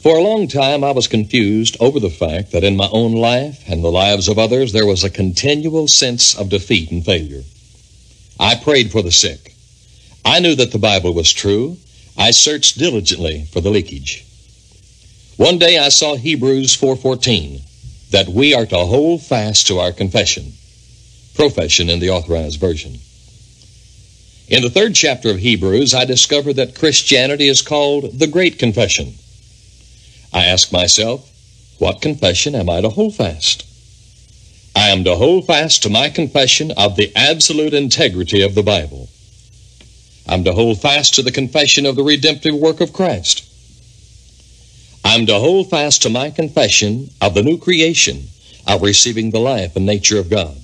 For a long time, I was confused over the fact that in my own life and the lives of others, there was a continual sense of defeat and failure. I prayed for the sick. I knew that the Bible was true. I searched diligently for the leakage. One day I saw Hebrews 4:14 that we are to hold fast to our confession. Profession in the authorized version. In the third chapter of Hebrews, I discovered that Christianity is called the Great Confession. I ask myself, what confession am I to hold fast? I am to hold fast to my confession of the absolute integrity of the Bible. I'm to hold fast to the confession of the redemptive work of Christ. I'm to hold fast to my confession of the new creation, of receiving the life and nature of God.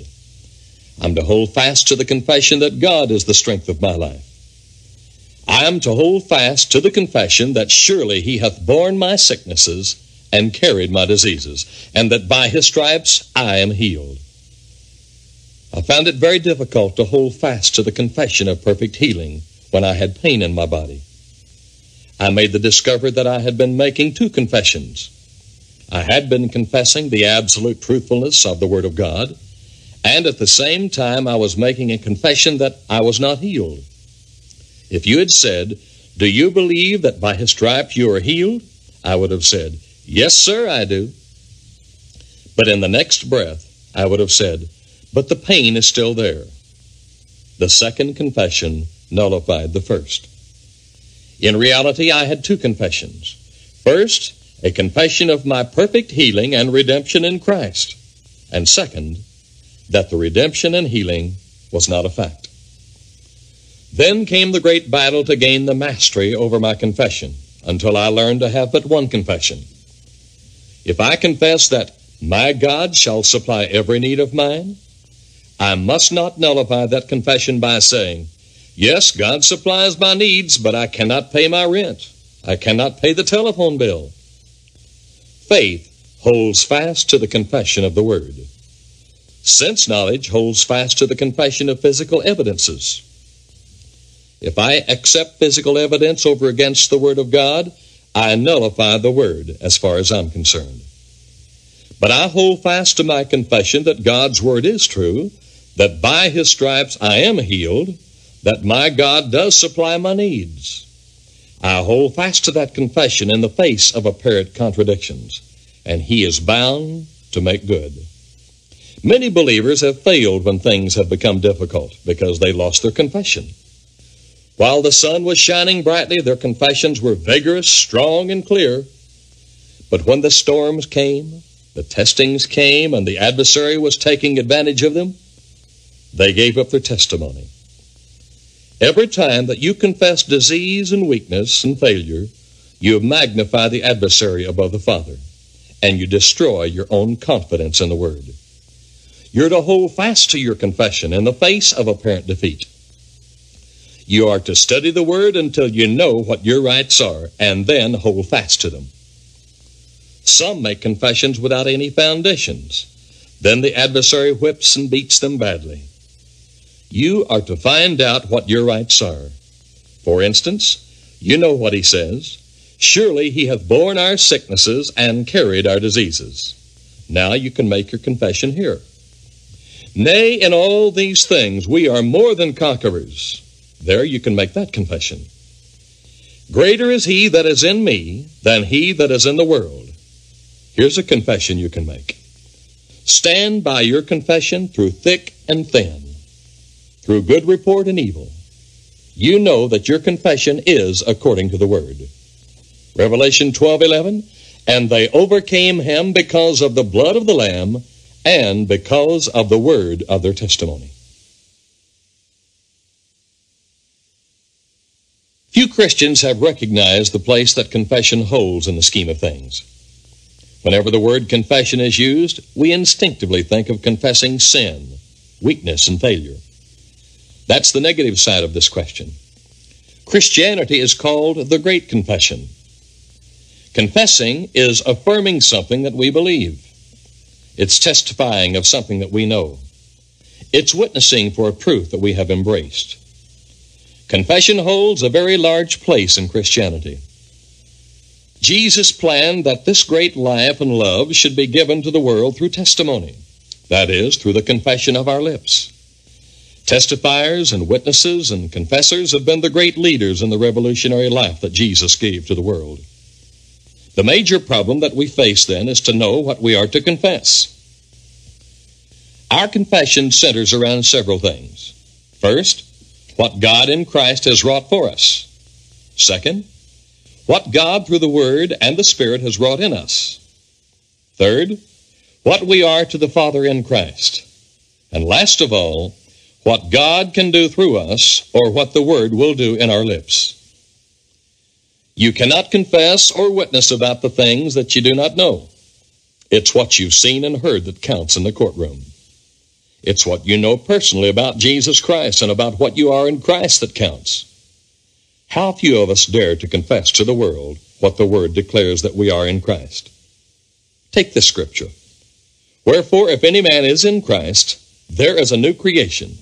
I'm to hold fast to the confession that God is the strength of my life. I am to hold fast to the confession that surely he hath borne my sicknesses and carried my diseases, and that by his stripes I am healed. I found it very difficult to hold fast to the confession of perfect healing when I had pain in my body. I made the discovery that I had been making two confessions. I had been confessing the absolute truthfulness of the Word of God, and at the same time I was making a confession that I was not healed. If you had said, Do you believe that by his stripes you are healed? I would have said, Yes, sir, I do. But in the next breath, I would have said, But the pain is still there. The second confession nullified the first. In reality, I had two confessions. First, a confession of my perfect healing and redemption in Christ. And second, that the redemption and healing was not a fact. Then came the great battle to gain the mastery over my confession until I learned to have but one confession. If I confess that my God shall supply every need of mine, I must not nullify that confession by saying, Yes, God supplies my needs, but I cannot pay my rent. I cannot pay the telephone bill. Faith holds fast to the confession of the Word. Sense knowledge holds fast to the confession of physical evidences. If I accept physical evidence over against the Word of God, I nullify the Word as far as I'm concerned. But I hold fast to my confession that God's Word is true, that by His stripes I am healed, that my God does supply my needs. I hold fast to that confession in the face of apparent contradictions, and He is bound to make good. Many believers have failed when things have become difficult because they lost their confession. While the sun was shining brightly, their confessions were vigorous, strong, and clear. But when the storms came, the testings came, and the adversary was taking advantage of them, they gave up their testimony. Every time that you confess disease and weakness and failure, you magnify the adversary above the Father, and you destroy your own confidence in the Word. You're to hold fast to your confession in the face of apparent defeat. You are to study the Word until you know what your rights are, and then hold fast to them. Some make confessions without any foundations. Then the adversary whips and beats them badly. You are to find out what your rights are. For instance, you know what he says Surely he hath borne our sicknesses and carried our diseases. Now you can make your confession here. Nay, in all these things we are more than conquerors there you can make that confession. Greater is he that is in me than he that is in the world. Here's a confession you can make. Stand by your confession through thick and thin, through good report and evil. You know that your confession is according to the word. Revelation 12:11 and they overcame him because of the blood of the lamb and because of the word of their testimony. Few Christians have recognized the place that confession holds in the scheme of things. Whenever the word confession is used, we instinctively think of confessing sin, weakness, and failure. That's the negative side of this question. Christianity is called the Great Confession. Confessing is affirming something that we believe. It's testifying of something that we know. It's witnessing for a truth that we have embraced. Confession holds a very large place in Christianity. Jesus planned that this great life and love should be given to the world through testimony, that is, through the confession of our lips. Testifiers and witnesses and confessors have been the great leaders in the revolutionary life that Jesus gave to the world. The major problem that we face then is to know what we are to confess. Our confession centers around several things. First, what God in Christ has wrought for us. Second, what God through the Word and the Spirit has wrought in us. Third, what we are to the Father in Christ. And last of all, what God can do through us or what the Word will do in our lips. You cannot confess or witness about the things that you do not know. It's what you've seen and heard that counts in the courtroom. It's what you know personally about Jesus Christ and about what you are in Christ that counts. How few of us dare to confess to the world what the Word declares that we are in Christ? Take this scripture. Wherefore, if any man is in Christ, there is a new creation.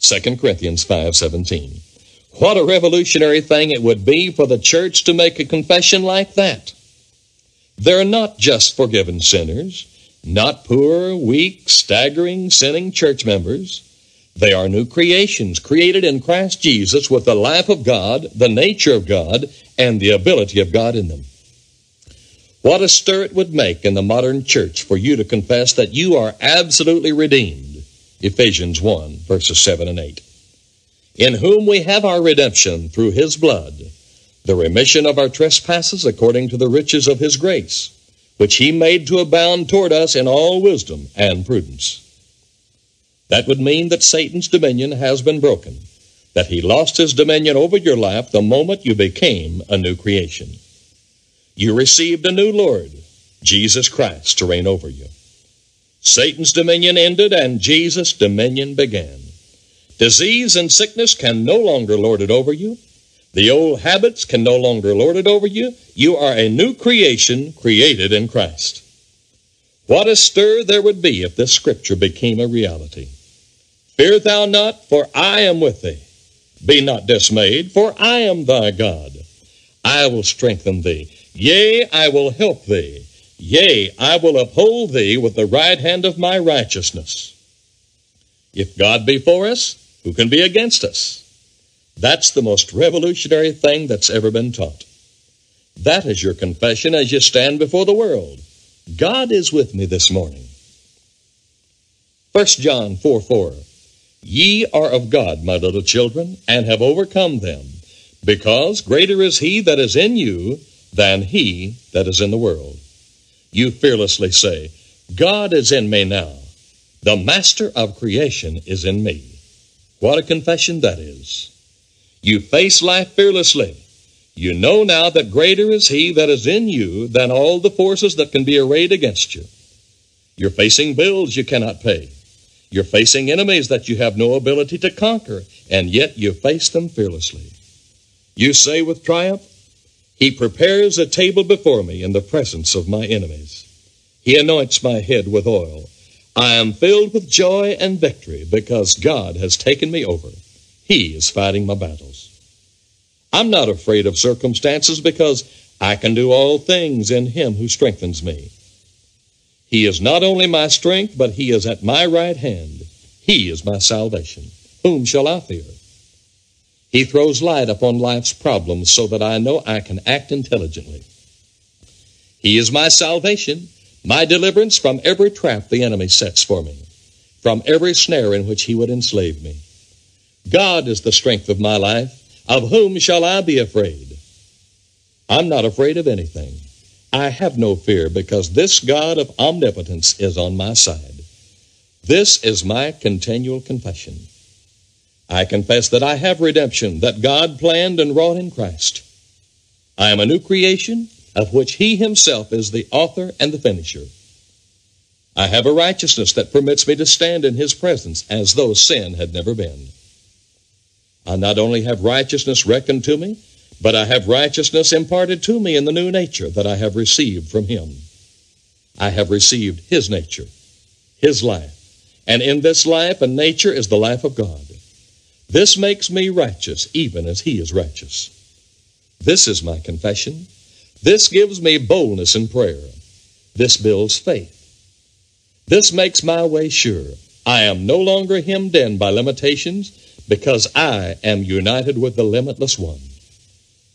2 Corinthians 5.17. What a revolutionary thing it would be for the church to make a confession like that. They're not just forgiven sinners not poor, weak, staggering, sinning church members. They are new creations created in Christ Jesus with the life of God, the nature of God, and the ability of God in them. What a stir it would make in the modern church for you to confess that you are absolutely redeemed. Ephesians 1, verses 7 and 8. In whom we have our redemption through his blood, the remission of our trespasses according to the riches of his grace which he made to abound toward us in all wisdom and prudence. That would mean that Satan's dominion has been broken, that he lost his dominion over your life the moment you became a new creation. You received a new Lord, Jesus Christ, to reign over you. Satan's dominion ended and Jesus' dominion began. Disease and sickness can no longer lord it over you. The old habits can no longer lord it over you. You are a new creation created in Christ. What a stir there would be if this scripture became a reality. Fear thou not, for I am with thee. Be not dismayed, for I am thy God. I will strengthen thee. Yea, I will help thee. Yea, I will uphold thee with the right hand of my righteousness. If God be for us, who can be against us? That's the most revolutionary thing that's ever been taught. That is your confession as you stand before the world. God is with me this morning. 1 John 4 4. Ye are of God, my little children, and have overcome them, because greater is he that is in you than he that is in the world. You fearlessly say, God is in me now. The master of creation is in me. What a confession that is. You face life fearlessly. You know now that greater is He that is in you than all the forces that can be arrayed against you. You're facing bills you cannot pay. You're facing enemies that you have no ability to conquer, and yet you face them fearlessly. You say with triumph, He prepares a table before me in the presence of my enemies. He anoints my head with oil. I am filled with joy and victory because God has taken me over. He is fighting my battles. I'm not afraid of circumstances because I can do all things in Him who strengthens me. He is not only my strength, but He is at my right hand. He is my salvation. Whom shall I fear? He throws light upon life's problems so that I know I can act intelligently. He is my salvation, my deliverance from every trap the enemy sets for me, from every snare in which he would enslave me. God is the strength of my life. Of whom shall I be afraid? I'm not afraid of anything. I have no fear because this God of omnipotence is on my side. This is my continual confession. I confess that I have redemption that God planned and wrought in Christ. I am a new creation of which He Himself is the author and the finisher. I have a righteousness that permits me to stand in His presence as though sin had never been. I not only have righteousness reckoned to me, but I have righteousness imparted to me in the new nature that I have received from Him. I have received His nature, His life, and in this life and nature is the life of God. This makes me righteous even as He is righteous. This is my confession. This gives me boldness in prayer. This builds faith. This makes my way sure. I am no longer hemmed in by limitations because I am united with the limitless one.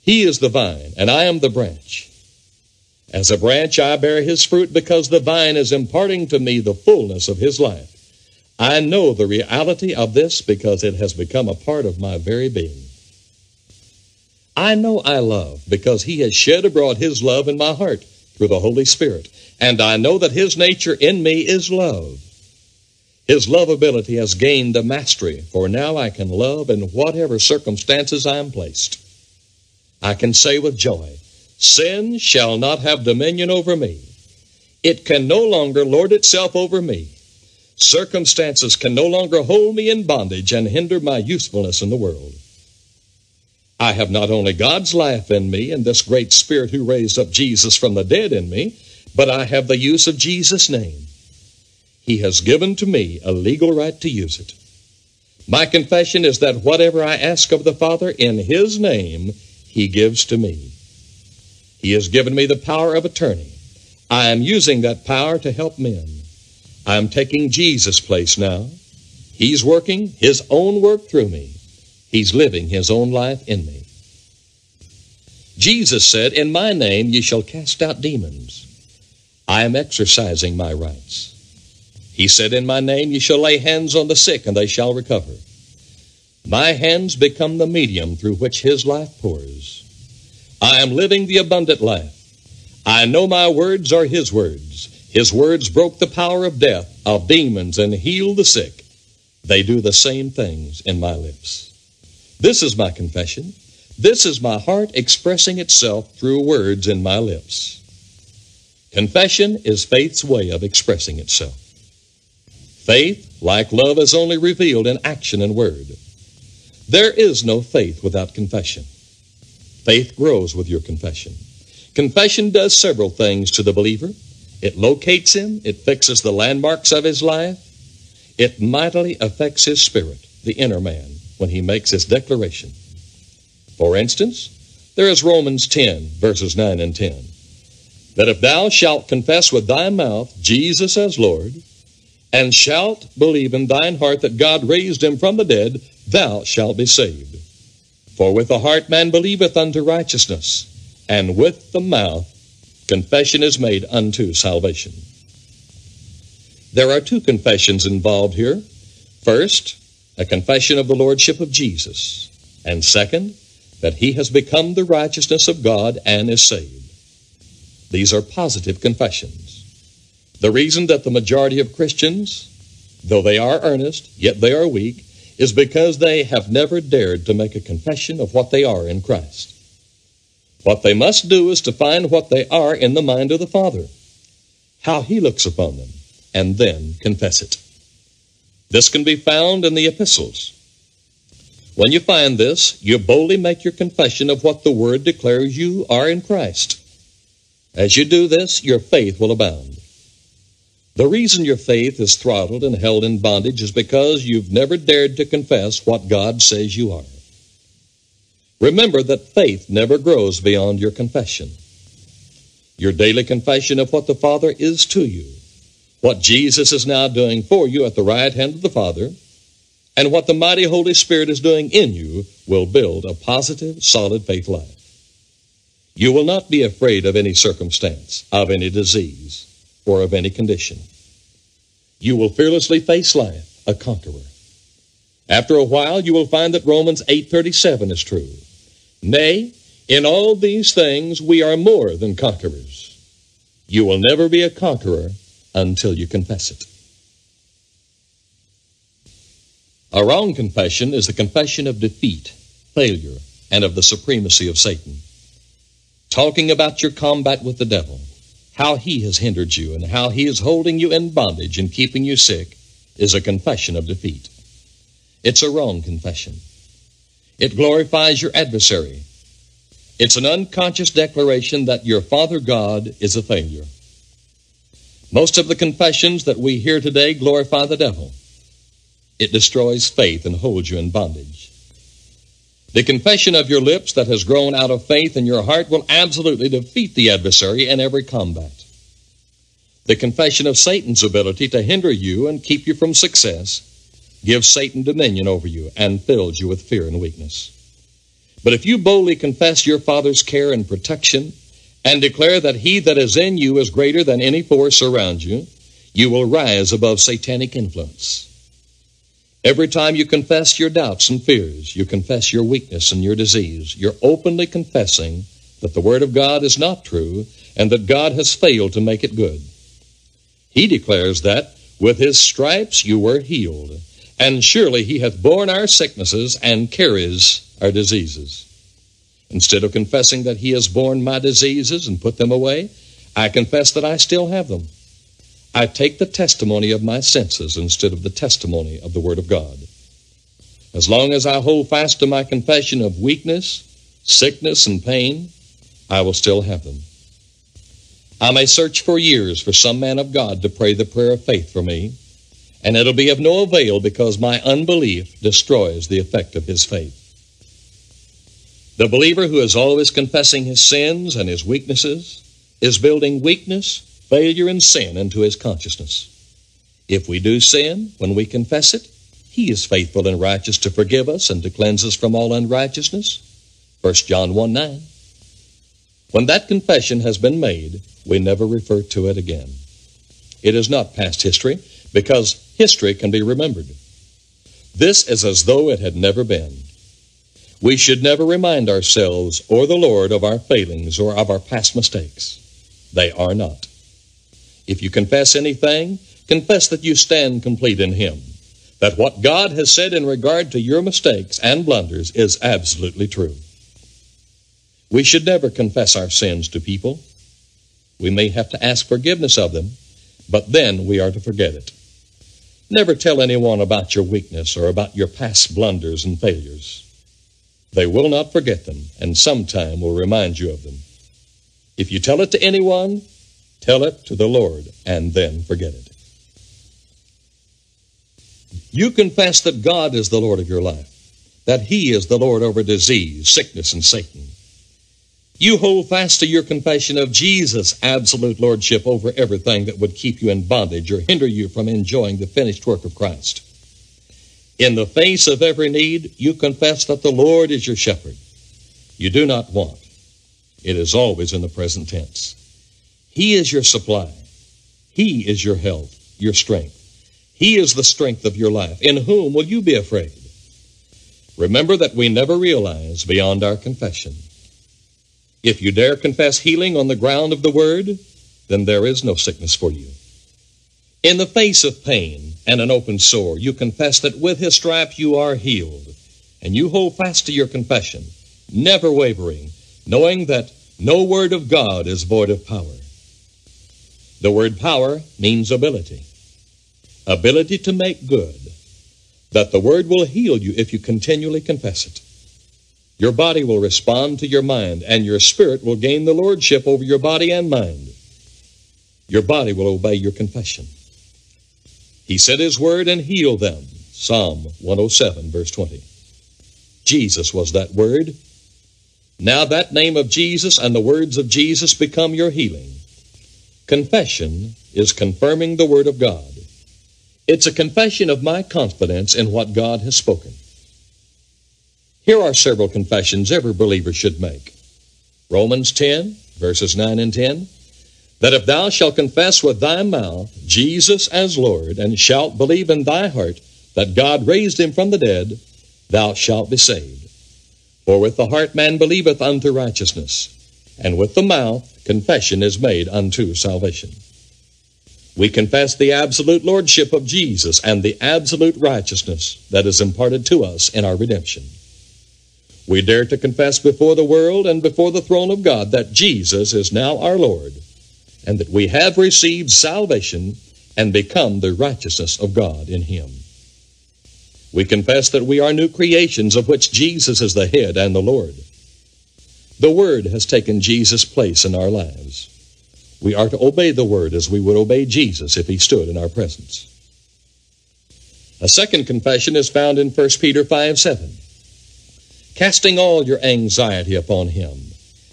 He is the vine, and I am the branch. As a branch, I bear his fruit because the vine is imparting to me the fullness of his life. I know the reality of this because it has become a part of my very being. I know I love because he has shed abroad his love in my heart through the Holy Spirit, and I know that his nature in me is love. His lovability has gained the mastery, for now I can love in whatever circumstances I am placed. I can say with joy, Sin shall not have dominion over me. It can no longer lord itself over me. Circumstances can no longer hold me in bondage and hinder my usefulness in the world. I have not only God's life in me and this great Spirit who raised up Jesus from the dead in me, but I have the use of Jesus' name. He has given to me a legal right to use it. My confession is that whatever I ask of the Father in His name, He gives to me. He has given me the power of attorney. I am using that power to help men. I am taking Jesus' place now. He's working His own work through me. He's living His own life in me. Jesus said, In my name ye shall cast out demons. I am exercising my rights. He said, In my name ye shall lay hands on the sick, and they shall recover. My hands become the medium through which his life pours. I am living the abundant life. I know my words are his words. His words broke the power of death, of demons, and healed the sick. They do the same things in my lips. This is my confession. This is my heart expressing itself through words in my lips. Confession is faith's way of expressing itself. Faith, like love, is only revealed in action and word. There is no faith without confession. Faith grows with your confession. Confession does several things to the believer. It locates him, it fixes the landmarks of his life, it mightily affects his spirit, the inner man, when he makes his declaration. For instance, there is Romans 10, verses 9 and 10. That if thou shalt confess with thy mouth Jesus as Lord, and shalt believe in thine heart that God raised him from the dead, thou shalt be saved. For with the heart man believeth unto righteousness, and with the mouth confession is made unto salvation. There are two confessions involved here. First, a confession of the Lordship of Jesus, and second, that he has become the righteousness of God and is saved. These are positive confessions. The reason that the majority of Christians, though they are earnest, yet they are weak, is because they have never dared to make a confession of what they are in Christ. What they must do is to find what they are in the mind of the Father, how He looks upon them, and then confess it. This can be found in the epistles. When you find this, you boldly make your confession of what the Word declares you are in Christ. As you do this, your faith will abound. The reason your faith is throttled and held in bondage is because you've never dared to confess what God says you are. Remember that faith never grows beyond your confession. Your daily confession of what the Father is to you, what Jesus is now doing for you at the right hand of the Father, and what the mighty Holy Spirit is doing in you will build a positive, solid faith life. You will not be afraid of any circumstance, of any disease, or of any condition. You will fearlessly face life, a conqueror. After a while, you will find that Romans 8:37 is true. Nay, in all these things we are more than conquerors. You will never be a conqueror until you confess it. A wrong confession is the confession of defeat, failure, and of the supremacy of Satan. Talking about your combat with the devil, how he has hindered you and how he is holding you in bondage and keeping you sick is a confession of defeat. It's a wrong confession. It glorifies your adversary. It's an unconscious declaration that your Father God is a failure. Most of the confessions that we hear today glorify the devil. It destroys faith and holds you in bondage. The confession of your lips that has grown out of faith in your heart will absolutely defeat the adversary in every combat. The confession of Satan's ability to hinder you and keep you from success gives Satan dominion over you and fills you with fear and weakness. But if you boldly confess your Father's care and protection and declare that he that is in you is greater than any force around you, you will rise above satanic influence. Every time you confess your doubts and fears, you confess your weakness and your disease, you're openly confessing that the Word of God is not true and that God has failed to make it good. He declares that with His stripes you were healed, and surely He hath borne our sicknesses and carries our diseases. Instead of confessing that He has borne my diseases and put them away, I confess that I still have them. I take the testimony of my senses instead of the testimony of the Word of God. As long as I hold fast to my confession of weakness, sickness, and pain, I will still have them. I may search for years for some man of God to pray the prayer of faith for me, and it'll be of no avail because my unbelief destroys the effect of his faith. The believer who is always confessing his sins and his weaknesses is building weakness failure and sin into his consciousness. If we do sin, when we confess it, he is faithful and righteous to forgive us and to cleanse us from all unrighteousness. 1 John 1 9. When that confession has been made, we never refer to it again. It is not past history because history can be remembered. This is as though it had never been. We should never remind ourselves or the Lord of our failings or of our past mistakes. They are not. If you confess anything, confess that you stand complete in Him, that what God has said in regard to your mistakes and blunders is absolutely true. We should never confess our sins to people. We may have to ask forgiveness of them, but then we are to forget it. Never tell anyone about your weakness or about your past blunders and failures. They will not forget them, and sometime will remind you of them. If you tell it to anyone, Tell it to the Lord and then forget it. You confess that God is the Lord of your life, that He is the Lord over disease, sickness, and Satan. You hold fast to your confession of Jesus' absolute lordship over everything that would keep you in bondage or hinder you from enjoying the finished work of Christ. In the face of every need, you confess that the Lord is your shepherd. You do not want. It is always in the present tense. He is your supply. He is your health, your strength. He is the strength of your life. In whom will you be afraid? Remember that we never realize beyond our confession. If you dare confess healing on the ground of the Word, then there is no sickness for you. In the face of pain and an open sore, you confess that with His stripe you are healed, and you hold fast to your confession, never wavering, knowing that no word of God is void of power. The word power means ability. Ability to make good. That the word will heal you if you continually confess it. Your body will respond to your mind, and your spirit will gain the lordship over your body and mind. Your body will obey your confession. He sent his word and healed them. Psalm 107, verse 20. Jesus was that word. Now that name of Jesus and the words of Jesus become your healing. Confession is confirming the Word of God. It's a confession of my confidence in what God has spoken. Here are several confessions every believer should make. Romans 10, verses 9 and 10. That if thou shalt confess with thy mouth Jesus as Lord, and shalt believe in thy heart that God raised him from the dead, thou shalt be saved. For with the heart man believeth unto righteousness, and with the mouth confession is made unto salvation. We confess the absolute lordship of Jesus and the absolute righteousness that is imparted to us in our redemption. We dare to confess before the world and before the throne of God that Jesus is now our Lord and that we have received salvation and become the righteousness of God in Him. We confess that we are new creations of which Jesus is the head and the Lord. The Word has taken Jesus' place in our lives. We are to obey the Word as we would obey Jesus if He stood in our presence. A second confession is found in 1 Peter 5 7. casting all your anxiety upon him,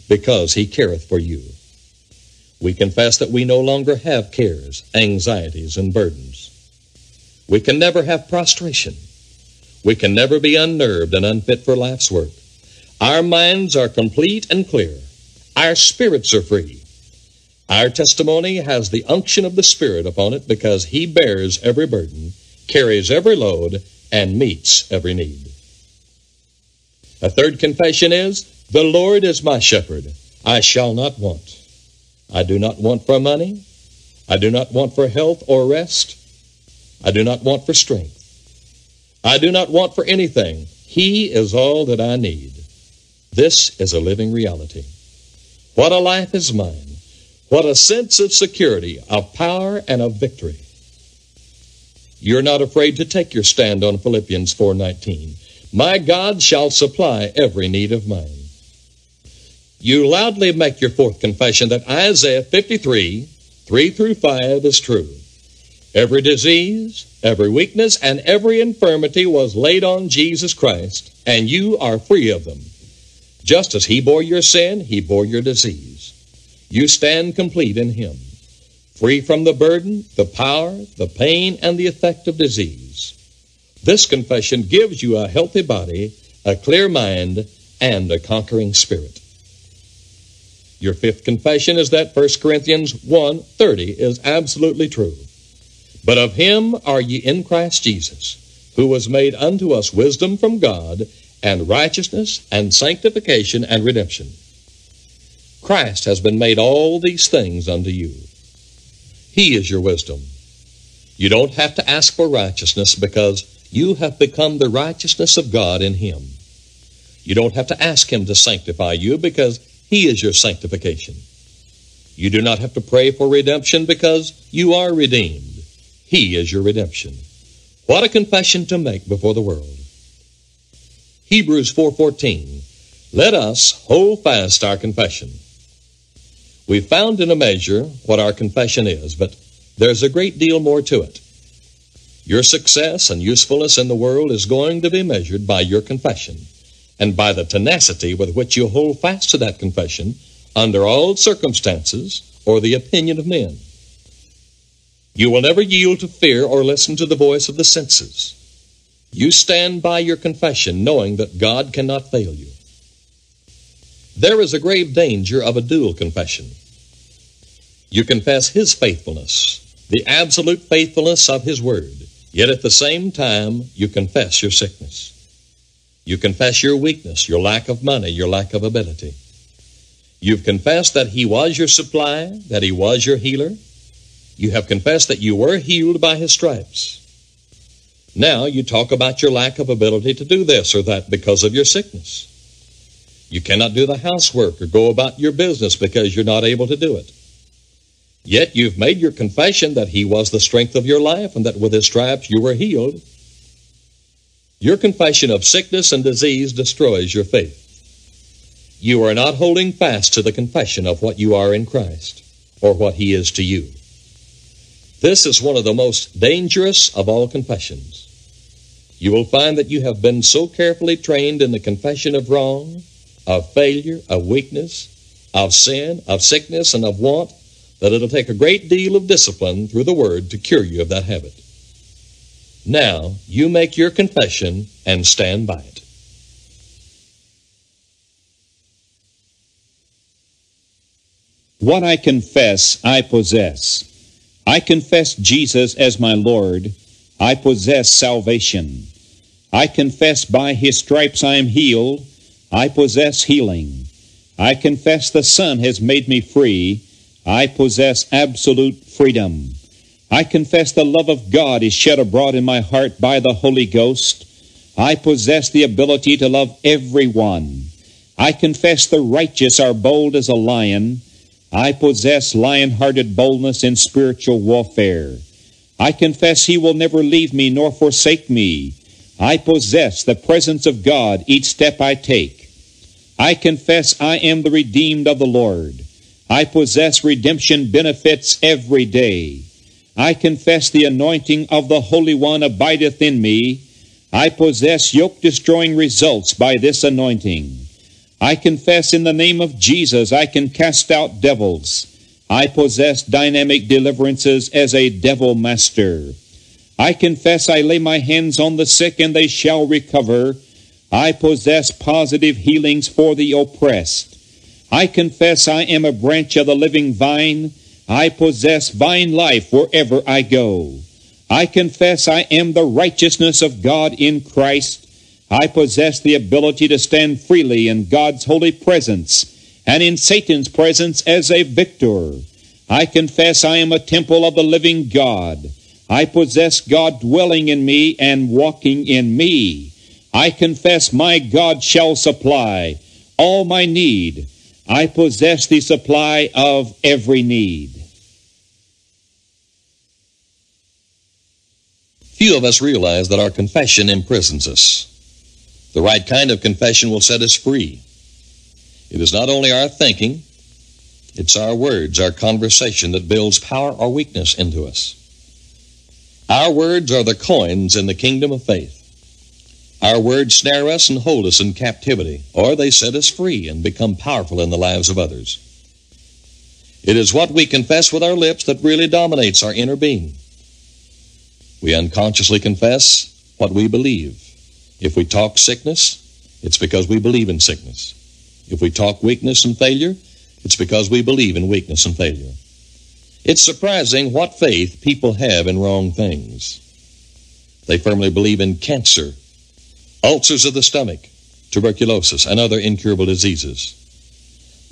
because he careth for you. We confess that we no longer have cares, anxieties, and burdens. We can never have prostration. We can never be unnerved and unfit for life's work. Our minds are complete and clear. Our spirits are free. Our testimony has the unction of the Spirit upon it because He bears every burden, carries every load, and meets every need. A third confession is, The Lord is my shepherd. I shall not want. I do not want for money. I do not want for health or rest. I do not want for strength. I do not want for anything. He is all that I need. This is a living reality. What a life is mine. What a sense of security, of power, and of victory. You're not afraid to take your stand on Philippians 4:19. My God shall supply every need of mine. You loudly make your fourth confession that Isaiah 53, 3 through 5 is true. Every disease, every weakness, and every infirmity was laid on Jesus Christ, and you are free of them. Just as he bore your sin, he bore your disease. You stand complete in him, free from the burden, the power, the pain, and the effect of disease. This confession gives you a healthy body, a clear mind, and a conquering spirit. Your fifth confession is that 1 Corinthians 1:30 is absolutely true. But of him are ye in Christ Jesus, who was made unto us wisdom from God and righteousness and sanctification and redemption. Christ has been made all these things unto you. He is your wisdom. You don't have to ask for righteousness because you have become the righteousness of God in Him. You don't have to ask Him to sanctify you because He is your sanctification. You do not have to pray for redemption because you are redeemed. He is your redemption. What a confession to make before the world. Hebrews 4:14 Let us hold fast our confession. We've found in a measure what our confession is, but there's a great deal more to it. Your success and usefulness in the world is going to be measured by your confession and by the tenacity with which you hold fast to that confession under all circumstances or the opinion of men. You will never yield to fear or listen to the voice of the senses. You stand by your confession knowing that God cannot fail you. There is a grave danger of a dual confession. You confess His faithfulness, the absolute faithfulness of His Word, yet at the same time you confess your sickness. You confess your weakness, your lack of money, your lack of ability. You've confessed that He was your supply, that He was your healer. You have confessed that you were healed by His stripes. Now you talk about your lack of ability to do this or that because of your sickness. You cannot do the housework or go about your business because you're not able to do it. Yet you've made your confession that He was the strength of your life and that with His stripes you were healed. Your confession of sickness and disease destroys your faith. You are not holding fast to the confession of what you are in Christ or what He is to you. This is one of the most dangerous of all confessions. You will find that you have been so carefully trained in the confession of wrong, of failure, of weakness, of sin, of sickness, and of want that it'll take a great deal of discipline through the Word to cure you of that habit. Now, you make your confession and stand by it. What I confess, I possess. I confess Jesus as my Lord. I possess salvation. I confess by his stripes I am healed. I possess healing. I confess the Son has made me free. I possess absolute freedom. I confess the love of God is shed abroad in my heart by the Holy Ghost. I possess the ability to love everyone. I confess the righteous are bold as a lion. I possess lion hearted boldness in spiritual warfare. I confess He will never leave me nor forsake me. I possess the presence of God each step I take. I confess I am the redeemed of the Lord. I possess redemption benefits every day. I confess the anointing of the Holy One abideth in me. I possess yoke destroying results by this anointing. I confess in the name of Jesus I can cast out devils. I possess dynamic deliverances as a devil master. I confess I lay my hands on the sick and they shall recover. I possess positive healings for the oppressed. I confess I am a branch of the living vine. I possess vine life wherever I go. I confess I am the righteousness of God in Christ. I possess the ability to stand freely in God's holy presence and in Satan's presence as a victor. I confess I am a temple of the living God. I possess God dwelling in me and walking in me. I confess my God shall supply all my need. I possess the supply of every need. Few of us realize that our confession imprisons us. The right kind of confession will set us free. It is not only our thinking, it's our words, our conversation that builds power or weakness into us. Our words are the coins in the kingdom of faith. Our words snare us and hold us in captivity, or they set us free and become powerful in the lives of others. It is what we confess with our lips that really dominates our inner being. We unconsciously confess what we believe. If we talk sickness, it's because we believe in sickness. If we talk weakness and failure, it's because we believe in weakness and failure. It's surprising what faith people have in wrong things. They firmly believe in cancer, ulcers of the stomach, tuberculosis, and other incurable diseases.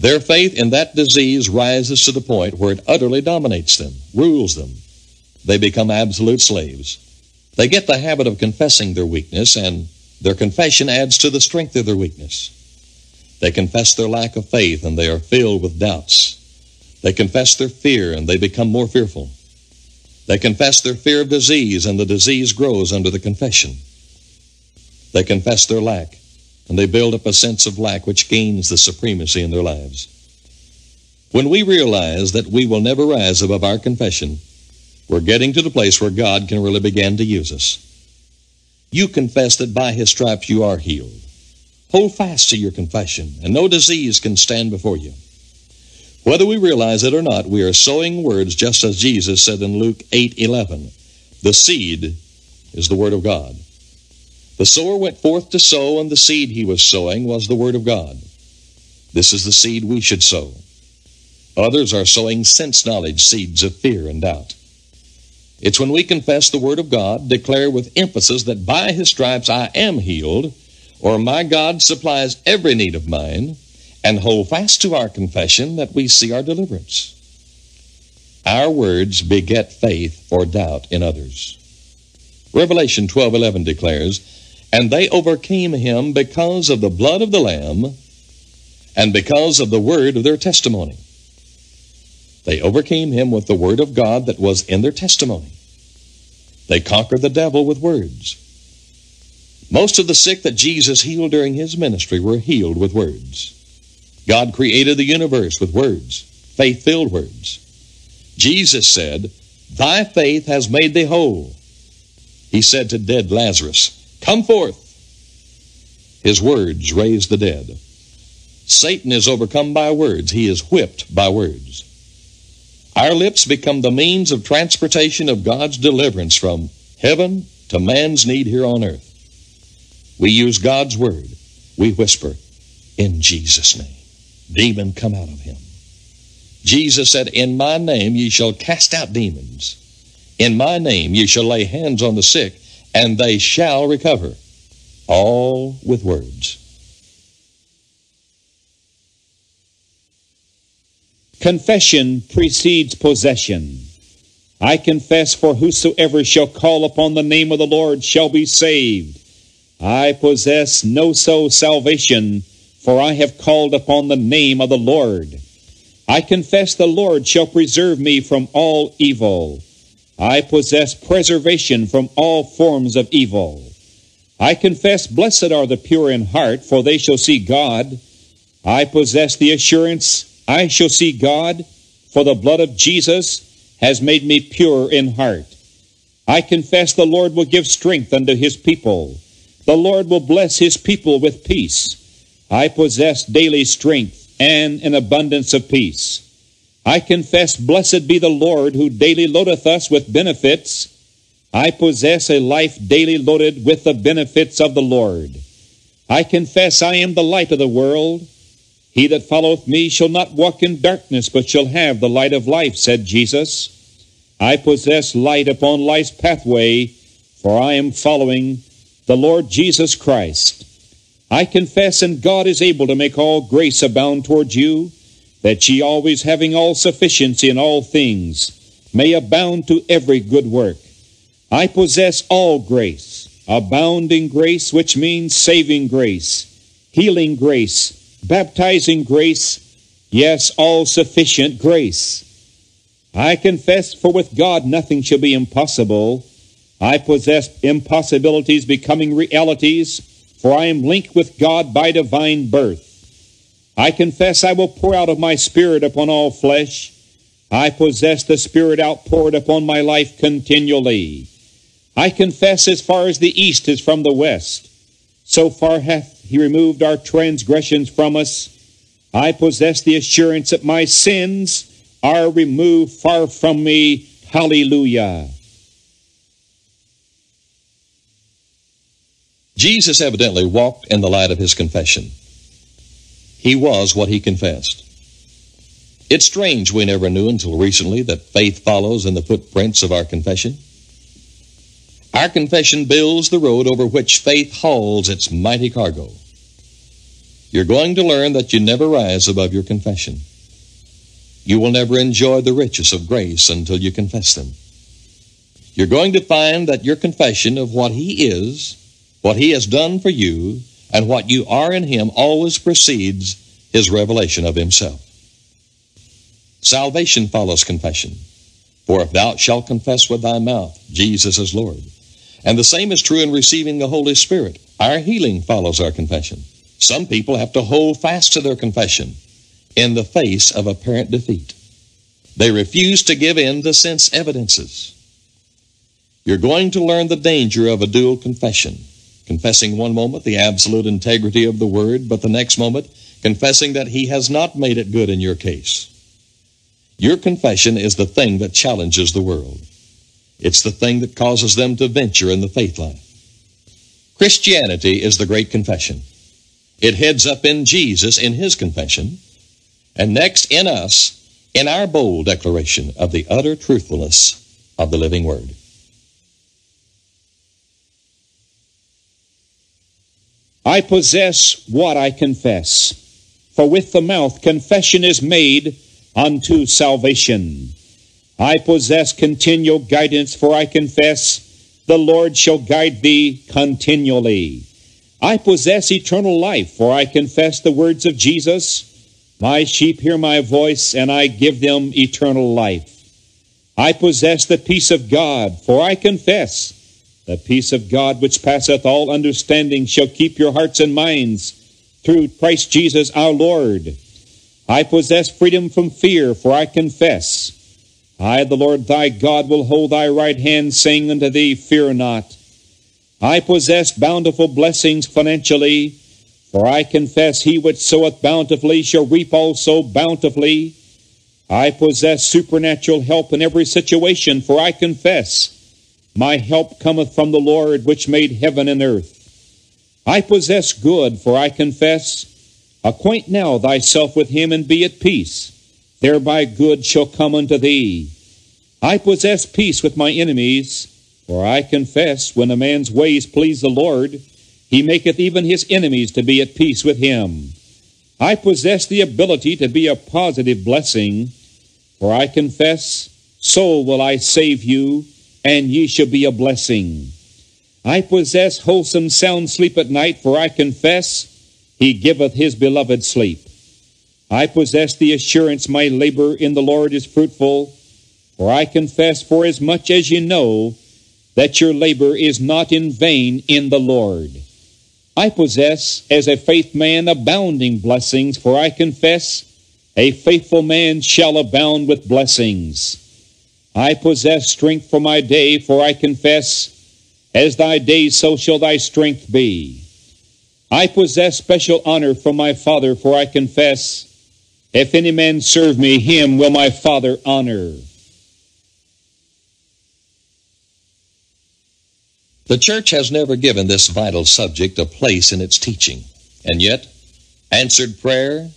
Their faith in that disease rises to the point where it utterly dominates them, rules them, they become absolute slaves. They get the habit of confessing their weakness, and their confession adds to the strength of their weakness. They confess their lack of faith, and they are filled with doubts. They confess their fear, and they become more fearful. They confess their fear of disease, and the disease grows under the confession. They confess their lack, and they build up a sense of lack which gains the supremacy in their lives. When we realize that we will never rise above our confession, we're getting to the place where God can really begin to use us. You confess that by His stripes you are healed. Hold fast to your confession, and no disease can stand before you. Whether we realize it or not, we are sowing words just as Jesus said in Luke 8:11. The seed is the word of God. The sower went forth to sow, and the seed he was sowing was the word of God. This is the seed we should sow. Others are sowing sense knowledge seeds of fear and doubt. It's when we confess the Word of God, declare with emphasis that by His stripes I am healed, or my God supplies every need of mine, and hold fast to our confession that we see our deliverance. Our words beget faith or doubt in others. Revelation 12:11 declares, "And they overcame him because of the blood of the lamb and because of the word of their testimony." They overcame him with the word of God that was in their testimony. They conquered the devil with words. Most of the sick that Jesus healed during his ministry were healed with words. God created the universe with words, faith filled words. Jesus said, Thy faith has made thee whole. He said to dead Lazarus, Come forth. His words raised the dead. Satan is overcome by words. He is whipped by words. Our lips become the means of transportation of God's deliverance from heaven to man's need here on earth. We use God's word. We whisper, in Jesus' name. Demon, come out of him. Jesus said, In my name ye shall cast out demons. In my name ye shall lay hands on the sick, and they shall recover. All with words. Confession precedes possession. I confess, for whosoever shall call upon the name of the Lord shall be saved. I possess no so salvation, for I have called upon the name of the Lord. I confess the Lord shall preserve me from all evil. I possess preservation from all forms of evil. I confess, blessed are the pure in heart, for they shall see God. I possess the assurance I shall see God, for the blood of Jesus has made me pure in heart. I confess the Lord will give strength unto his people. The Lord will bless his people with peace. I possess daily strength and an abundance of peace. I confess, Blessed be the Lord who daily loadeth us with benefits. I possess a life daily loaded with the benefits of the Lord. I confess I am the light of the world. He that followeth me shall not walk in darkness, but shall have the light of life, said Jesus. I possess light upon life's pathway, for I am following the Lord Jesus Christ. I confess, and God is able to make all grace abound towards you, that ye always having all sufficiency in all things may abound to every good work. I possess all grace, abounding grace, which means saving grace, healing grace, baptizing grace, yes, all sufficient grace. I confess, for with God nothing shall be impossible. I possess impossibilities becoming realities, for I am linked with God by divine birth. I confess I will pour out of my Spirit upon all flesh. I possess the Spirit outpoured upon my life continually. I confess as far as the east is from the west, so far hath he removed our transgressions from us. I possess the assurance that my sins are removed far from me. Hallelujah. Jesus evidently walked in the light of his confession. He was what he confessed. It's strange we never knew until recently that faith follows in the footprints of our confession. Our confession builds the road over which faith hauls its mighty cargo. You're going to learn that you never rise above your confession. You will never enjoy the riches of grace until you confess them. You're going to find that your confession of what He is, what He has done for you, and what you are in Him always precedes His revelation of Himself. Salvation follows confession. For if thou shalt confess with thy mouth Jesus is Lord, and the same is true in receiving the Holy Spirit. Our healing follows our confession. Some people have to hold fast to their confession in the face of apparent defeat. They refuse to give in to sense evidences. You're going to learn the danger of a dual confession, confessing one moment the absolute integrity of the Word, but the next moment confessing that He has not made it good in your case. Your confession is the thing that challenges the world. It's the thing that causes them to venture in the faith life. Christianity is the great confession. It heads up in Jesus in his confession, and next in us in our bold declaration of the utter truthfulness of the living Word. I possess what I confess, for with the mouth confession is made unto salvation. I possess continual guidance, for I confess, the Lord shall guide thee continually. I possess eternal life, for I confess the words of Jesus. My sheep hear my voice, and I give them eternal life. I possess the peace of God, for I confess, the peace of God which passeth all understanding shall keep your hearts and minds through Christ Jesus our Lord. I possess freedom from fear, for I confess, I, the Lord thy God, will hold thy right hand, saying unto thee, Fear not. I possess bountiful blessings financially, for I confess, He which soweth bountifully shall reap also bountifully. I possess supernatural help in every situation, for I confess, My help cometh from the Lord which made heaven and earth. I possess good, for I confess, Acquaint now thyself with him and be at peace thereby good shall come unto thee. I possess peace with my enemies, for I confess when a man's ways please the Lord, he maketh even his enemies to be at peace with him. I possess the ability to be a positive blessing, for I confess, so will I save you, and ye shall be a blessing. I possess wholesome sound sleep at night, for I confess, he giveth his beloved sleep. I possess the assurance my labor in the Lord is fruitful, for I confess, for as much as you know, that your labor is not in vain in the Lord. I possess, as a faith man, abounding blessings, for I confess, a faithful man shall abound with blessings. I possess strength for my day, for I confess, As thy days, so shall thy strength be. I possess special honor from my Father, for I confess, if any man serve me, him will my Father honor. The church has never given this vital subject a place in its teaching, and yet, answered prayer,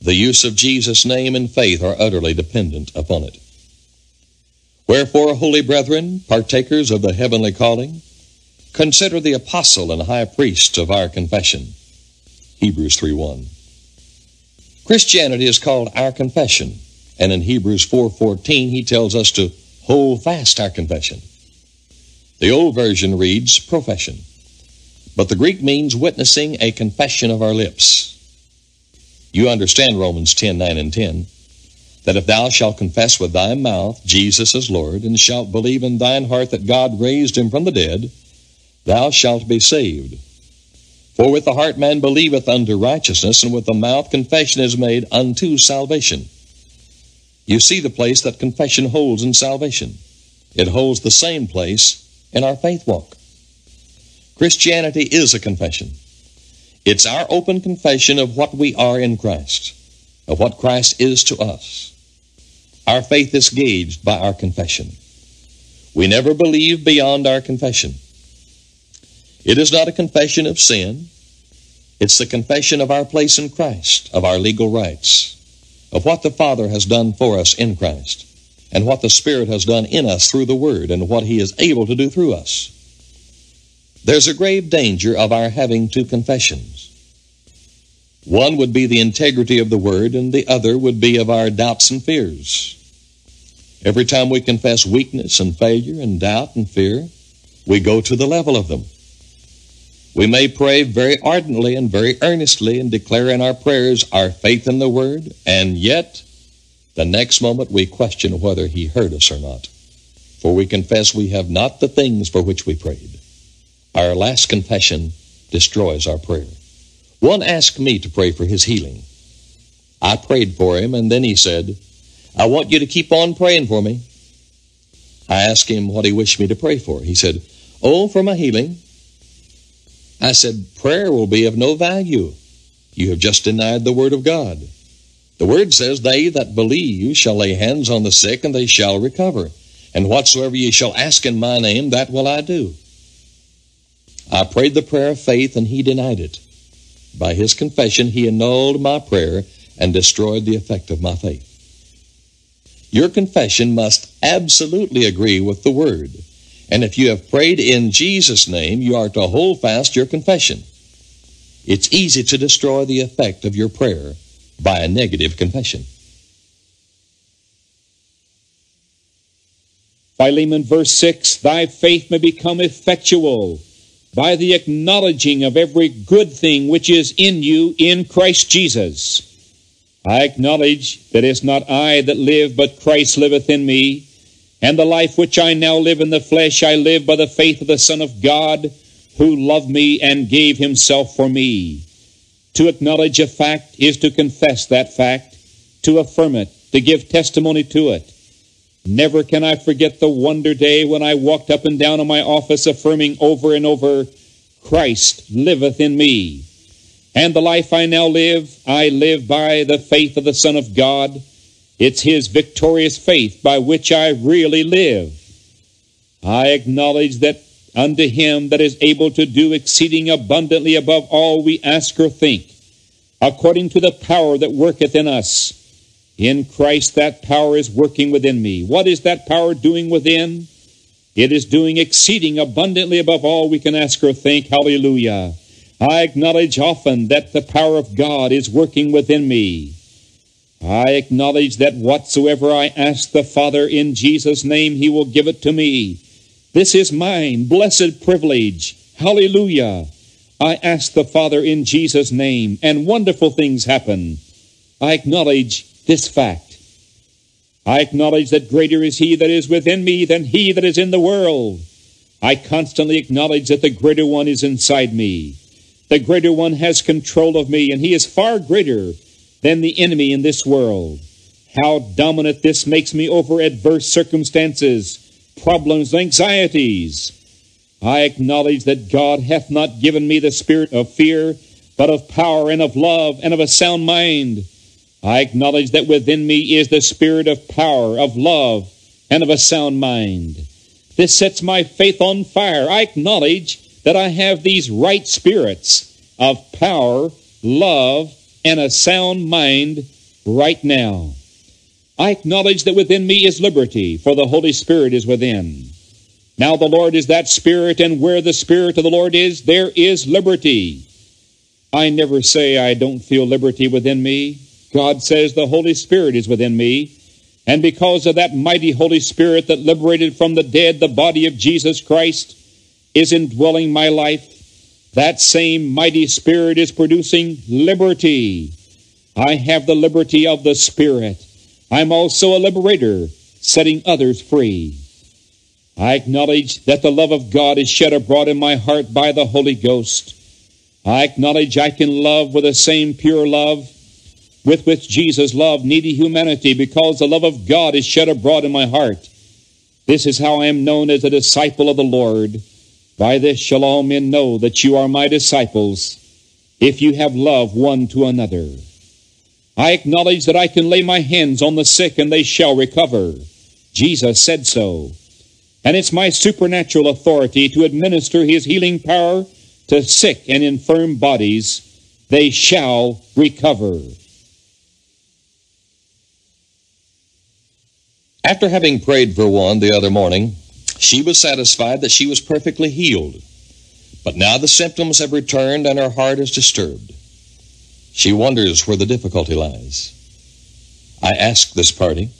the use of Jesus' name and faith are utterly dependent upon it. Wherefore, holy brethren, partakers of the heavenly calling, consider the apostle and high priest of our confession. Hebrews 3:1. Christianity is called our confession, and in Hebrews 4:14 he tells us to hold fast our confession. The old version reads profession, but the Greek means witnessing a confession of our lips. You understand Romans 10 9 and 10 that if thou shalt confess with thy mouth Jesus is Lord, and shalt believe in thine heart that God raised him from the dead, thou shalt be saved. For with the heart man believeth unto righteousness, and with the mouth confession is made unto salvation. You see the place that confession holds in salvation. It holds the same place in our faith walk. Christianity is a confession. It's our open confession of what we are in Christ, of what Christ is to us. Our faith is gauged by our confession. We never believe beyond our confession. It is not a confession of sin. It's the confession of our place in Christ, of our legal rights, of what the Father has done for us in Christ, and what the Spirit has done in us through the Word, and what He is able to do through us. There's a grave danger of our having two confessions. One would be the integrity of the Word, and the other would be of our doubts and fears. Every time we confess weakness and failure and doubt and fear, we go to the level of them. We may pray very ardently and very earnestly and declare in our prayers our faith in the Word, and yet the next moment we question whether He heard us or not. For we confess we have not the things for which we prayed. Our last confession destroys our prayer. One asked me to pray for his healing. I prayed for him, and then he said, I want you to keep on praying for me. I asked him what he wished me to pray for. He said, Oh, for my healing. I said, Prayer will be of no value. You have just denied the Word of God. The Word says, They that believe shall lay hands on the sick, and they shall recover. And whatsoever ye shall ask in my name, that will I do. I prayed the prayer of faith, and he denied it. By his confession, he annulled my prayer and destroyed the effect of my faith. Your confession must absolutely agree with the Word. And if you have prayed in Jesus' name, you are to hold fast your confession. It's easy to destroy the effect of your prayer by a negative confession. Philemon, verse 6 Thy faith may become effectual by the acknowledging of every good thing which is in you in Christ Jesus. I acknowledge that it's not I that live, but Christ liveth in me. And the life which I now live in the flesh, I live by the faith of the Son of God, who loved me and gave himself for me. To acknowledge a fact is to confess that fact, to affirm it, to give testimony to it. Never can I forget the wonder day when I walked up and down in my office affirming over and over, Christ liveth in me. And the life I now live, I live by the faith of the Son of God. It's His victorious faith by which I really live. I acknowledge that unto Him that is able to do exceeding abundantly above all we ask or think, according to the power that worketh in us. In Christ, that power is working within me. What is that power doing within? It is doing exceeding abundantly above all we can ask or think. Hallelujah. I acknowledge often that the power of God is working within me. I acknowledge that whatsoever I ask the Father in Jesus' name, He will give it to me. This is mine, blessed privilege. Hallelujah. I ask the Father in Jesus' name, and wonderful things happen. I acknowledge this fact. I acknowledge that greater is He that is within me than He that is in the world. I constantly acknowledge that the greater one is inside me. The greater one has control of me, and he is far greater than the enemy in this world. How dominant this makes me over adverse circumstances, problems, anxieties. I acknowledge that God hath not given me the spirit of fear, but of power and of love and of a sound mind. I acknowledge that within me is the spirit of power, of love, and of a sound mind. This sets my faith on fire. I acknowledge that I have these right spirits of power, love, and a sound mind right now. I acknowledge that within me is liberty, for the Holy Spirit is within. Now the Lord is that Spirit, and where the Spirit of the Lord is, there is liberty. I never say I don't feel liberty within me. God says the Holy Spirit is within me. And because of that mighty Holy Spirit that liberated from the dead the body of Jesus Christ is indwelling my life, that same mighty Spirit is producing liberty. I have the liberty of the Spirit. I'm also a liberator, setting others free. I acknowledge that the love of God is shed abroad in my heart by the Holy Ghost. I acknowledge I can love with the same pure love with which Jesus loved needy humanity because the love of God is shed abroad in my heart. This is how I am known as a disciple of the Lord. By this shall all men know that you are my disciples, if you have love one to another. I acknowledge that I can lay my hands on the sick and they shall recover. Jesus said so. And it's my supernatural authority to administer his healing power to sick and infirm bodies. They shall recover. After having prayed for one the other morning, she was satisfied that she was perfectly healed. But now the symptoms have returned and her heart is disturbed. She wonders where the difficulty lies. I asked this party,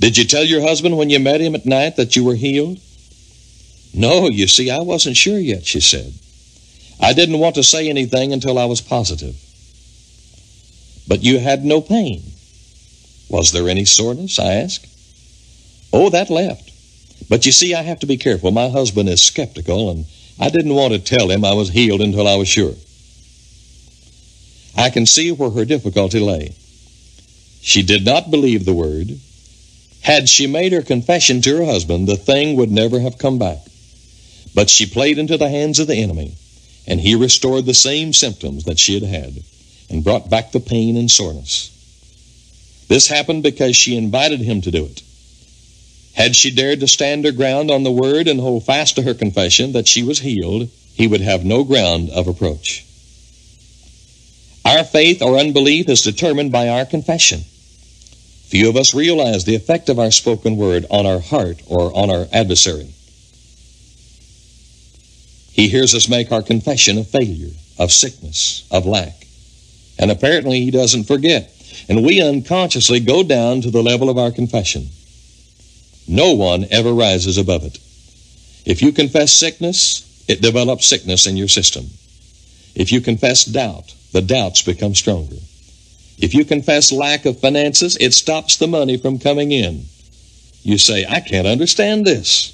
Did you tell your husband when you met him at night that you were healed? No, you see, I wasn't sure yet, she said. I didn't want to say anything until I was positive. But you had no pain. Was there any soreness? I asked. Oh, that left. But you see, I have to be careful. My husband is skeptical, and I didn't want to tell him I was healed until I was sure. I can see where her difficulty lay. She did not believe the word. Had she made her confession to her husband, the thing would never have come back. But she played into the hands of the enemy, and he restored the same symptoms that she had had and brought back the pain and soreness. This happened because she invited him to do it. Had she dared to stand her ground on the word and hold fast to her confession that she was healed, he would have no ground of approach. Our faith or unbelief is determined by our confession. Few of us realize the effect of our spoken word on our heart or on our adversary. He hears us make our confession of failure, of sickness, of lack. And apparently he doesn't forget. And we unconsciously go down to the level of our confession. No one ever rises above it. If you confess sickness, it develops sickness in your system. If you confess doubt, the doubts become stronger. If you confess lack of finances, it stops the money from coming in. You say, I can't understand this.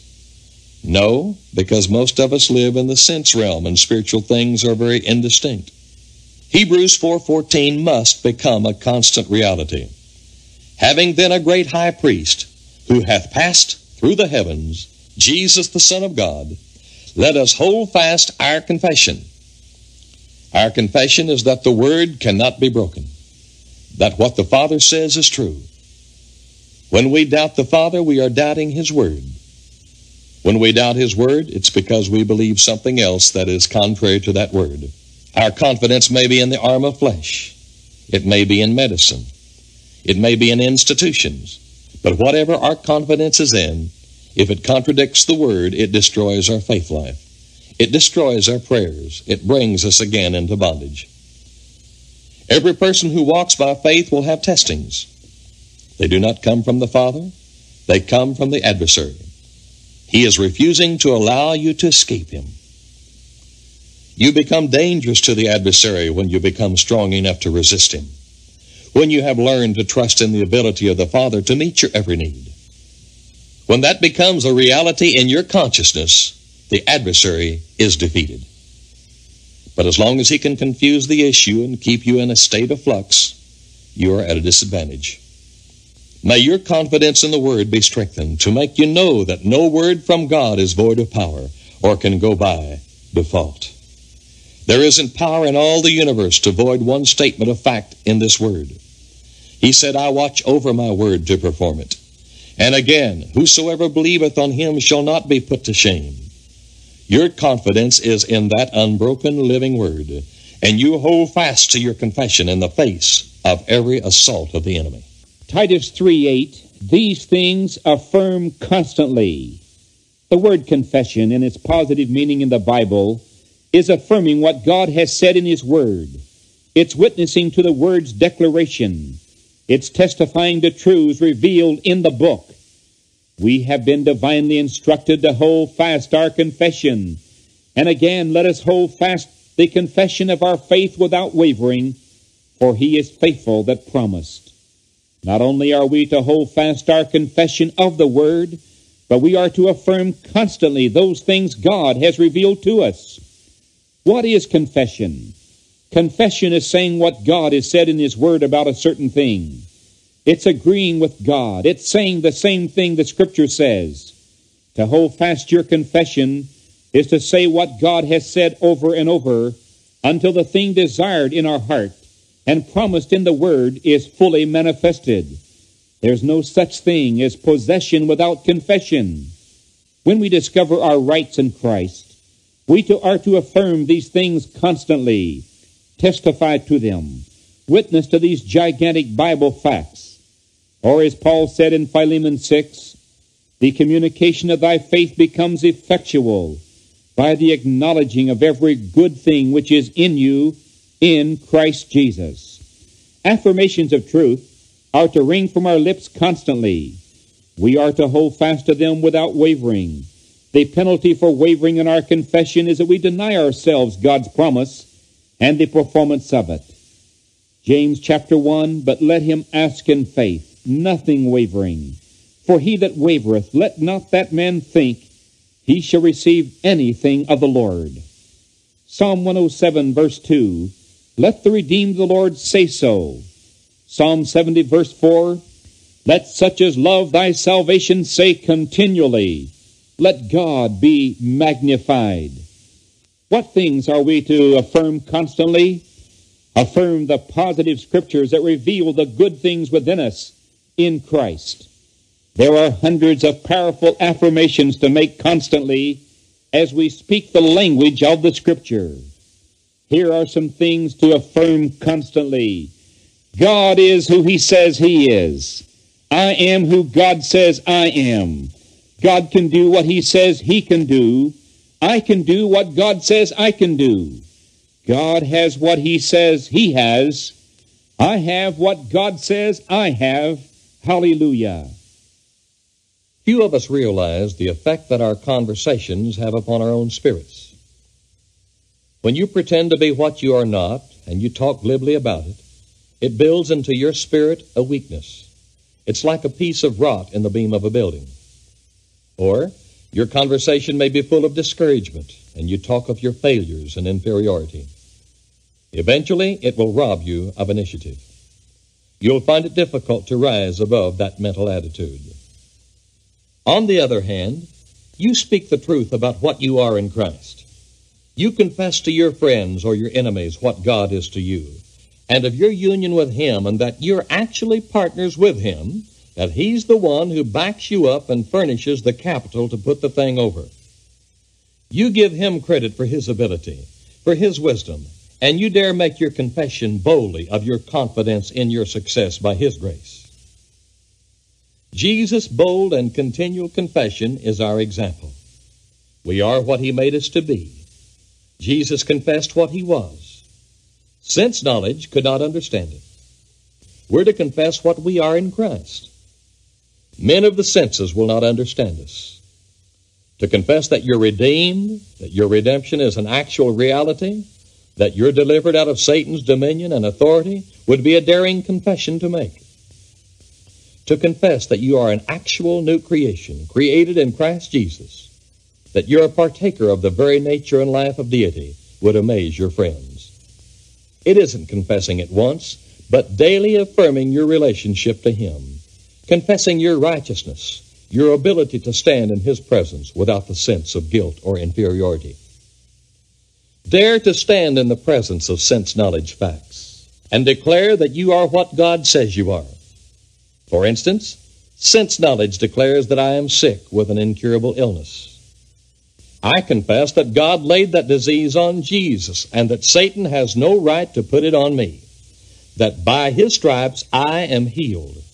No, because most of us live in the sense realm and spiritual things are very indistinct. Hebrews 4:14 must become a constant reality. Having then a great high priest who hath passed through the heavens, Jesus the Son of God, let us hold fast our confession. Our confession is that the Word cannot be broken, that what the Father says is true. When we doubt the Father, we are doubting His Word. When we doubt His Word, it's because we believe something else that is contrary to that Word. Our confidence may be in the arm of flesh. It may be in medicine. It may be in institutions. But whatever our confidence is in, if it contradicts the Word, it destroys our faith life. It destroys our prayers. It brings us again into bondage. Every person who walks by faith will have testings. They do not come from the Father, they come from the adversary. He is refusing to allow you to escape him. You become dangerous to the adversary when you become strong enough to resist him, when you have learned to trust in the ability of the Father to meet your every need. When that becomes a reality in your consciousness, the adversary is defeated. But as long as he can confuse the issue and keep you in a state of flux, you are at a disadvantage. May your confidence in the Word be strengthened to make you know that no word from God is void of power, or can go by default. There isn't power in all the universe to void one statement of fact in this word. He said, I watch over my word to perform it. And again, whosoever believeth on him shall not be put to shame. Your confidence is in that unbroken living word, and you hold fast to your confession in the face of every assault of the enemy. Titus 3 8, these things affirm constantly. The word confession, in its positive meaning in the Bible, is affirming what God has said in His Word. It's witnessing to the Word's declaration. It's testifying to truths revealed in the book. We have been divinely instructed to hold fast our confession. And again, let us hold fast the confession of our faith without wavering, for He is faithful that promised. Not only are we to hold fast our confession of the Word, but we are to affirm constantly those things God has revealed to us. What is confession? Confession is saying what God has said in His Word about a certain thing. It's agreeing with God. It's saying the same thing the Scripture says. To hold fast your confession is to say what God has said over and over until the thing desired in our heart and promised in the Word is fully manifested. There's no such thing as possession without confession. When we discover our rights in Christ, we to, are to affirm these things constantly, testify to them, witness to these gigantic Bible facts. Or as Paul said in Philemon 6, the communication of thy faith becomes effectual by the acknowledging of every good thing which is in you in Christ Jesus. Affirmations of truth are to ring from our lips constantly. We are to hold fast to them without wavering. The penalty for wavering in our confession is that we deny ourselves God's promise and the performance of it. James chapter 1, but let him ask in faith, nothing wavering. For he that wavereth, let not that man think he shall receive anything of the Lord. Psalm 107 verse 2, let the redeemed of the Lord say so. Psalm 70, verse 4 Let such as love thy salvation say continually, Let God be magnified. What things are we to affirm constantly? Affirm the positive scriptures that reveal the good things within us in Christ. There are hundreds of powerful affirmations to make constantly as we speak the language of the scripture. Here are some things to affirm constantly. God is who he says he is. I am who God says I am. God can do what he says he can do. I can do what God says I can do. God has what he says he has. I have what God says I have. Hallelujah. Few of us realize the effect that our conversations have upon our own spirits. When you pretend to be what you are not and you talk glibly about it, it builds into your spirit a weakness. It's like a piece of rot in the beam of a building. Or your conversation may be full of discouragement and you talk of your failures and inferiority. Eventually, it will rob you of initiative. You'll find it difficult to rise above that mental attitude. On the other hand, you speak the truth about what you are in Christ. You confess to your friends or your enemies what God is to you, and of your union with Him, and that you're actually partners with Him, that He's the one who backs you up and furnishes the capital to put the thing over. You give Him credit for His ability, for His wisdom, and you dare make your confession boldly of your confidence in your success by His grace. Jesus' bold and continual confession is our example. We are what He made us to be. Jesus confessed what he was. Sense knowledge could not understand it. We're to confess what we are in Christ. Men of the senses will not understand us. To confess that you're redeemed, that your redemption is an actual reality, that you're delivered out of Satan's dominion and authority would be a daring confession to make. To confess that you are an actual new creation, created in Christ Jesus, that you're a partaker of the very nature and life of deity would amaze your friends. It isn't confessing it once, but daily affirming your relationship to Him, confessing your righteousness, your ability to stand in His presence without the sense of guilt or inferiority. Dare to stand in the presence of sense knowledge facts and declare that you are what God says you are. For instance, sense knowledge declares that I am sick with an incurable illness. I confess that God laid that disease on Jesus and that Satan has no right to put it on me. That by his stripes I am healed.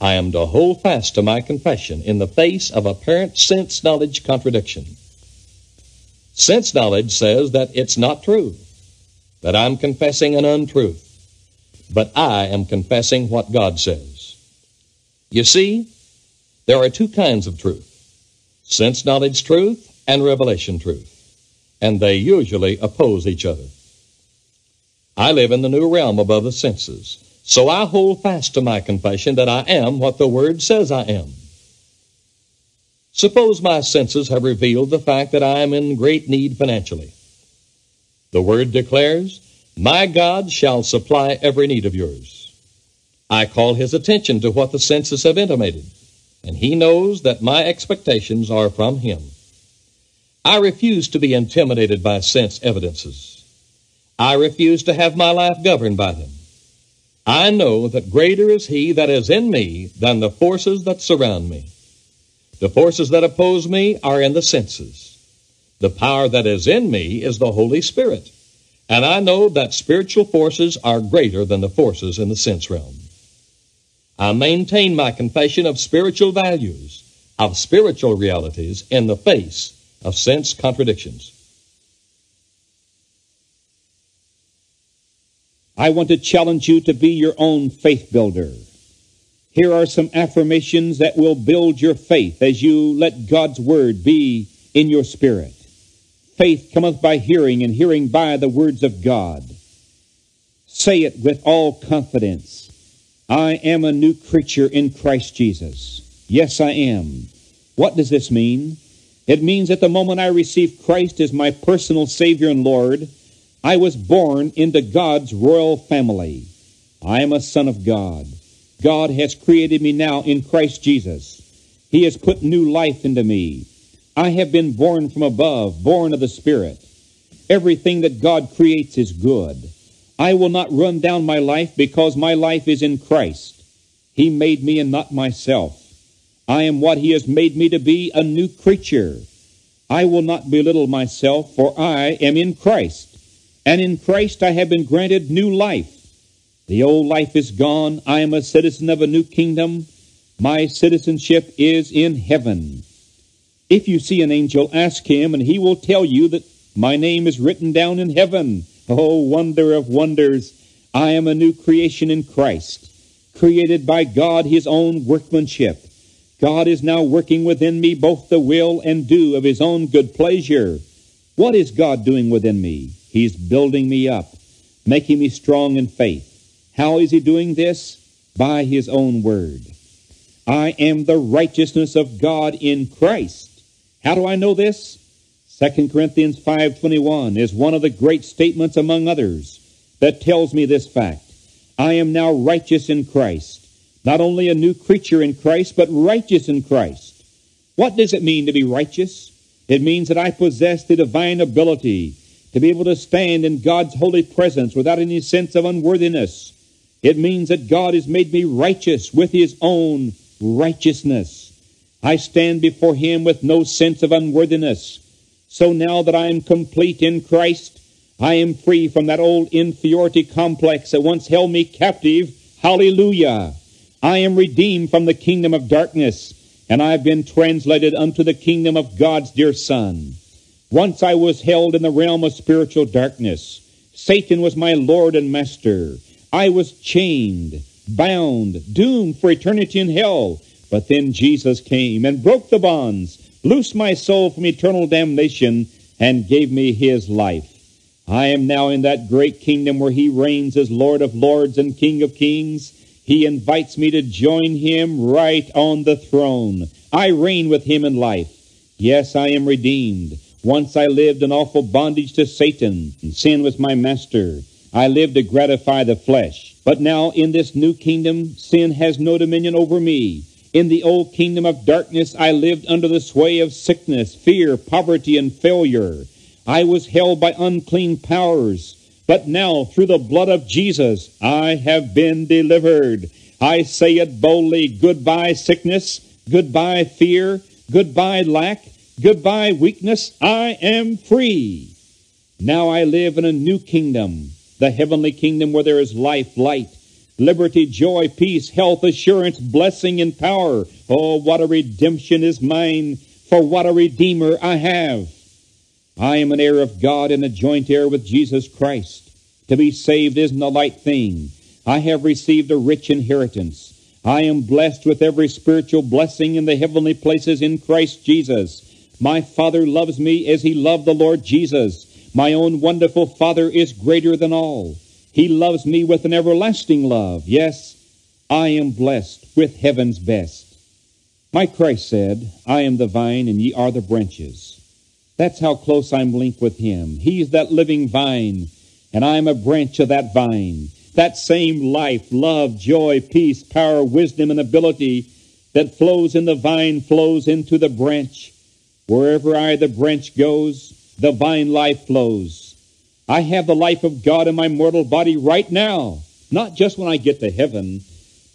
I am to hold fast to my confession in the face of apparent sense knowledge contradiction. Sense knowledge says that it's not true, that I'm confessing an untruth, but I am confessing what God says. You see, there are two kinds of truth sense knowledge truth and revelation truth, and they usually oppose each other. I live in the new realm above the senses, so I hold fast to my confession that I am what the Word says I am. Suppose my senses have revealed the fact that I am in great need financially. The Word declares, My God shall supply every need of yours. I call his attention to what the senses have intimated, and he knows that my expectations are from him. I refuse to be intimidated by sense evidences. I refuse to have my life governed by them. I know that greater is he that is in me than the forces that surround me. The forces that oppose me are in the senses. The power that is in me is the Holy Spirit. And I know that spiritual forces are greater than the forces in the sense realm. I maintain my confession of spiritual values, of spiritual realities in the face of sense contradictions. I want to challenge you to be your own faith builder. Here are some affirmations that will build your faith as you let God's word be in your spirit. Faith cometh by hearing, and hearing by the words of God. Say it with all confidence. I am a new creature in Christ Jesus. Yes, I am. What does this mean? It means that the moment I received Christ as my personal Savior and Lord, I was born into God's royal family. I am a son of God. God has created me now in Christ Jesus. He has put new life into me. I have been born from above, born of the Spirit. Everything that God creates is good. I will not run down my life because my life is in Christ. He made me and not myself. I am what He has made me to be, a new creature. I will not belittle myself, for I am in Christ. And in Christ I have been granted new life. The old life is gone. I am a citizen of a new kingdom. My citizenship is in heaven. If you see an angel, ask him, and he will tell you that my name is written down in heaven. Oh, wonder of wonders! I am a new creation in Christ, created by God, his own workmanship. God is now working within me both the will and do of his own good pleasure. What is God doing within me? He's building me up, making me strong in faith. How is he doing this? By his own word. I am the righteousness of God in Christ. How do I know this? 2 Corinthians 5:21 is one of the great statements among others that tells me this fact. I am now righteous in Christ not only a new creature in Christ, but righteous in Christ. What does it mean to be righteous? It means that I possess the divine ability to be able to stand in God's holy presence without any sense of unworthiness. It means that God has made me righteous with his own righteousness. I stand before him with no sense of unworthiness. So now that I am complete in Christ, I am free from that old inferiority complex that once held me captive. Hallelujah. I am redeemed from the kingdom of darkness, and I have been translated unto the kingdom of God's dear Son. Once I was held in the realm of spiritual darkness. Satan was my Lord and Master. I was chained, bound, doomed for eternity in hell. But then Jesus came and broke the bonds, loosed my soul from eternal damnation, and gave me his life. I am now in that great kingdom where he reigns as Lord of lords and King of kings. He invites me to join him right on the throne. I reign with him in life. Yes, I am redeemed. Once I lived in awful bondage to Satan, and sin was my master. I lived to gratify the flesh. But now in this new kingdom, sin has no dominion over me. In the old kingdom of darkness, I lived under the sway of sickness, fear, poverty, and failure. I was held by unclean powers. But now, through the blood of Jesus, I have been delivered. I say it boldly goodbye, sickness, goodbye, fear, goodbye, lack, goodbye, weakness. I am free. Now I live in a new kingdom, the heavenly kingdom where there is life, light, liberty, joy, peace, health, assurance, blessing, and power. Oh, what a redemption is mine, for what a redeemer I have. I am an heir of God and a joint heir with Jesus Christ. To be saved isn't a light thing. I have received a rich inheritance. I am blessed with every spiritual blessing in the heavenly places in Christ Jesus. My Father loves me as he loved the Lord Jesus. My own wonderful Father is greater than all. He loves me with an everlasting love. Yes, I am blessed with heaven's best. My Christ said, I am the vine and ye are the branches. That's how close I'm linked with him. He's that living vine, and I'm a branch of that vine. That same life, love, joy, peace, power, wisdom, and ability that flows in the vine flows into the branch. Wherever I, the branch, goes, the vine life flows. I have the life of God in my mortal body right now, not just when I get to heaven,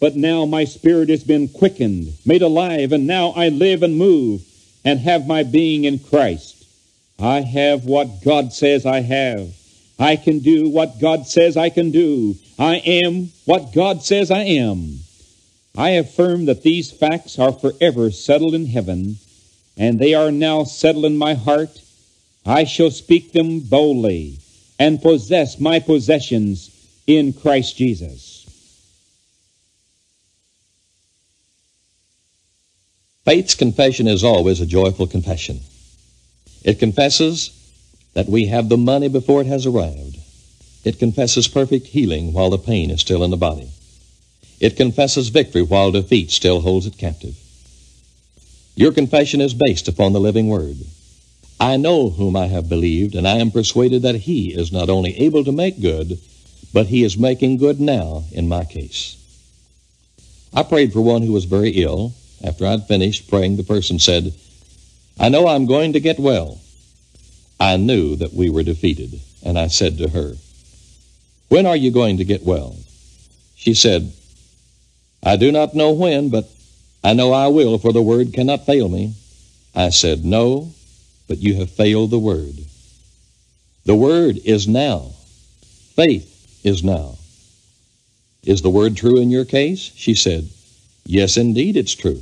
but now my spirit has been quickened, made alive, and now I live and move and have my being in Christ. I have what God says I have. I can do what God says I can do. I am what God says I am. I affirm that these facts are forever settled in heaven, and they are now settled in my heart. I shall speak them boldly and possess my possessions in Christ Jesus. Faith's confession is always a joyful confession. It confesses that we have the money before it has arrived. It confesses perfect healing while the pain is still in the body. It confesses victory while defeat still holds it captive. Your confession is based upon the living word. I know whom I have believed, and I am persuaded that he is not only able to make good, but he is making good now in my case. I prayed for one who was very ill. After I'd finished praying, the person said, I know I'm going to get well. I knew that we were defeated, and I said to her, When are you going to get well? She said, I do not know when, but I know I will, for the word cannot fail me. I said, No, but you have failed the Word. The Word is now. Faith is now. Is the Word true in your case? She said, Yes, indeed, it's true.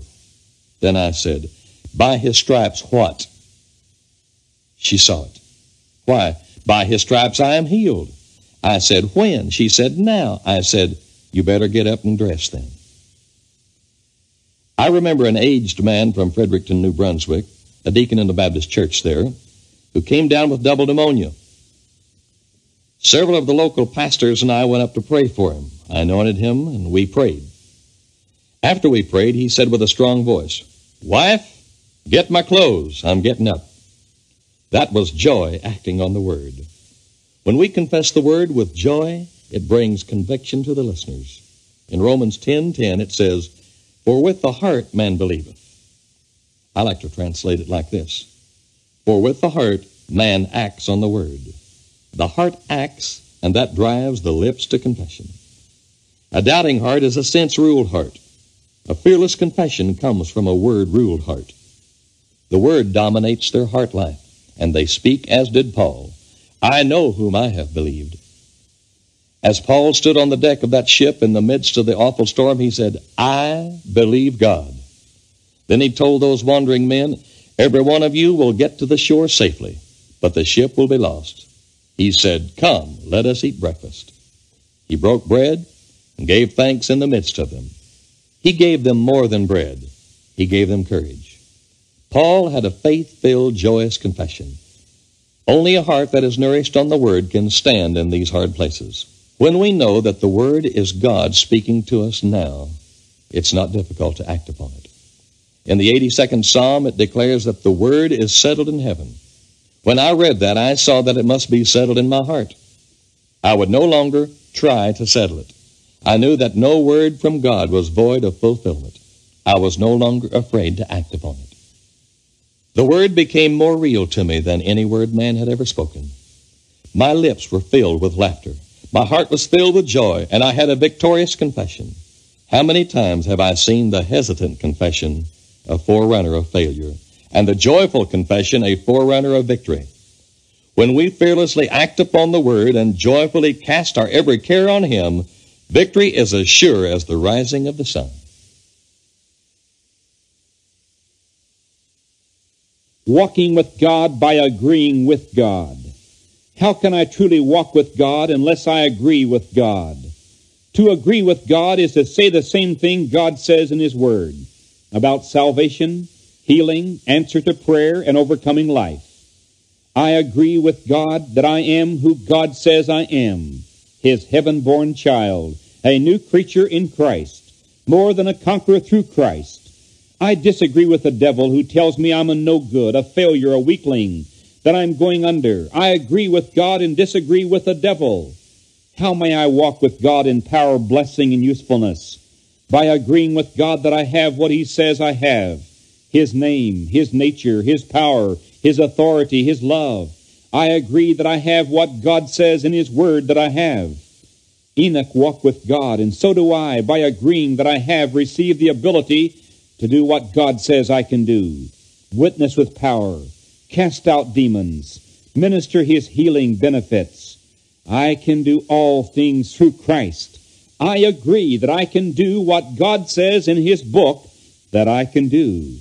Then I said, By His stripes, what? She saw it. Why, by His stripes I am healed. I said, When? She said, Now. I said, You better get up and dress then. I remember an aged man from Fredericton, New Brunswick, a deacon in the Baptist church there, who came down with double pneumonia. Several of the local pastors and I went up to pray for him. I anointed him, and we prayed. After we prayed, he said with a strong voice, Wife, get my clothes. I'm getting up. That was joy acting on the word. When we confess the word with joy, it brings conviction to the listeners. In Romans 10:10 10, 10, it says, For with the heart man believeth I like to translate it like this For with the heart, man acts on the word. The heart acts, and that drives the lips to confession. A doubting heart is a sense ruled heart. A fearless confession comes from a word ruled heart. The word dominates their heart life, and they speak as did Paul I know whom I have believed. As Paul stood on the deck of that ship in the midst of the awful storm, he said, I believe God. Then he told those wandering men, Every one of you will get to the shore safely, but the ship will be lost. He said, Come, let us eat breakfast. He broke bread and gave thanks in the midst of them. He gave them more than bread. He gave them courage. Paul had a faith-filled, joyous confession. Only a heart that is nourished on the Word can stand in these hard places. When we know that the Word is God speaking to us now, it's not difficult to act upon it. In the 82nd Psalm, it declares that the word is settled in heaven. When I read that, I saw that it must be settled in my heart. I would no longer try to settle it. I knew that no word from God was void of fulfillment. I was no longer afraid to act upon it. The word became more real to me than any word man had ever spoken. My lips were filled with laughter. My heart was filled with joy, and I had a victorious confession. How many times have I seen the hesitant confession a forerunner of failure, and the joyful confession a forerunner of victory? When we fearlessly act upon the word and joyfully cast our every care on him, victory is as sure as the rising of the sun. Walking with God by agreeing with God. How can I truly walk with God unless I agree with God? To agree with God is to say the same thing God says in His Word about salvation, healing, answer to prayer, and overcoming life. I agree with God that I am who God says I am, His heaven born child, a new creature in Christ, more than a conqueror through Christ. I disagree with the devil who tells me I'm a no good, a failure, a weakling, that I'm going under. I agree with God and disagree with the devil. How may I walk with God in power, blessing, and usefulness? By agreeing with God that I have what He says I have His name, His nature, His power, His authority, His love. I agree that I have what God says in His Word that I have. Enoch walked with God, and so do I, by agreeing that I have received the ability to do what God says I can do. Witness with power, cast out demons, minister his healing benefits. I can do all things through Christ. I agree that I can do what God says in his book that I can do.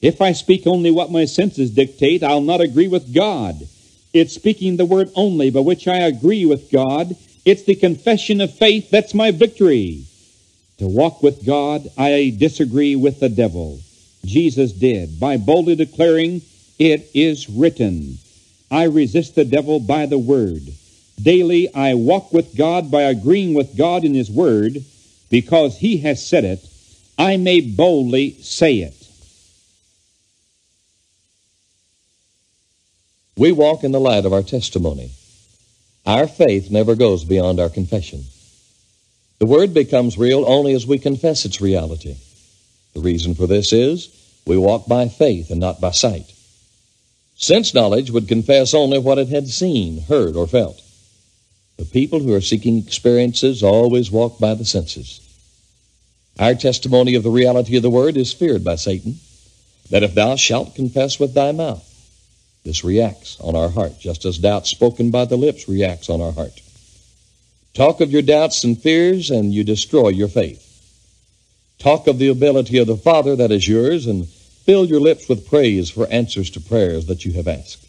If I speak only what my senses dictate, I'll not agree with God. It's speaking the word only by which I agree with God. It's the confession of faith that's my victory. To walk with God, I disagree with the devil. Jesus did by boldly declaring, it is written. I resist the devil by the word. Daily I walk with God by agreeing with God in his word, because he has said it, I may boldly say it. We walk in the light of our testimony. Our faith never goes beyond our confession. The Word becomes real only as we confess its reality. The reason for this is we walk by faith and not by sight. Sense knowledge would confess only what it had seen, heard, or felt. The people who are seeking experiences always walk by the senses. Our testimony of the reality of the Word is feared by Satan, that if thou shalt confess with thy mouth, this reacts on our heart, just as doubt spoken by the lips reacts on our heart. Talk of your doubts and fears, and you destroy your faith. Talk of the ability of the Father that is yours, and fill your lips with praise for answers to prayers that you have asked.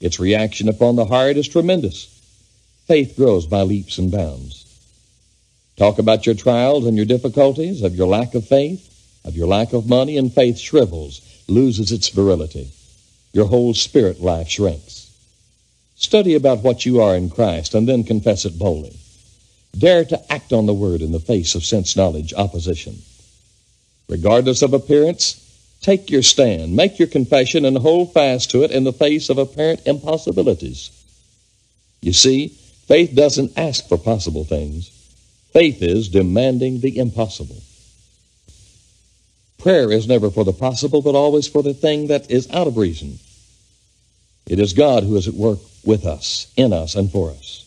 Its reaction upon the heart is tremendous. Faith grows by leaps and bounds. Talk about your trials and your difficulties, of your lack of faith, of your lack of money, and faith shrivels, loses its virility your whole spirit life shrinks. Study about what you are in Christ and then confess it boldly. Dare to act on the word in the face of sense knowledge opposition. Regardless of appearance, take your stand, make your confession, and hold fast to it in the face of apparent impossibilities. You see, faith doesn't ask for possible things. Faith is demanding the impossible. Prayer is never for the possible, but always for the thing that is out of reason. It is God who is at work with us, in us, and for us.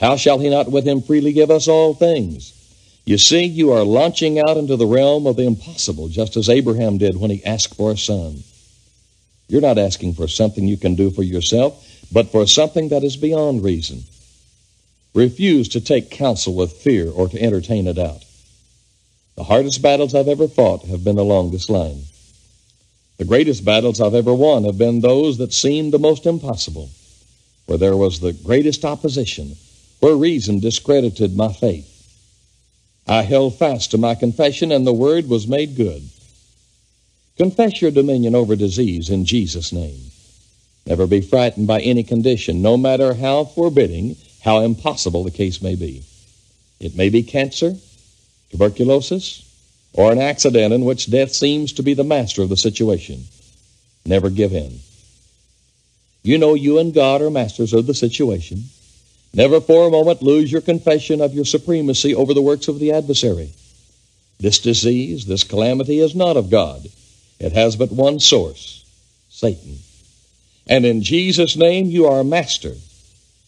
How shall he not with him freely give us all things? You see, you are launching out into the realm of the impossible, just as Abraham did when he asked for a son. You're not asking for something you can do for yourself, but for something that is beyond reason. Refuse to take counsel with fear or to entertain a doubt. The hardest battles I've ever fought have been along this line. The greatest battles I've ever won have been those that seemed the most impossible, where there was the greatest opposition, where reason discredited my faith. I held fast to my confession, and the word was made good. Confess your dominion over disease in Jesus' name. Never be frightened by any condition, no matter how forbidding, how impossible the case may be. It may be cancer, tuberculosis, or an accident in which death seems to be the master of the situation. Never give in. You know you and God are masters of the situation. Never for a moment lose your confession of your supremacy over the works of the adversary. This disease, this calamity is not of God. It has but one source Satan. And in Jesus' name, you are a master.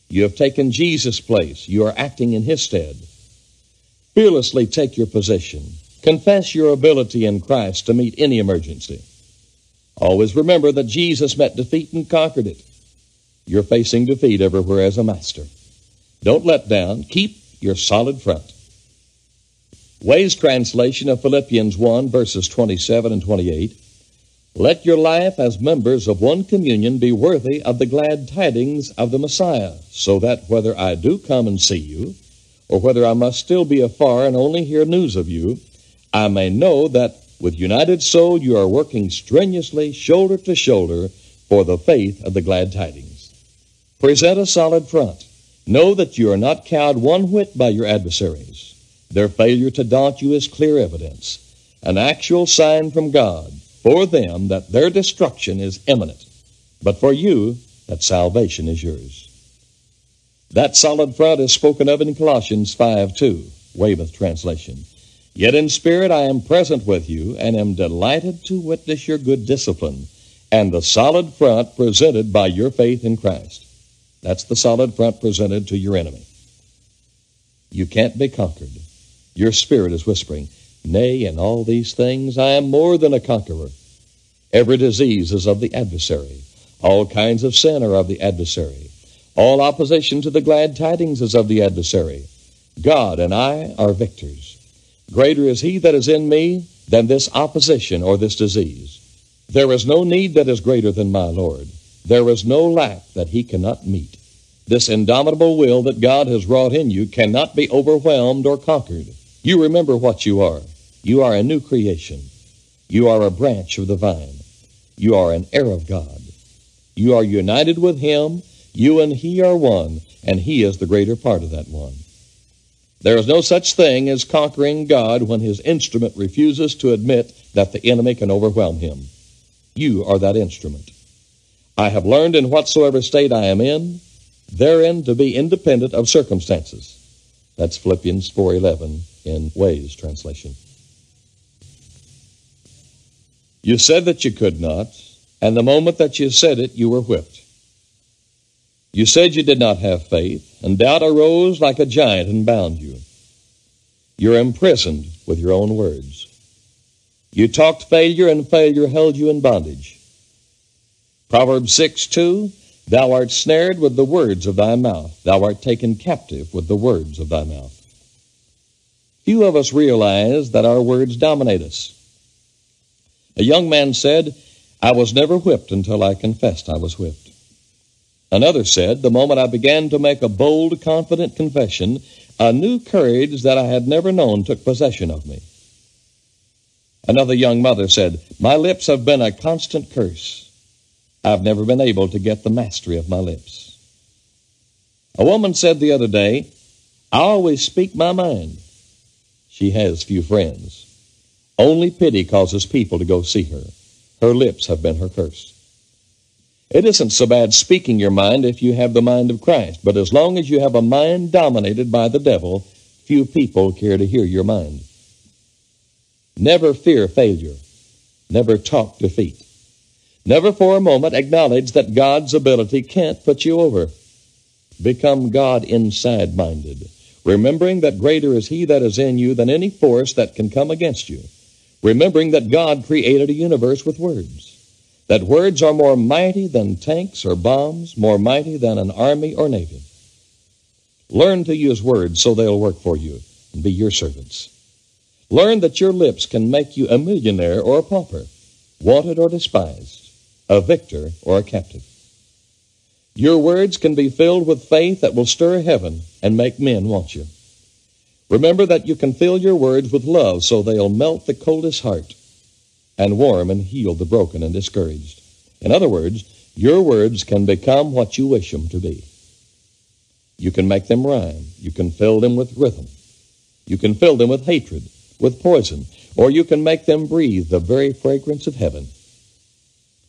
You have taken Jesus' place. You are acting in his stead. Fearlessly take your position. Confess your ability in Christ to meet any emergency. Always remember that Jesus met defeat and conquered it. You're facing defeat everywhere as a master. Don't let down. Keep your solid front. Way's translation of Philippians 1, verses 27 and 28 Let your life as members of one communion be worthy of the glad tidings of the Messiah, so that whether I do come and see you, or whether I must still be afar and only hear news of you, I may know that with united soul you are working strenuously, shoulder to shoulder, for the faith of the glad tidings. Present a solid front. Know that you are not cowed one whit by your adversaries. Their failure to daunt you is clear evidence, an actual sign from God for them that their destruction is imminent, but for you that salvation is yours. That solid front is spoken of in Colossians 5 2, Weymouth translation. Yet in spirit I am present with you, and am delighted to witness your good discipline, and the solid front presented by your faith in Christ. That's the solid front presented to your enemy. You can't be conquered. Your spirit is whispering, Nay, in all these things I am more than a conqueror. Every disease is of the adversary. All kinds of sin are of the adversary. All opposition to the glad tidings is of the adversary. God and I are victors. Greater is he that is in me than this opposition or this disease. There is no need that is greater than my Lord. There is no lack that he cannot meet. This indomitable will that God has wrought in you cannot be overwhelmed or conquered. You remember what you are. You are a new creation. You are a branch of the vine. You are an heir of God. You are united with him you and he are one, and he is the greater part of that one. There is no such thing as conquering God when his instrument refuses to admit that the enemy can overwhelm him. You are that instrument. I have learned in whatsoever state I am in, therein to be independent of circumstances. That's Philippians 4:11 in Way's translation. You said that you could not, and the moment that you said it, you were whipped. You said you did not have faith, and doubt arose like a giant and bound you. You're imprisoned with your own words. You talked failure, and failure held you in bondage. Proverbs 6 2 Thou art snared with the words of thy mouth, thou art taken captive with the words of thy mouth. Few of us realize that our words dominate us. A young man said, I was never whipped until I confessed I was whipped. Another said, The moment I began to make a bold, confident confession, a new courage that I had never known took possession of me. Another young mother said, My lips have been a constant curse. I've never been able to get the mastery of my lips. A woman said the other day, I always speak my mind. She has few friends. Only pity causes people to go see her. Her lips have been her curse. It isn't so bad speaking your mind if you have the mind of Christ, but as long as you have a mind dominated by the devil, few people care to hear your mind. Never fear failure. Never talk defeat. Never for a moment acknowledge that God's ability can't put you over. Become God inside minded, remembering that greater is He that is in you than any force that can come against you, remembering that God created a universe with words that words are more mighty than tanks or bombs, more mighty than an army or navy. Learn to use words so they'll work for you and be your servants. Learn that your lips can make you a millionaire or a pauper, wanted or despised, a victor or a captive. Your words can be filled with faith that will stir heaven and make men want you. Remember that you can fill your words with love so they'll melt the coldest heart and warm and heal the broken and discouraged. In other words, your words can become what you wish them to be. You can make them rhyme. You can fill them with rhythm. You can fill them with hatred, with poison, or you can make them breathe the very fragrance of heaven.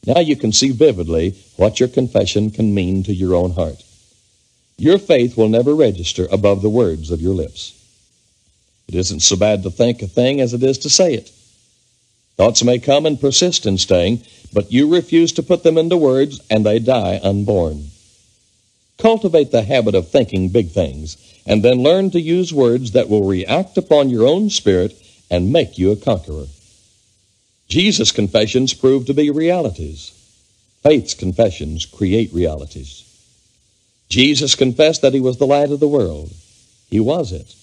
Now you can see vividly what your confession can mean to your own heart. Your faith will never register above the words of your lips. It isn't so bad to think a thing as it is to say it. Thoughts may come and persist in staying, but you refuse to put them into words, and they die unborn. Cultivate the habit of thinking big things, and then learn to use words that will react upon your own spirit and make you a conqueror. Jesus' confessions prove to be realities. Faith's confessions create realities. Jesus confessed that he was the light of the world. He was it.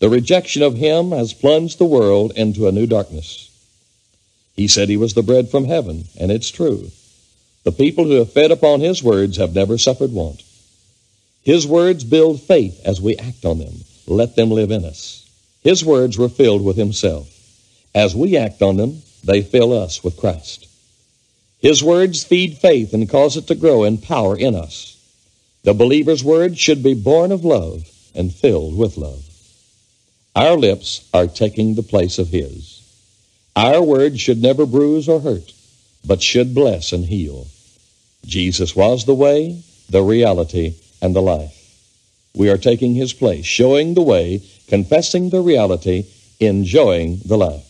The rejection of him has plunged the world into a new darkness. He said he was the bread from heaven, and it's true. The people who have fed upon his words have never suffered want. His words build faith as we act on them. Let them live in us. His words were filled with himself. As we act on them, they fill us with Christ. His words feed faith and cause it to grow in power in us. The believer's words should be born of love and filled with love. Our lips are taking the place of His. Our words should never bruise or hurt, but should bless and heal. Jesus was the way, the reality, and the life. We are taking His place, showing the way, confessing the reality, enjoying the life.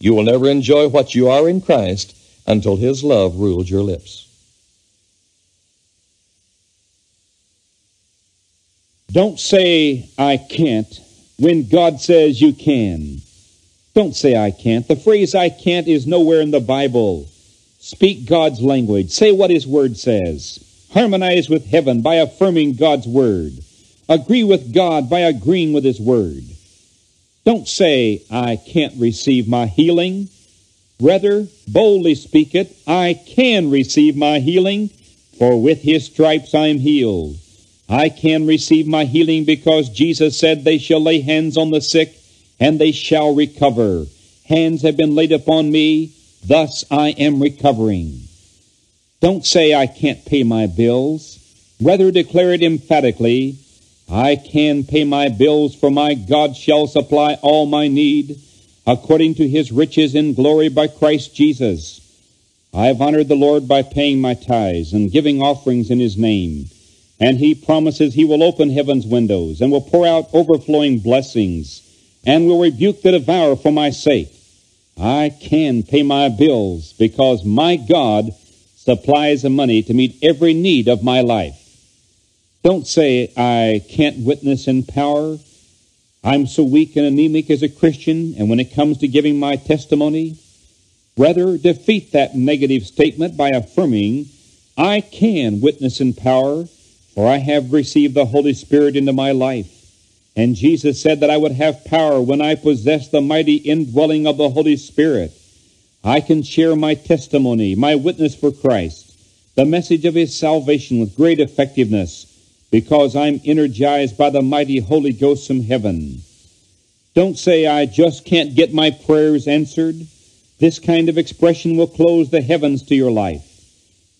You will never enjoy what you are in Christ until His love rules your lips. Don't say, I can't, when God says you can. Don't say, I can't. The phrase I can't is nowhere in the Bible. Speak God's language. Say what His Word says. Harmonize with heaven by affirming God's Word. Agree with God by agreeing with His Word. Don't say, I can't receive my healing. Rather, boldly speak it, I can receive my healing, for with His stripes I am healed. I can receive my healing because Jesus said they shall lay hands on the sick and they shall recover. Hands have been laid upon me, thus I am recovering. Don't say I can't pay my bills. Rather declare it emphatically, I can pay my bills, for my God shall supply all my need according to his riches in glory by Christ Jesus. I have honored the Lord by paying my tithes and giving offerings in his name. And he promises he will open heaven's windows and will pour out overflowing blessings and will rebuke the devourer for my sake. I can pay my bills because my God supplies the money to meet every need of my life. Don't say I can't witness in power. I'm so weak and anemic as a Christian, and when it comes to giving my testimony, rather defeat that negative statement by affirming I can witness in power for I have received the Holy Spirit into my life. And Jesus said that I would have power when I possess the mighty indwelling of the Holy Spirit. I can share my testimony, my witness for Christ, the message of His salvation with great effectiveness because I'm energized by the mighty Holy Ghost from heaven. Don't say I just can't get my prayers answered. This kind of expression will close the heavens to your life.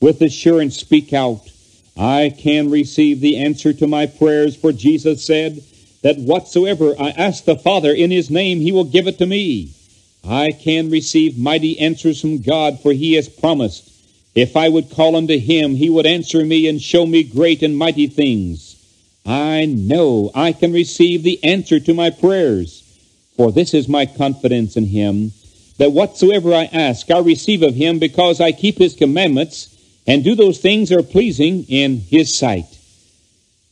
With assurance, speak out. I can receive the answer to my prayers, for Jesus said that whatsoever I ask the Father in His name, He will give it to me. I can receive mighty answers from God, for He has promised, if I would call unto Him, He would answer me and show me great and mighty things. I know I can receive the answer to my prayers, for this is my confidence in Him, that whatsoever I ask, I receive of Him, because I keep His commandments and do those things that are pleasing in His sight.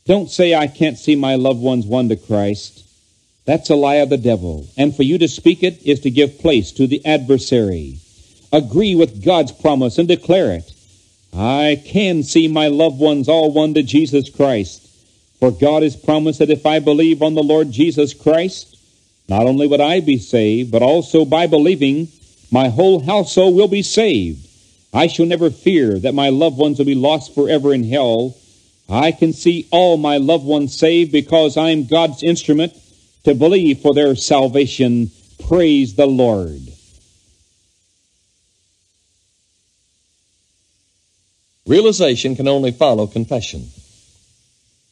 Don't say, I can't see my loved ones won to Christ. That's a lie of the devil. And for you to speak it is to give place to the adversary. Agree with God's promise and declare it. I can see my loved ones all won to Jesus Christ. For God has promised that if I believe on the Lord Jesus Christ, not only would I be saved, but also by believing, my whole household will be saved. I shall never fear that my loved ones will be lost forever in hell. I can see all my loved ones saved because I am God's instrument to believe for their salvation. Praise the Lord. Realization can only follow confession.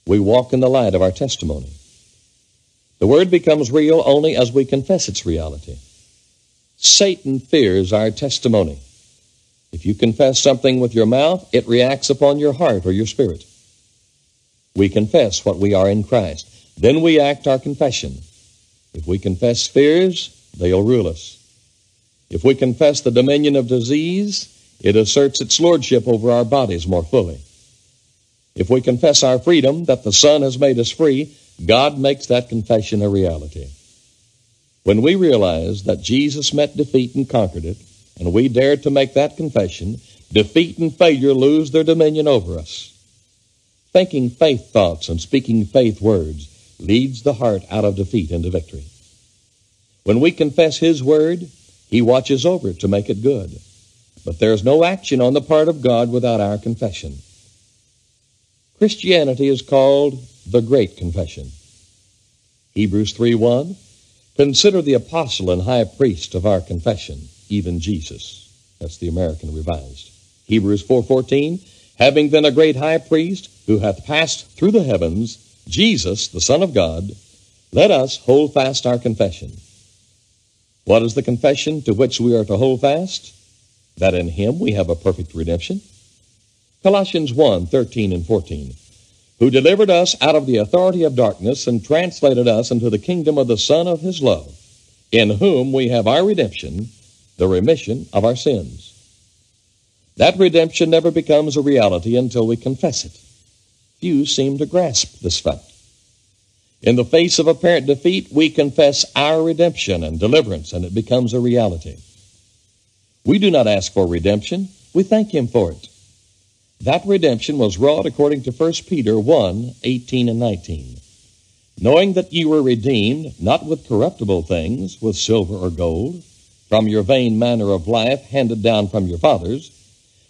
We walk in the light of our testimony. The Word becomes real only as we confess its reality. Satan fears our testimony. If you confess something with your mouth, it reacts upon your heart or your spirit. We confess what we are in Christ. Then we act our confession. If we confess fears, they'll rule us. If we confess the dominion of disease, it asserts its lordship over our bodies more fully. If we confess our freedom, that the Son has made us free, God makes that confession a reality. When we realize that Jesus met defeat and conquered it, and we dare to make that confession, defeat and failure lose their dominion over us. Thinking faith thoughts and speaking faith words leads the heart out of defeat into victory. When we confess His word, He watches over it to make it good. But there's no action on the part of God without our confession. Christianity is called the Great Confession. Hebrews 3 1 Consider the apostle and high priest of our confession, even Jesus. That's the American Revised. Hebrews 4:14, having then a great high priest who hath passed through the heavens, Jesus, the Son of God, let us hold fast our confession. What is the confession to which we are to hold fast? That in him we have a perfect redemption. Colossians 1, 13 and 14 who delivered us out of the authority of darkness and translated us into the kingdom of the Son of his love, in whom we have our redemption, the remission of our sins. That redemption never becomes a reality until we confess it. Few seem to grasp this fact. In the face of apparent defeat, we confess our redemption and deliverance, and it becomes a reality. We do not ask for redemption, we thank Him for it. That redemption was wrought according to 1 Peter 1 18 and 19. Knowing that ye were redeemed, not with corruptible things, with silver or gold, from your vain manner of life handed down from your fathers,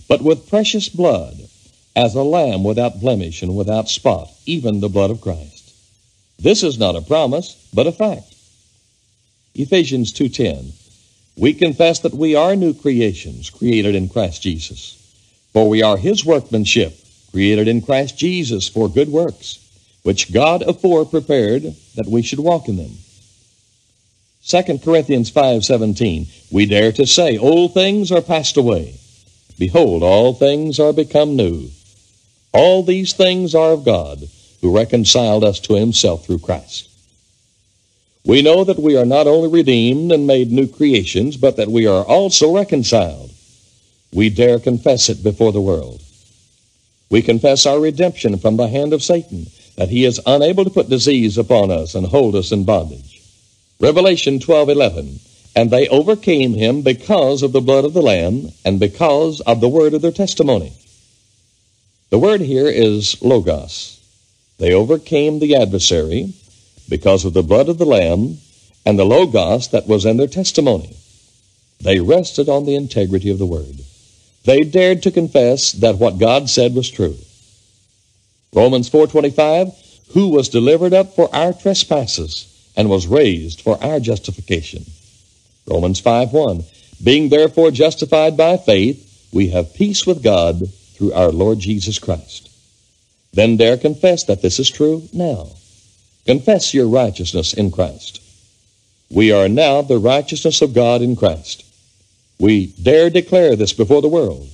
but with precious blood, as a lamb without blemish and without spot, even the blood of Christ. This is not a promise, but a fact. Ephesians 2:10 We confess that we are new creations, created in Christ Jesus. For we are his workmanship, created in Christ Jesus for good works, which God afore prepared that we should walk in them. 2 Corinthians 5:17 We dare to say old things are passed away behold all things are become new all these things are of God who reconciled us to himself through Christ We know that we are not only redeemed and made new creations but that we are also reconciled we dare confess it before the world. We confess our redemption from the hand of Satan, that he is unable to put disease upon us and hold us in bondage. Revelation 12:11 And they overcame him because of the blood of the lamb and because of the word of their testimony. The word here is logos. They overcame the adversary because of the blood of the lamb and the logos that was in their testimony. They rested on the integrity of the word. They dared to confess that what God said was true. Romans 4:25, who was delivered up for our trespasses and was raised for our justification. Romans 5:1, being therefore justified by faith, we have peace with God through our Lord Jesus Christ. Then dare confess that this is true now. Confess your righteousness in Christ. We are now the righteousness of God in Christ. We dare declare this before the world.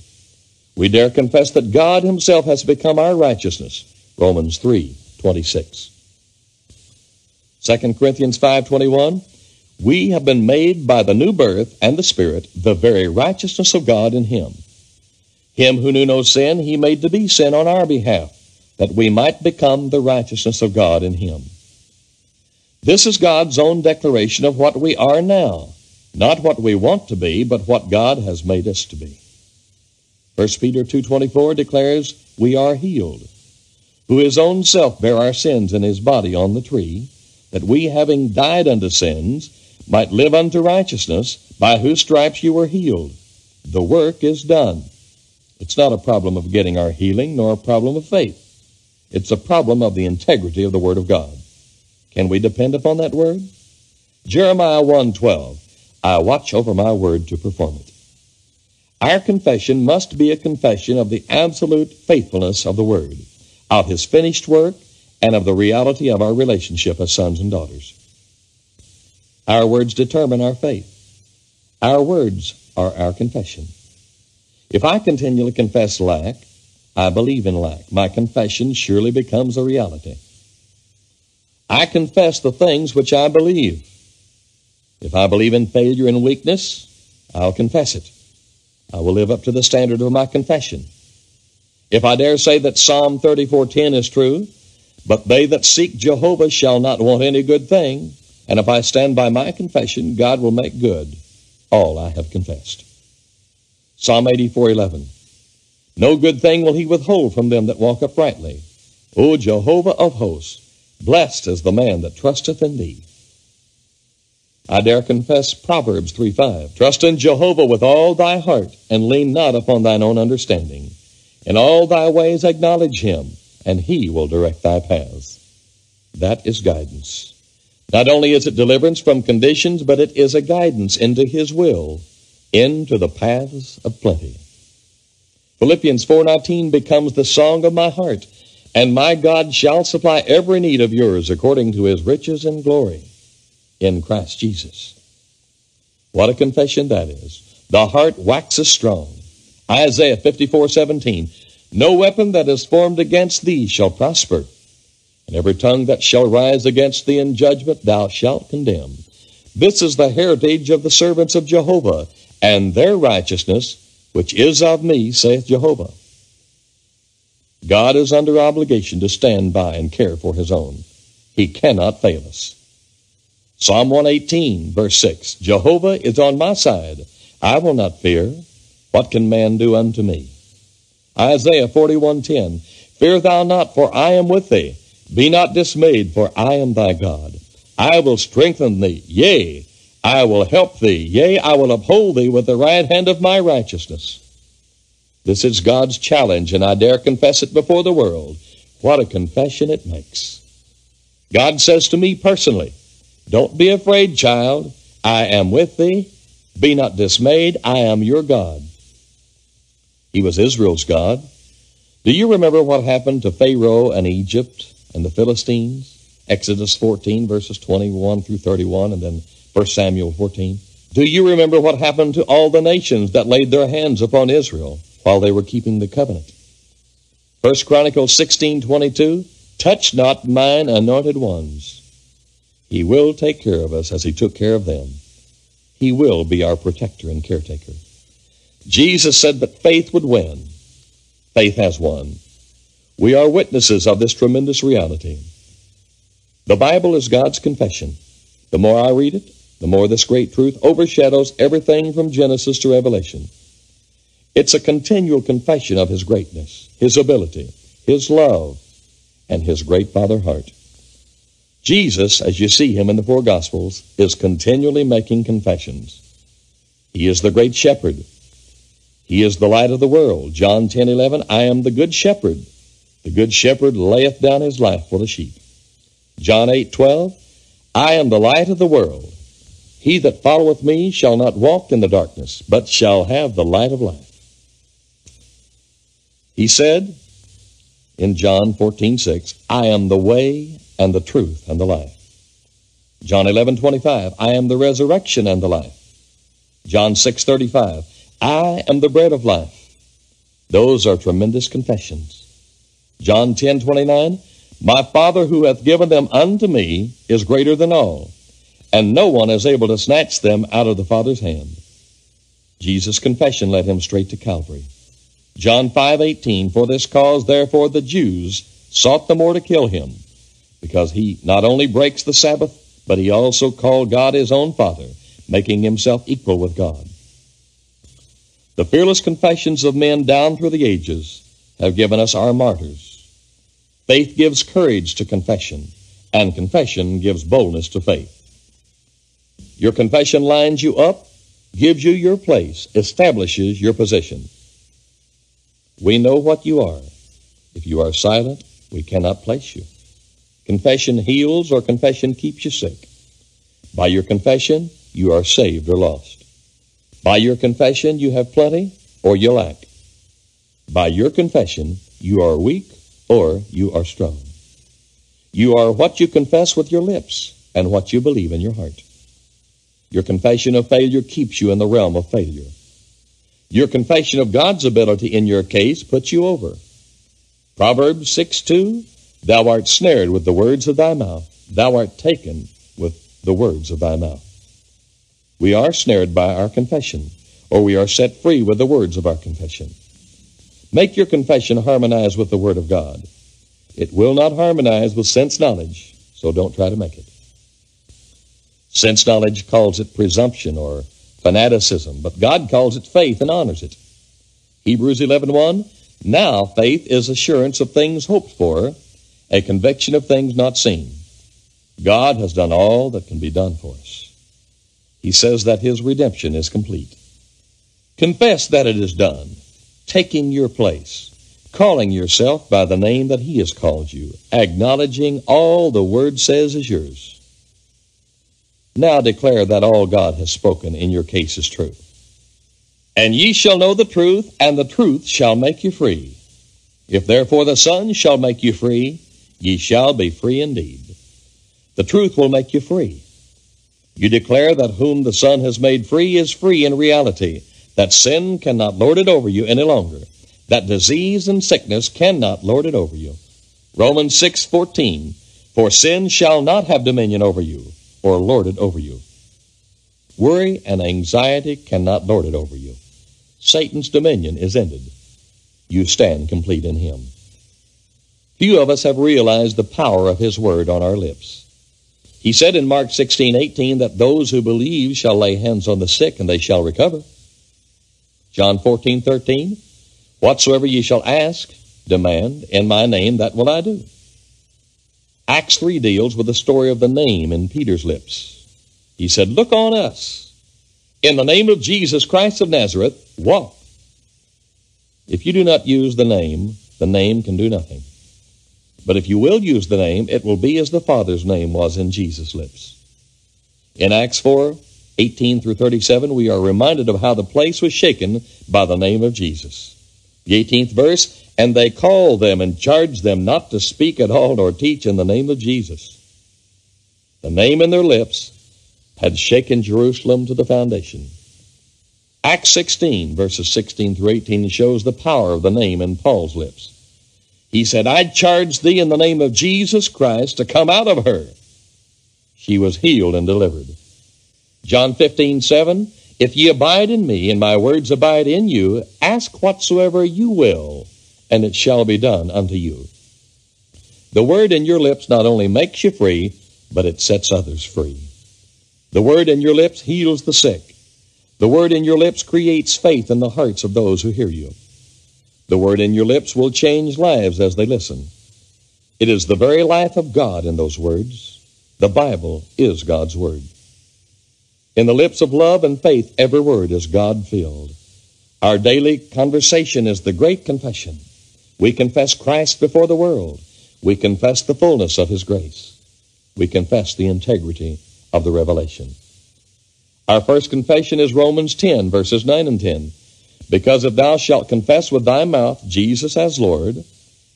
We dare confess that God himself has become our righteousness. Romans 3, 26. 2 Corinthians 5.21 We have been made by the new birth and the Spirit the very righteousness of God in him. Him who knew no sin, he made to be sin on our behalf, that we might become the righteousness of God in him. This is God's own declaration of what we are now not what we want to be, but what God has made us to be. 1 Peter 2.24 declares, We are healed, who his own self bare our sins in his body on the tree, that we, having died unto sins, might live unto righteousness, by whose stripes you were healed. The work is done. It's not a problem of getting our healing, nor a problem of faith. It's a problem of the integrity of the Word of God. Can we depend upon that Word? Jeremiah 1.12 I watch over my word to perform it. Our confession must be a confession of the absolute faithfulness of the word, of his finished work, and of the reality of our relationship as sons and daughters. Our words determine our faith. Our words are our confession. If I continually confess lack, I believe in lack. My confession surely becomes a reality. I confess the things which I believe. If I believe in failure and weakness, I'll confess it. I will live up to the standard of my confession. If I dare say that Psalm 34:10 is true, but they that seek Jehovah shall not want any good thing, and if I stand by my confession, God will make good all I have confessed. Psalm 84:11 No good thing will he withhold from them that walk uprightly. O Jehovah of hosts, blessed is the man that trusteth in thee. I dare confess Proverbs 3:5. Trust in Jehovah with all thy heart, and lean not upon thine own understanding. In all thy ways acknowledge him, and he will direct thy paths. That is guidance. Not only is it deliverance from conditions, but it is a guidance into his will, into the paths of plenty. Philippians 4:19 becomes the song of my heart, and my God shall supply every need of yours according to his riches and glory in Christ Jesus. What a confession that is. The heart waxes strong. Isaiah 54:17 No weapon that is formed against thee shall prosper, and every tongue that shall rise against thee in judgment thou shalt condemn. This is the heritage of the servants of Jehovah, and their righteousness, which is of me, saith Jehovah. God is under obligation to stand by and care for his own. He cannot fail us. Psalm 118, verse 6 Jehovah is on my side. I will not fear. What can man do unto me? Isaiah 41:10 Fear thou not, for I am with thee. Be not dismayed, for I am thy God. I will strengthen thee, yea, I will help thee, yea, I will uphold thee with the right hand of my righteousness. This is God's challenge, and I dare confess it before the world. What a confession it makes. God says to me personally, don't be afraid, child. I am with thee. Be not dismayed. I am your God. He was Israel's God. Do you remember what happened to Pharaoh and Egypt and the Philistines? Exodus 14, verses 21 through 31, and then 1 Samuel 14. Do you remember what happened to all the nations that laid their hands upon Israel while they were keeping the covenant? 1 Chronicles 16, 22. Touch not mine anointed ones. He will take care of us as He took care of them. He will be our protector and caretaker. Jesus said that faith would win. Faith has won. We are witnesses of this tremendous reality. The Bible is God's confession. The more I read it, the more this great truth overshadows everything from Genesis to Revelation. It's a continual confession of His greatness, His ability, His love, and His great Father heart. Jesus, as you see him in the four Gospels, is continually making confessions. He is the great shepherd. He is the light of the world. John 10 11, I am the good shepherd. The good shepherd layeth down his life for the sheep. John 8 12, I am the light of the world. He that followeth me shall not walk in the darkness, but shall have the light of life. He said in John 14 6, I am the way and the truth and the life. John 11, 25, I am the resurrection and the life. John 6, 35, I am the bread of life. Those are tremendous confessions. John 10, 29, My Father who hath given them unto me is greater than all, and no one is able to snatch them out of the Father's hand. Jesus' confession led him straight to Calvary. John 5, 18, For this cause therefore the Jews sought the more to kill him because he not only breaks the Sabbath, but he also called God his own Father, making himself equal with God. The fearless confessions of men down through the ages have given us our martyrs. Faith gives courage to confession, and confession gives boldness to faith. Your confession lines you up, gives you your place, establishes your position. We know what you are. If you are silent, we cannot place you. Confession heals or confession keeps you sick. By your confession, you are saved or lost. By your confession, you have plenty or you lack. By your confession, you are weak or you are strong. You are what you confess with your lips and what you believe in your heart. Your confession of failure keeps you in the realm of failure. Your confession of God's ability in your case puts you over. Proverbs 6 2 Thou art snared with the words of thy mouth. Thou art taken with the words of thy mouth. we are snared by our confession, or we are set free with the words of our confession. Make your confession harmonize with the Word of God. It will not harmonize with sense knowledge, so don't try to make it. Sense knowledge calls it presumption or fanaticism, but God calls it faith and honors it. Hebrews 11:1 Now faith is assurance of things hoped for, a conviction of things not seen. God has done all that can be done for us. He says that his redemption is complete. Confess that it is done, taking your place, calling yourself by the name that he has called you, acknowledging all the word says is yours. Now declare that all God has spoken in your case is true. And ye shall know the truth, and the truth shall make you free. If therefore the Son shall make you free, ye shall be free indeed. The truth will make you free. You declare that whom the Son has made free is free in reality, that sin cannot lord it over you any longer, that disease and sickness cannot lord it over you. Romans 6:14 For sin shall not have dominion over you or lord it over you. Worry and anxiety cannot lord it over you. Satan's dominion is ended. You stand complete in him. Few of us have realized the power of his word on our lips. He said in Mark 16, 18 that those who believe shall lay hands on the sick and they shall recover. John 14, 13, whatsoever ye shall ask, demand, in my name, that will I do. Acts 3 deals with the story of the name in Peter's lips. He said, Look on us. In the name of Jesus Christ of Nazareth, walk. If you do not use the name, the name can do nothing. But if you will use the name, it will be as the Father's name was in Jesus' lips. In Acts 4, 18 through 37, we are reminded of how the place was shaken by the name of Jesus. The 18th verse, and they called them and charged them not to speak at all nor teach in the name of Jesus. The name in their lips had shaken Jerusalem to the foundation. Acts 16, verses 16 through 18, shows the power of the name in Paul's lips. He said, I charge thee in the name of Jesus Christ to come out of her. She was healed and delivered. John 15, 7, If ye abide in me, and my words abide in you, ask whatsoever you will, and it shall be done unto you. The word in your lips not only makes you free, but it sets others free. The word in your lips heals the sick. The word in your lips creates faith in the hearts of those who hear you. The word in your lips will change lives as they listen. It is the very life of God in those words. The Bible is God's word. In the lips of love and faith, every word is God filled. Our daily conversation is the great confession. We confess Christ before the world. We confess the fullness of His grace. We confess the integrity of the revelation. Our first confession is Romans 10, verses 9 and 10. Because if thou shalt confess with thy mouth Jesus as Lord,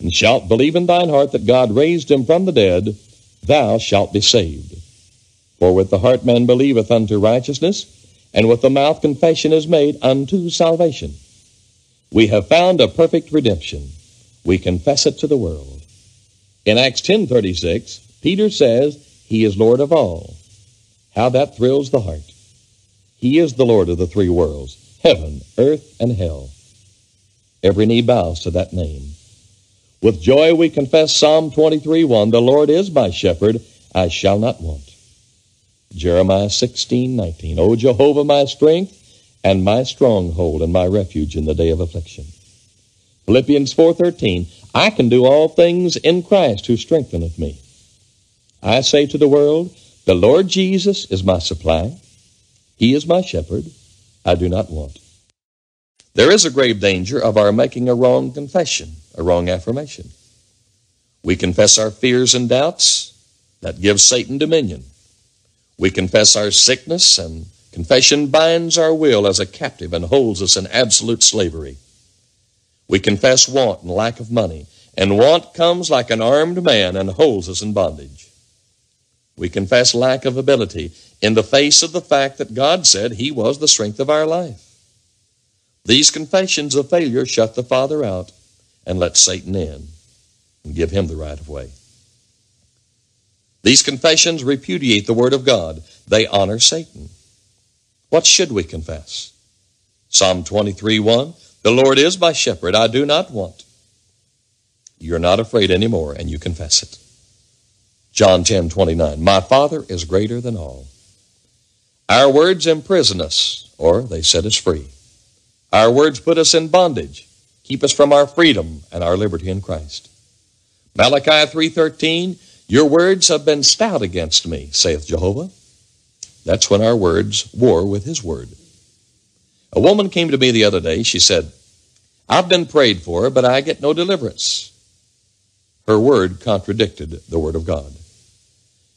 and shalt believe in thine heart that God raised him from the dead, thou shalt be saved. For with the heart man believeth unto righteousness, and with the mouth confession is made unto salvation. We have found a perfect redemption we confess it to the world. In Acts 10:36, Peter says he is Lord of all. How that thrills the heart. He is the Lord of the three worlds, heaven, earth, and hell. Every knee bows to that name. With joy we confess Psalm 23:1, the Lord is my shepherd, I shall not want. Jeremiah 16:19, O Jehovah my strength and my stronghold and my refuge in the day of affliction. Philippians 4:13, I can do all things in Christ who strengtheneth me. I say to the world, the Lord Jesus is my supply. He is my shepherd. I do not want. There is a grave danger of our making a wrong confession, a wrong affirmation. We confess our fears and doubts. That gives Satan dominion. We confess our sickness, and confession binds our will as a captive and holds us in absolute slavery. We confess want and lack of money, and want comes like an armed man and holds us in bondage. We confess lack of ability in the face of the fact that God said He was the strength of our life. These confessions of failure shut the Father out and let Satan in and give him the right of way. These confessions repudiate the Word of God. They honor Satan. What should we confess? Psalm 23 1 The Lord is my shepherd, I do not want. You're not afraid anymore, and you confess it. John 10 29 My Father is greater than all. Our words imprison us, or they set us free. Our words put us in bondage, keep us from our freedom and our liberty in Christ. Malachi 3:13 Your words have been stout against me, saith Jehovah. That's when our words war with his word. A woman came to me the other day. She said, I've been prayed for, but I get no deliverance. Her word contradicted the word of God.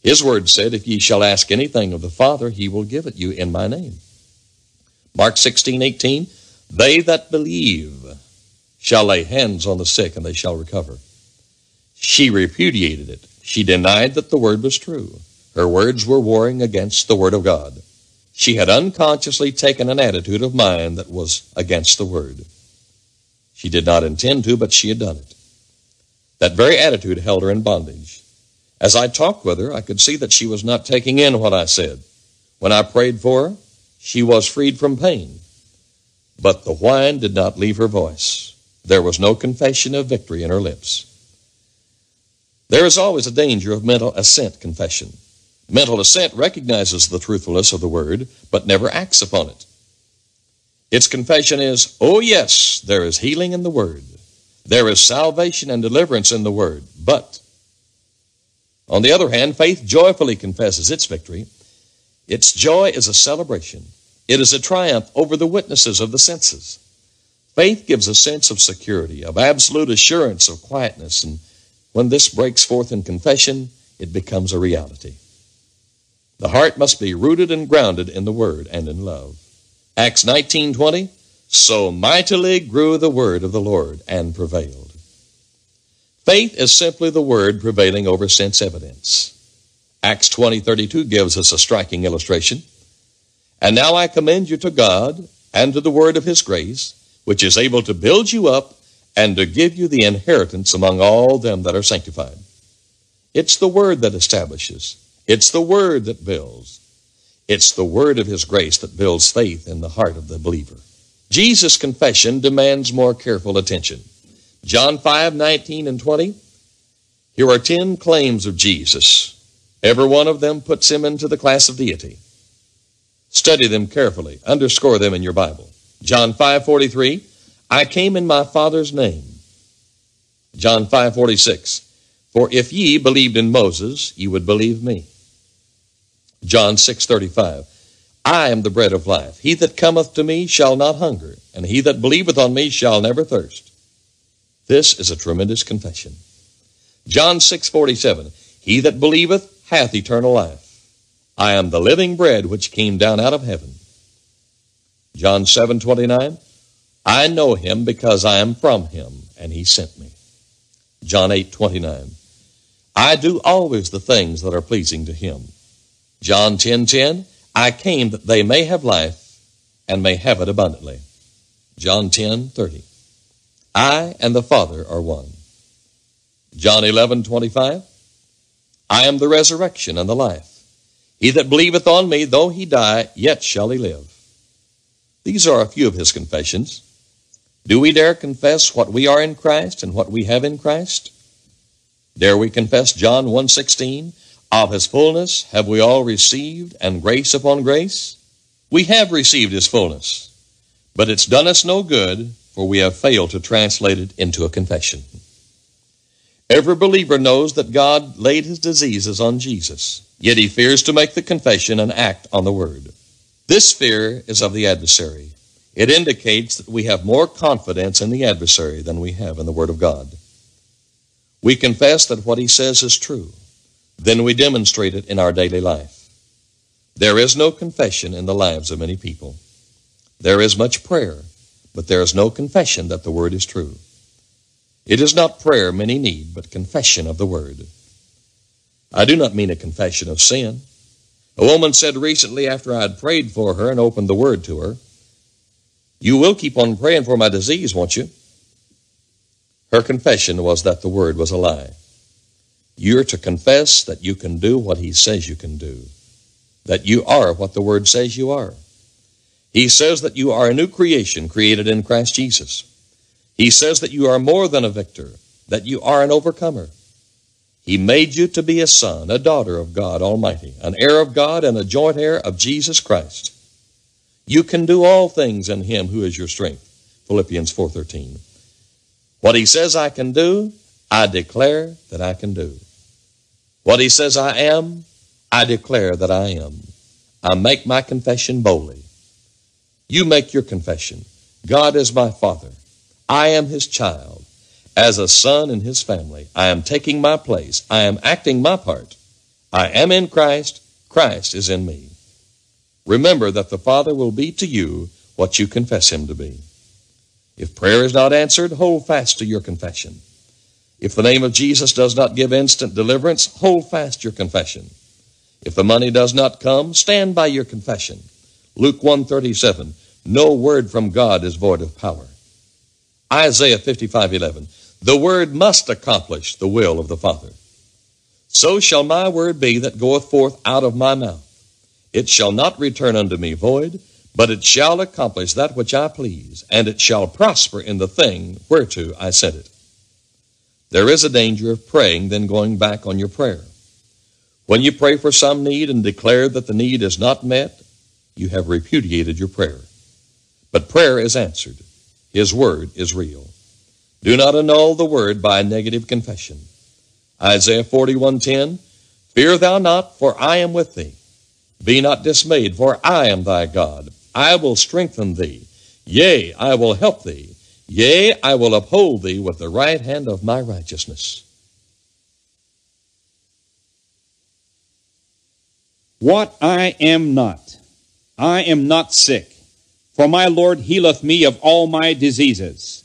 His word said, If ye shall ask anything of the Father, he will give it you in my name. Mark 16, 18, They that believe shall lay hands on the sick, and they shall recover. She repudiated it. She denied that the word was true. Her words were warring against the word of God. She had unconsciously taken an attitude of mind that was against the word. She did not intend to, but she had done it. That very attitude held her in bondage. As I talked with her, I could see that she was not taking in what I said. When I prayed for her, she was freed from pain. But the whine did not leave her voice. There was no confession of victory in her lips. There is always a danger of mental assent confession. Mental assent recognizes the truthfulness of the word, but never acts upon it. Its confession is, oh yes, there is healing in the word. There is salvation and deliverance in the word. But, on the other hand, faith joyfully confesses its victory. Its joy is a celebration. It is a triumph over the witnesses of the senses. Faith gives a sense of security, of absolute assurance, of quietness, and when this breaks forth in confession, it becomes a reality. The heart must be rooted and grounded in the Word and in love. Acts 19:20 So mightily grew the word of the Lord and prevailed. Faith is simply the word prevailing over sense evidence. Acts 20:32 gives us a striking illustration. And now I commend you to God and to the word of his grace, which is able to build you up and to give you the inheritance among all them that are sanctified. It's the Word that establishes, it's the Word that builds. It's the Word of His grace that builds faith in the heart of the believer. Jesus' confession demands more careful attention. John 5 19 and 20. Here are ten claims of Jesus. Every one of them puts him into the class of deity. Study them carefully. Underscore them in your Bible. John 5 43. I came in my Father's name. John 5:46 For if ye believed in Moses, ye would believe me. John 6:35 I am the bread of life. He that cometh to me shall not hunger, and he that believeth on me shall never thirst. This is a tremendous confession. John 6:47 He that believeth hath eternal life. I am the living bread which came down out of heaven. John 7:29 I know him because I am from him, and he sent me. John 8:29 I do always the things that are pleasing to him. John 10 10. I came that they may have life and may have it abundantly. John 10 30. I and the Father are one. John 11 25. I am the resurrection and the life. He that believeth on me, though he die, yet shall he live. These are a few of his confessions. Do we dare confess what we are in Christ and what we have in Christ? Dare we confess John 1:16, of his fullness have we all received and grace upon grace? We have received his fullness, but it's done us no good, for we have failed to translate it into a confession. Every believer knows that God laid his diseases on Jesus, yet he fears to make the confession and act on the word. This fear is of the adversary. It indicates that we have more confidence in the adversary than we have in the Word of God. We confess that what he says is true. Then we demonstrate it in our daily life. There is no confession in the lives of many people. There is much prayer, but there is no confession that the Word is true. It is not prayer many need, but confession of the Word. I do not mean a confession of sin. A woman said recently after I had prayed for her and opened the Word to her, you will keep on praying for my disease, won't you? Her confession was that the word was a lie. You're to confess that you can do what he says you can do, that you are what the word says you are. He says that you are a new creation created in Christ Jesus. He says that you are more than a victor, that you are an overcomer. He made you to be a son, a daughter of God Almighty, an heir of God and a joint heir of Jesus Christ. You can do all things in him who is your strength. Philippians 4:13. What he says I can do, I declare that I can do. What he says I am, I declare that I am. I make my confession boldly. You make your confession. God is my Father. I am His child. As a son in His family, I am taking my place. I am acting my part. I am in Christ. Christ is in me. Remember that the Father will be to you what you confess Him to be. If prayer is not answered, hold fast to your confession. If the name of Jesus does not give instant deliverance, hold fast your confession. If the money does not come, stand by your confession. Luke 137, no word from God is void of power. Isaiah 55:11, the word must accomplish the will of the Father. So shall my word be that goeth forth out of my mouth. It shall not return unto me void, but it shall accomplish that which I please, and it shall prosper in the thing whereto I sent it. There is a danger of praying, then going back on your prayer. When you pray for some need and declare that the need is not met, you have repudiated your prayer. But prayer is answered. His word is real. Do not annul the word by negative confession. Isaiah 41:10 Fear thou not, for I am with thee. Be not dismayed, for I am thy God. I will strengthen thee. Yea, I will help thee. Yea, I will uphold thee with the right hand of my righteousness. What I am not. I am not sick, for my Lord healeth me of all my diseases.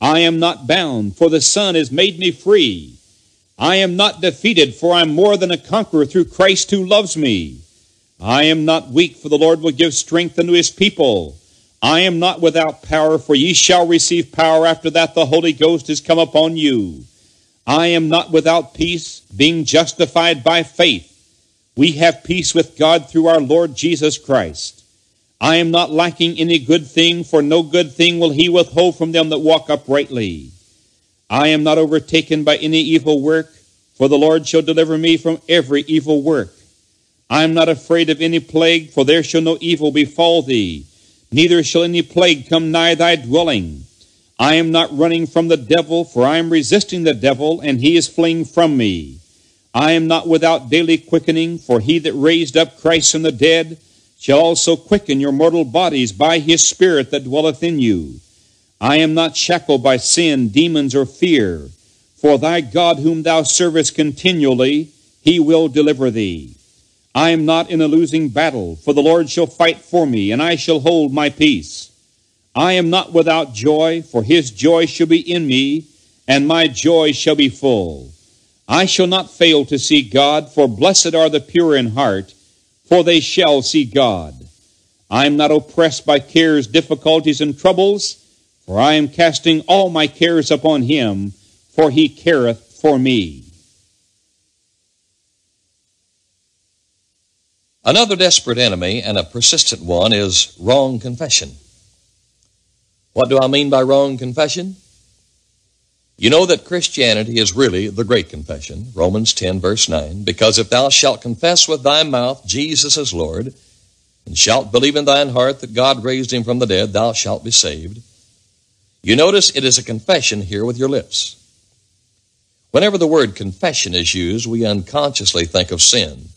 I am not bound, for the Son has made me free. I am not defeated, for I am more than a conqueror through Christ who loves me. I am not weak, for the Lord will give strength unto his people. I am not without power, for ye shall receive power after that the Holy Ghost is come upon you. I am not without peace, being justified by faith. We have peace with God through our Lord Jesus Christ. I am not lacking any good thing, for no good thing will he withhold from them that walk uprightly. I am not overtaken by any evil work, for the Lord shall deliver me from every evil work. I am not afraid of any plague, for there shall no evil befall thee, neither shall any plague come nigh thy dwelling. I am not running from the devil, for I am resisting the devil, and he is fleeing from me. I am not without daily quickening, for he that raised up Christ from the dead shall also quicken your mortal bodies by his Spirit that dwelleth in you. I am not shackled by sin, demons, or fear, for thy God whom thou servest continually, he will deliver thee. I am not in a losing battle, for the Lord shall fight for me, and I shall hold my peace. I am not without joy, for his joy shall be in me, and my joy shall be full. I shall not fail to see God, for blessed are the pure in heart, for they shall see God. I am not oppressed by cares, difficulties, and troubles, for I am casting all my cares upon him, for he careth for me. Another desperate enemy and a persistent one is wrong confession. What do I mean by wrong confession? You know that Christianity is really the great confession, Romans 10, verse 9, because if thou shalt confess with thy mouth Jesus is Lord, and shalt believe in thine heart that God raised him from the dead, thou shalt be saved. You notice it is a confession here with your lips. Whenever the word confession is used, we unconsciously think of sin.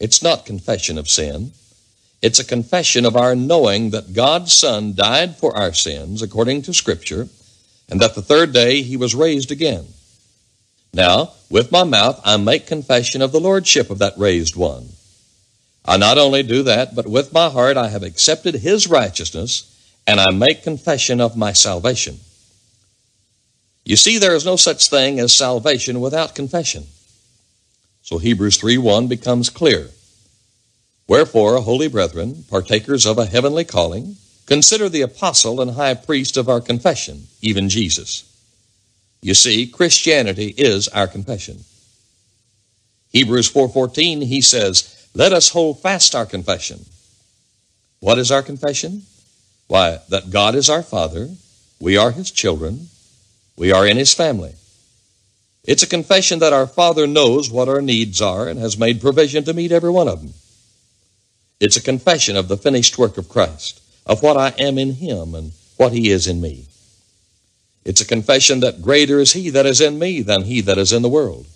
It's not confession of sin. It's a confession of our knowing that God's Son died for our sins according to Scripture and that the third day he was raised again. Now, with my mouth I make confession of the lordship of that raised one. I not only do that, but with my heart I have accepted his righteousness, and I make confession of my salvation. You see, there is no such thing as salvation without confession. So Hebrews 3:1 becomes clear. Wherefore, holy brethren, partakers of a heavenly calling, Consider the apostle and high priest of our confession, even Jesus. You see, Christianity is our confession. Hebrews 4:14 he says, "Let us hold fast our confession." What is our confession? Why, that God is our Father, we are His children, we are in His family. It's a confession that our Father knows what our needs are and has made provision to meet every one of them. It's a confession of the finished work of Christ, of what I am in Him and what He is in me. It's a confession that greater is He that is in me than He that is in the world.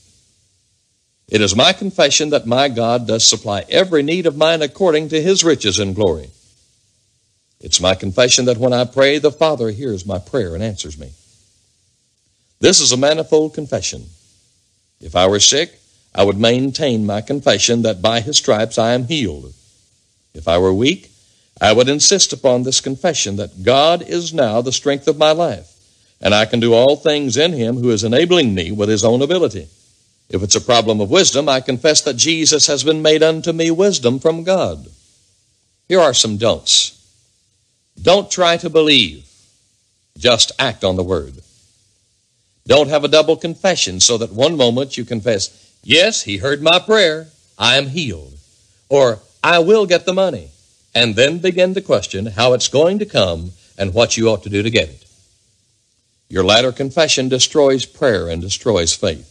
It is my confession that my God does supply every need of mine according to His riches and glory. It's my confession that when I pray, the Father hears my prayer and answers me. This is a manifold confession. If I were sick, I would maintain my confession that by His stripes I am healed. If I were weak, I would insist upon this confession that God is now the strength of my life, and I can do all things in Him who is enabling me with His own ability. If it's a problem of wisdom, I confess that Jesus has been made unto me wisdom from God. Here are some don'ts. Don't try to believe, just act on the Word. Don't have a double confession so that one moment you confess, Yes, He heard my prayer, I am healed. Or, I will get the money, and then begin to question how it's going to come and what you ought to do to get it. Your latter confession destroys prayer and destroys faith.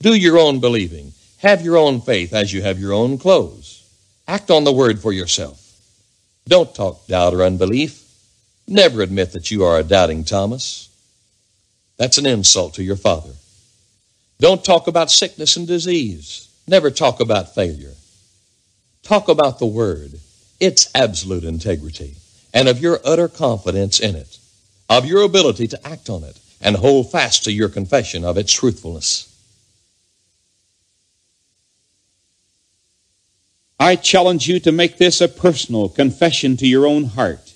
Do your own believing. Have your own faith as you have your own clothes. Act on the word for yourself. Don't talk doubt or unbelief. Never admit that you are a doubting Thomas. That's an insult to your father. Don't talk about sickness and disease. Never talk about failure. Talk about the Word, its absolute integrity, and of your utter confidence in it, of your ability to act on it, and hold fast to your confession of its truthfulness. I challenge you to make this a personal confession to your own heart.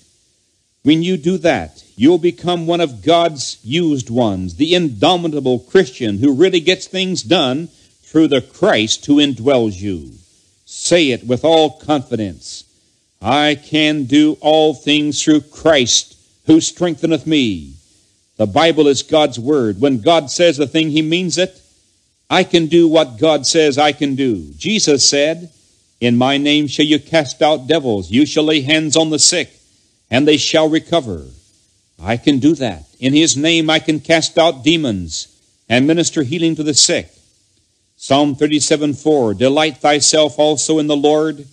When you do that, you'll become one of God's used ones, the indomitable Christian who really gets things done through the Christ who indwells you. Say it with all confidence. I can do all things through Christ who strengtheneth me. The Bible is God's word. When God says a thing, he means it. I can do what God says I can do. Jesus said, In my name shall you cast out devils. You shall lay hands on the sick, and they shall recover. I can do that. In his name I can cast out demons and minister healing to the sick. Psalm 37 4 Delight thyself also in the Lord,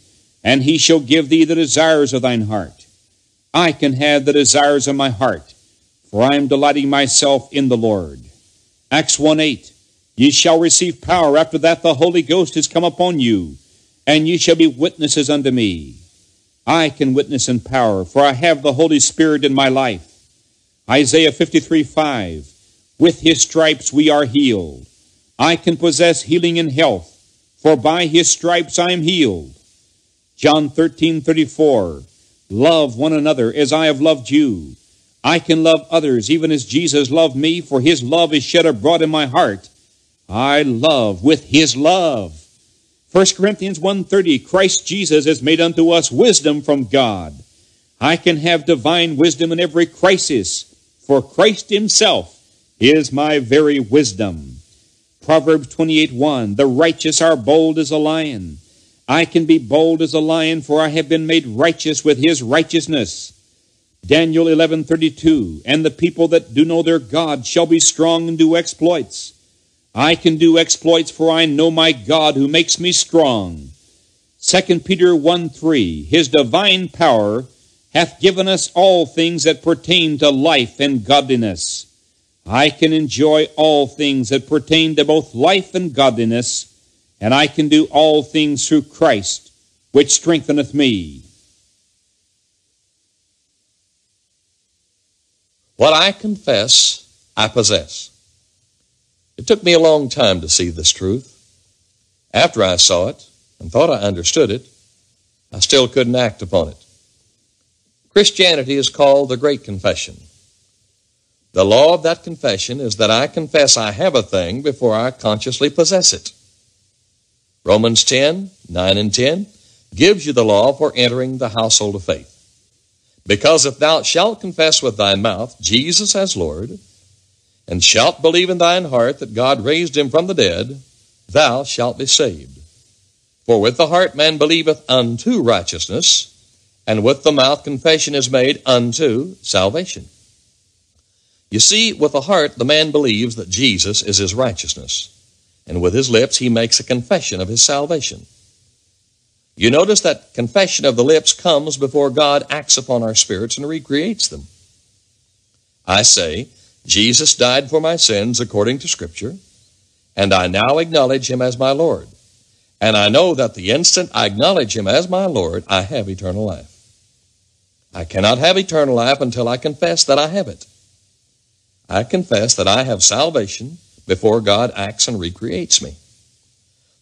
and he shall give thee the desires of thine heart. I can have the desires of my heart, for I am delighting myself in the Lord. Acts 1 8 Ye shall receive power, after that the Holy Ghost is come upon you, and ye shall be witnesses unto me. I can witness in power, for I have the Holy Spirit in my life. Isaiah 53 5 With his stripes we are healed. I can possess healing and health, for by his stripes I am healed. John 13, 34. Love one another as I have loved you. I can love others even as Jesus loved me, for his love is shed abroad in my heart. I love with his love. 1 Corinthians 1.30, Christ Jesus has made unto us wisdom from God. I can have divine wisdom in every crisis, for Christ himself is my very wisdom. Proverbs 28 1 The righteous are bold as a lion. I can be bold as a lion, for I have been made righteous with his righteousness. Daniel 11:32 And the people that do know their God shall be strong and do exploits. I can do exploits for I know my God who makes me strong. 2 Peter 1 3 His divine power hath given us all things that pertain to life and godliness. I can enjoy all things that pertain to both life and godliness, and I can do all things through Christ, which strengtheneth me. What I confess, I possess. It took me a long time to see this truth. After I saw it and thought I understood it, I still couldn't act upon it. Christianity is called the Great Confession. The law of that confession is that I confess I have a thing before I consciously possess it. Romans 10, 9 and 10 gives you the law for entering the household of faith. Because if thou shalt confess with thy mouth Jesus as Lord, and shalt believe in thine heart that God raised him from the dead, thou shalt be saved. For with the heart man believeth unto righteousness, and with the mouth confession is made unto salvation. You see, with the heart, the man believes that Jesus is his righteousness, and with his lips, he makes a confession of his salvation. You notice that confession of the lips comes before God acts upon our spirits and recreates them. I say, Jesus died for my sins according to Scripture, and I now acknowledge him as my Lord. And I know that the instant I acknowledge him as my Lord, I have eternal life. I cannot have eternal life until I confess that I have it. I confess that I have salvation before God acts and recreates me.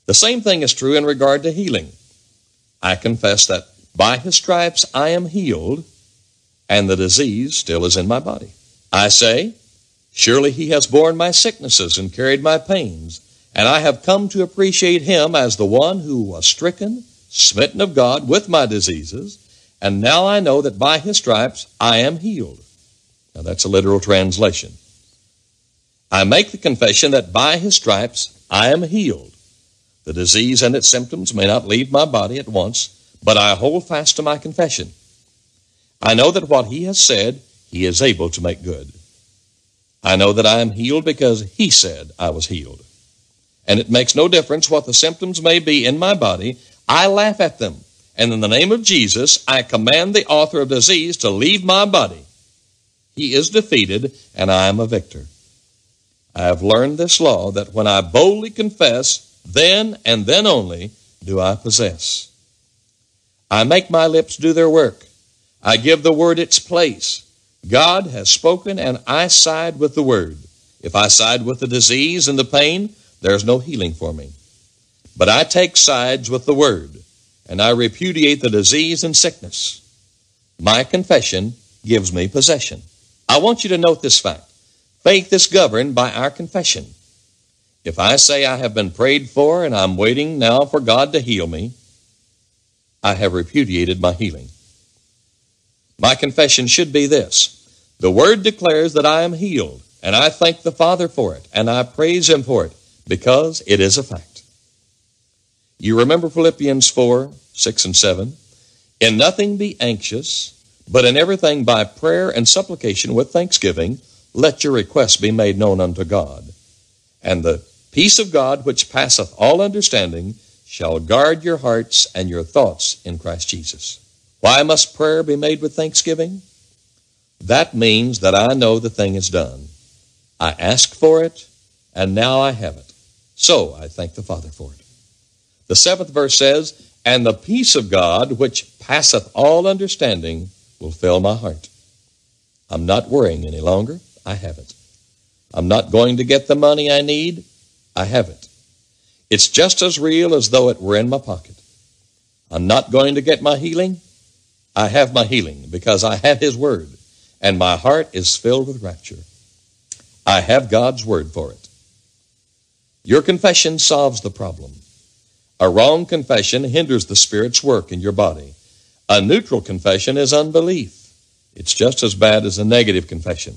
The same thing is true in regard to healing. I confess that by his stripes I am healed, and the disease still is in my body. I say, Surely he has borne my sicknesses and carried my pains, and I have come to appreciate him as the one who was stricken, smitten of God with my diseases, and now I know that by his stripes I am healed. Now that's a literal translation. I make the confession that by his stripes I am healed. The disease and its symptoms may not leave my body at once, but I hold fast to my confession. I know that what he has said, he is able to make good. I know that I am healed because he said I was healed. And it makes no difference what the symptoms may be in my body. I laugh at them. And in the name of Jesus, I command the author of disease to leave my body. He is defeated, and I am a victor. I have learned this law that when I boldly confess, then and then only do I possess. I make my lips do their work. I give the word its place. God has spoken, and I side with the word. If I side with the disease and the pain, there's no healing for me. But I take sides with the word, and I repudiate the disease and sickness. My confession gives me possession. I want you to note this fact. Faith is governed by our confession. If I say I have been prayed for and I'm waiting now for God to heal me, I have repudiated my healing. My confession should be this The Word declares that I am healed, and I thank the Father for it, and I praise Him for it, because it is a fact. You remember Philippians 4 6 and 7? In nothing be anxious, but in everything by prayer and supplication with thanksgiving, let your requests be made known unto God. And the peace of God, which passeth all understanding, shall guard your hearts and your thoughts in Christ Jesus. Why must prayer be made with thanksgiving? That means that I know the thing is done. I asked for it, and now I have it. So I thank the Father for it. The seventh verse says, And the peace of God, which passeth all understanding, will fill my heart. I'm not worrying any longer. I have it. I'm not going to get the money I need. I have it. It's just as real as though it were in my pocket. I'm not going to get my healing. I have my healing because I have His Word, and my heart is filled with rapture. I have God's Word for it. Your confession solves the problem. A wrong confession hinders the Spirit's work in your body. A neutral confession is unbelief. It's just as bad as a negative confession.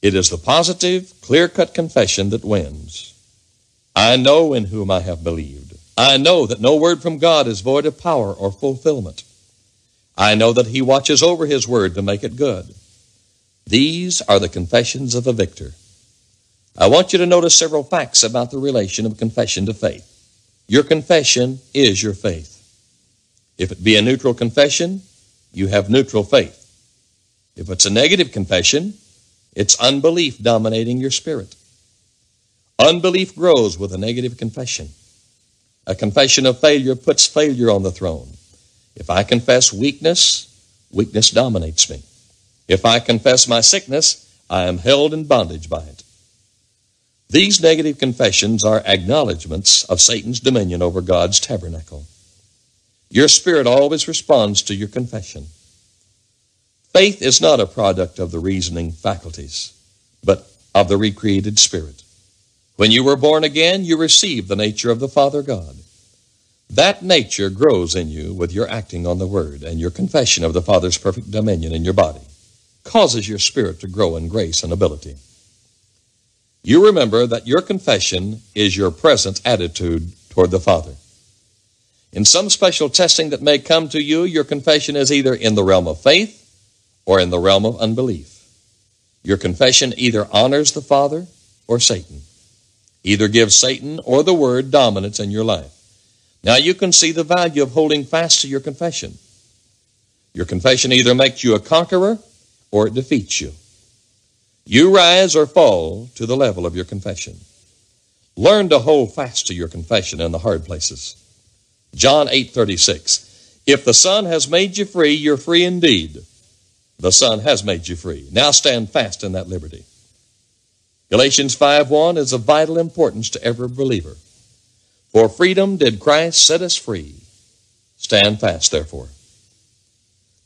It is the positive, clear cut confession that wins. I know in whom I have believed. I know that no word from God is void of power or fulfillment. I know that He watches over His word to make it good. These are the confessions of a victor. I want you to notice several facts about the relation of confession to faith. Your confession is your faith. If it be a neutral confession, you have neutral faith. If it's a negative confession, it's unbelief dominating your spirit. Unbelief grows with a negative confession. A confession of failure puts failure on the throne. If I confess weakness, weakness dominates me. If I confess my sickness, I am held in bondage by it. These negative confessions are acknowledgments of Satan's dominion over God's tabernacle. Your spirit always responds to your confession. Faith is not a product of the reasoning faculties, but of the recreated spirit. When you were born again, you received the nature of the Father God. That nature grows in you with your acting on the Word and your confession of the Father's perfect dominion in your body, causes your spirit to grow in grace and ability. You remember that your confession is your present attitude toward the Father. In some special testing that may come to you, your confession is either in the realm of faith or in the realm of unbelief. Your confession either honors the Father or Satan. Either gives Satan or the Word dominance in your life. Now you can see the value of holding fast to your confession. Your confession either makes you a conqueror or it defeats you. You rise or fall to the level of your confession. Learn to hold fast to your confession in the hard places. John 8:36. If the Son has made you free, you're free indeed. The Son has made you free. Now stand fast in that liberty. Galatians 5:1 is of vital importance to every believer. For freedom did Christ set us free. Stand fast, therefore.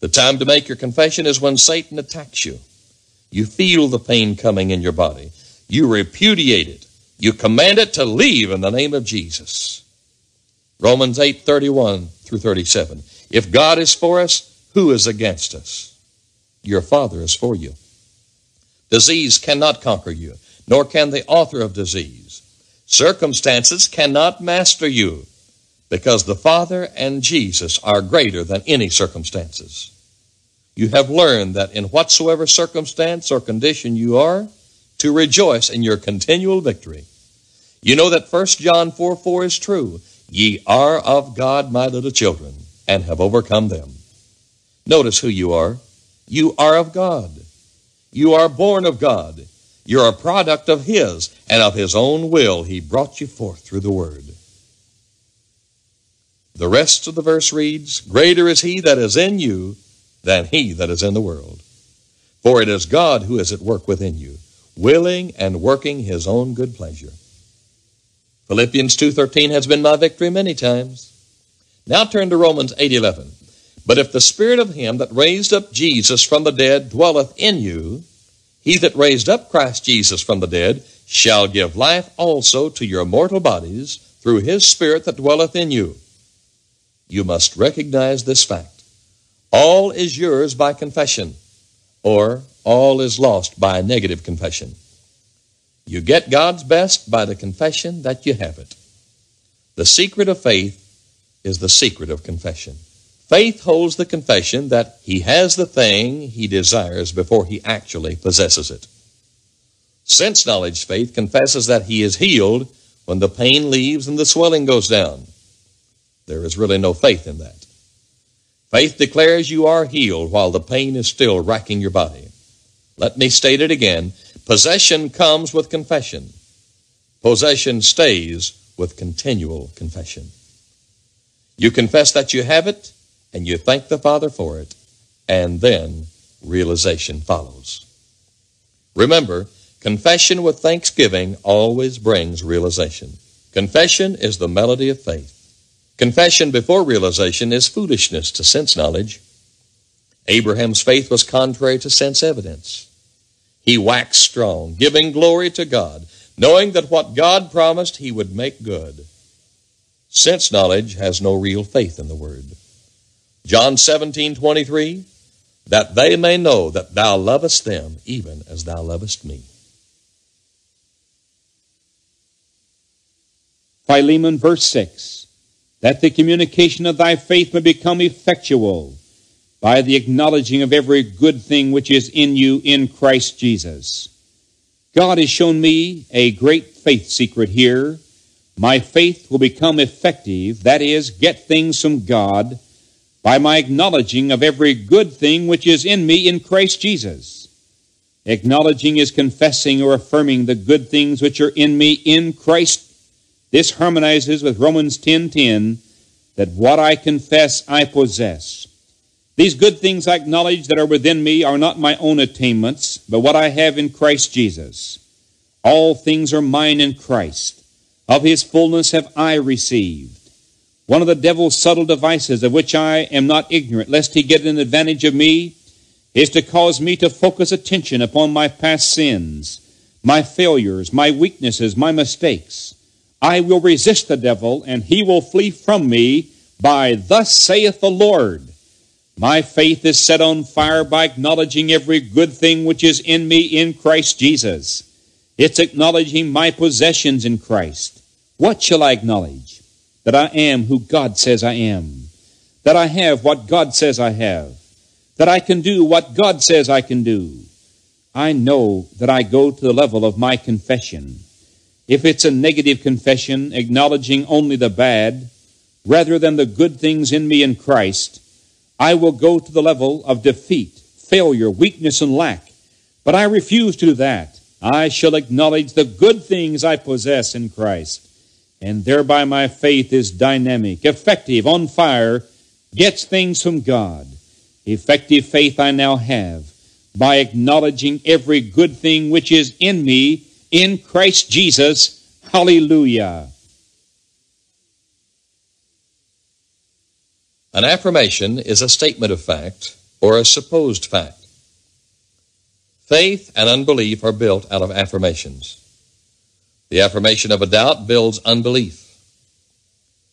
The time to make your confession is when Satan attacks you. You feel the pain coming in your body. You repudiate it. You command it to leave in the name of Jesus. Romans 8 31 through 37. If God is for us, who is against us? Your Father is for you. Disease cannot conquer you, nor can the author of disease. Circumstances cannot master you, because the Father and Jesus are greater than any circumstances. You have learned that in whatsoever circumstance or condition you are, to rejoice in your continual victory. You know that 1 John 4 4 is true. Ye are of God, my little children, and have overcome them. Notice who you are. You are of God. You are born of God. You're a product of His, and of His own will He brought you forth through the Word. The rest of the verse reads, Greater is He that is in you than he that is in the world. For it is God who is at work within you, willing and working His own good pleasure. Philippians 2.13 has been my victory many times. Now turn to Romans 8.11. But if the Spirit of him that raised up Jesus from the dead dwelleth in you, he that raised up Christ Jesus from the dead shall give life also to your mortal bodies through his Spirit that dwelleth in you. You must recognize this fact. All is yours by confession, or all is lost by negative confession. You get God's best by the confession that you have it. The secret of faith is the secret of confession. Faith holds the confession that he has the thing he desires before he actually possesses it. Sense knowledge faith confesses that he is healed when the pain leaves and the swelling goes down. There is really no faith in that. Faith declares you are healed while the pain is still racking your body. Let me state it again. Possession comes with confession. Possession stays with continual confession. You confess that you have it, and you thank the Father for it, and then realization follows. Remember, confession with thanksgiving always brings realization. Confession is the melody of faith. Confession before realization is foolishness to sense knowledge. Abraham's faith was contrary to sense evidence. He waxed strong, giving glory to God, knowing that what God promised he would make good. Sense knowledge has no real faith in the word. John 17, 23, that they may know that thou lovest them even as thou lovest me. Philemon, verse 6, that the communication of thy faith may become effectual by the acknowledging of every good thing which is in you in Christ Jesus. God has shown me a great faith secret here. My faith will become effective, that is, get things from God, by my acknowledging of every good thing which is in me in Christ Jesus. Acknowledging is confessing or affirming the good things which are in me in Christ. This harmonizes with Romans 10:10 that what I confess I possess. These good things I acknowledge that are within me are not my own attainments, but what I have in Christ Jesus. All things are mine in Christ. Of his fullness have I received. One of the devil's subtle devices, of which I am not ignorant, lest he get an advantage of me, is to cause me to focus attention upon my past sins, my failures, my weaknesses, my mistakes. I will resist the devil, and he will flee from me by thus saith the Lord. My faith is set on fire by acknowledging every good thing which is in me in Christ Jesus. It's acknowledging my possessions in Christ. What shall I acknowledge? that I am who God says I am, that I have what God says I have, that I can do what God says I can do. I know that I go to the level of my confession. If it's a negative confession, acknowledging only the bad, rather than the good things in me in Christ, I will go to the level of defeat, failure, weakness, and lack. But I refuse to do that. I shall acknowledge the good things I possess in Christ. And thereby my faith is dynamic, effective, on fire, gets things from God. Effective faith I now have by acknowledging every good thing which is in me in Christ Jesus. Hallelujah. An affirmation is a statement of fact or a supposed fact. Faith and unbelief are built out of affirmations. The affirmation of a doubt builds unbelief.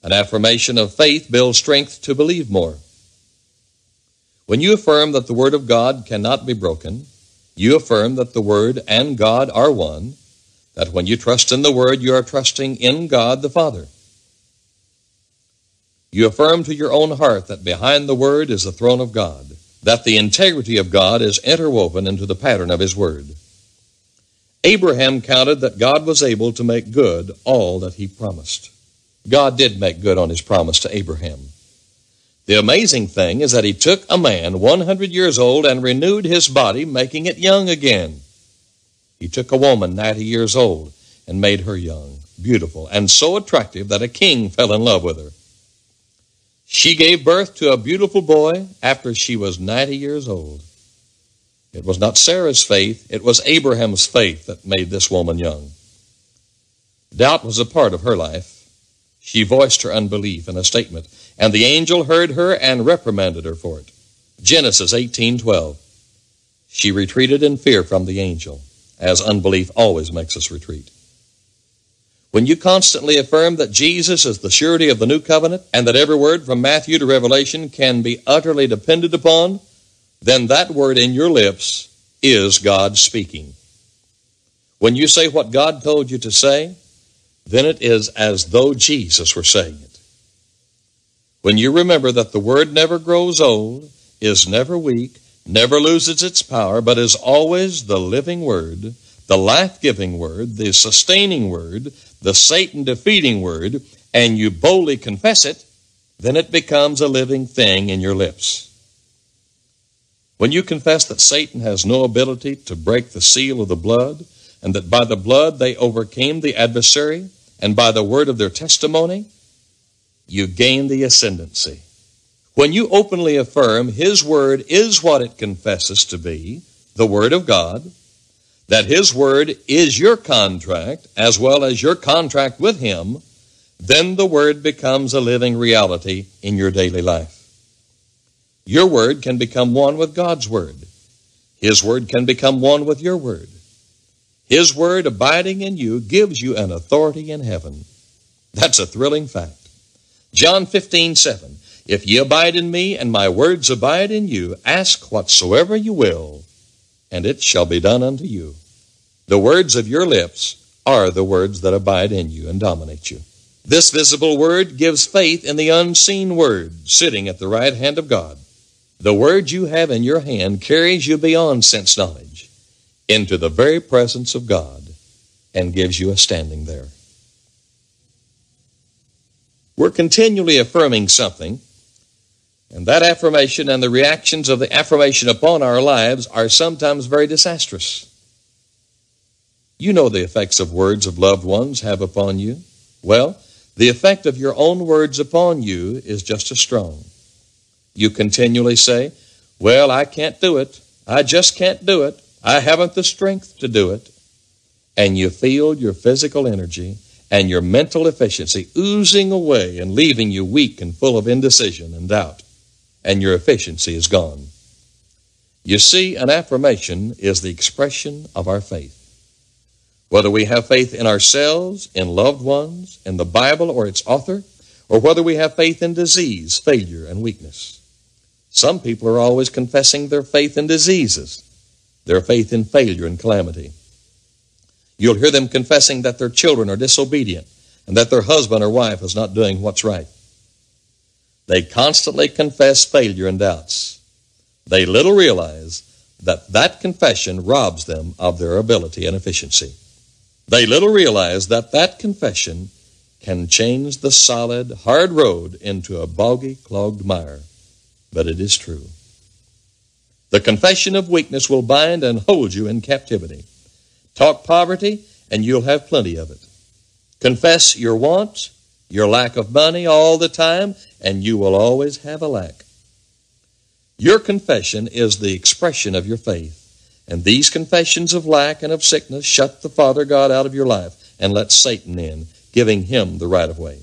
An affirmation of faith builds strength to believe more. When you affirm that the Word of God cannot be broken, you affirm that the Word and God are one, that when you trust in the Word, you are trusting in God the Father. You affirm to your own heart that behind the Word is the throne of God, that the integrity of God is interwoven into the pattern of His Word. Abraham counted that God was able to make good all that he promised. God did make good on his promise to Abraham. The amazing thing is that he took a man 100 years old and renewed his body, making it young again. He took a woman 90 years old and made her young, beautiful, and so attractive that a king fell in love with her. She gave birth to a beautiful boy after she was 90 years old. It was not Sarah's faith, it was Abraham's faith that made this woman young. Doubt was a part of her life. She voiced her unbelief in a statement, and the angel heard her and reprimanded her for it. Genesis 18:12. She retreated in fear from the angel, as unbelief always makes us retreat. When you constantly affirm that Jesus is the surety of the new covenant and that every word from Matthew to Revelation can be utterly depended upon, then that word in your lips is God speaking. When you say what God told you to say, then it is as though Jesus were saying it. When you remember that the word never grows old, is never weak, never loses its power, but is always the living word, the life giving word, the sustaining word, the Satan defeating word, and you boldly confess it, then it becomes a living thing in your lips. When you confess that Satan has no ability to break the seal of the blood, and that by the blood they overcame the adversary, and by the word of their testimony, you gain the ascendancy. When you openly affirm His Word is what it confesses to be, the Word of God, that His Word is your contract as well as your contract with Him, then the Word becomes a living reality in your daily life. Your word can become one with God's word. His word can become one with your word. His word abiding in you gives you an authority in heaven. That's a thrilling fact. John 15, 7. If ye abide in me, and my words abide in you, ask whatsoever you will, and it shall be done unto you. The words of your lips are the words that abide in you and dominate you. This visible word gives faith in the unseen word sitting at the right hand of God. The word you have in your hand carries you beyond sense knowledge into the very presence of God and gives you a standing there. We're continually affirming something, and that affirmation and the reactions of the affirmation upon our lives are sometimes very disastrous. You know the effects of words of loved ones have upon you. Well, the effect of your own words upon you is just as strong. You continually say, Well, I can't do it. I just can't do it. I haven't the strength to do it. And you feel your physical energy and your mental efficiency oozing away and leaving you weak and full of indecision and doubt. And your efficiency is gone. You see, an affirmation is the expression of our faith. Whether we have faith in ourselves, in loved ones, in the Bible or its author, or whether we have faith in disease, failure, and weakness. Some people are always confessing their faith in diseases, their faith in failure and calamity. You'll hear them confessing that their children are disobedient and that their husband or wife is not doing what's right. They constantly confess failure and doubts. They little realize that that confession robs them of their ability and efficiency. They little realize that that confession can change the solid, hard road into a boggy, clogged mire. But it is true. The confession of weakness will bind and hold you in captivity. Talk poverty, and you'll have plenty of it. Confess your want, your lack of money all the time, and you will always have a lack. Your confession is the expression of your faith. And these confessions of lack and of sickness shut the Father God out of your life and let Satan in, giving him the right of way.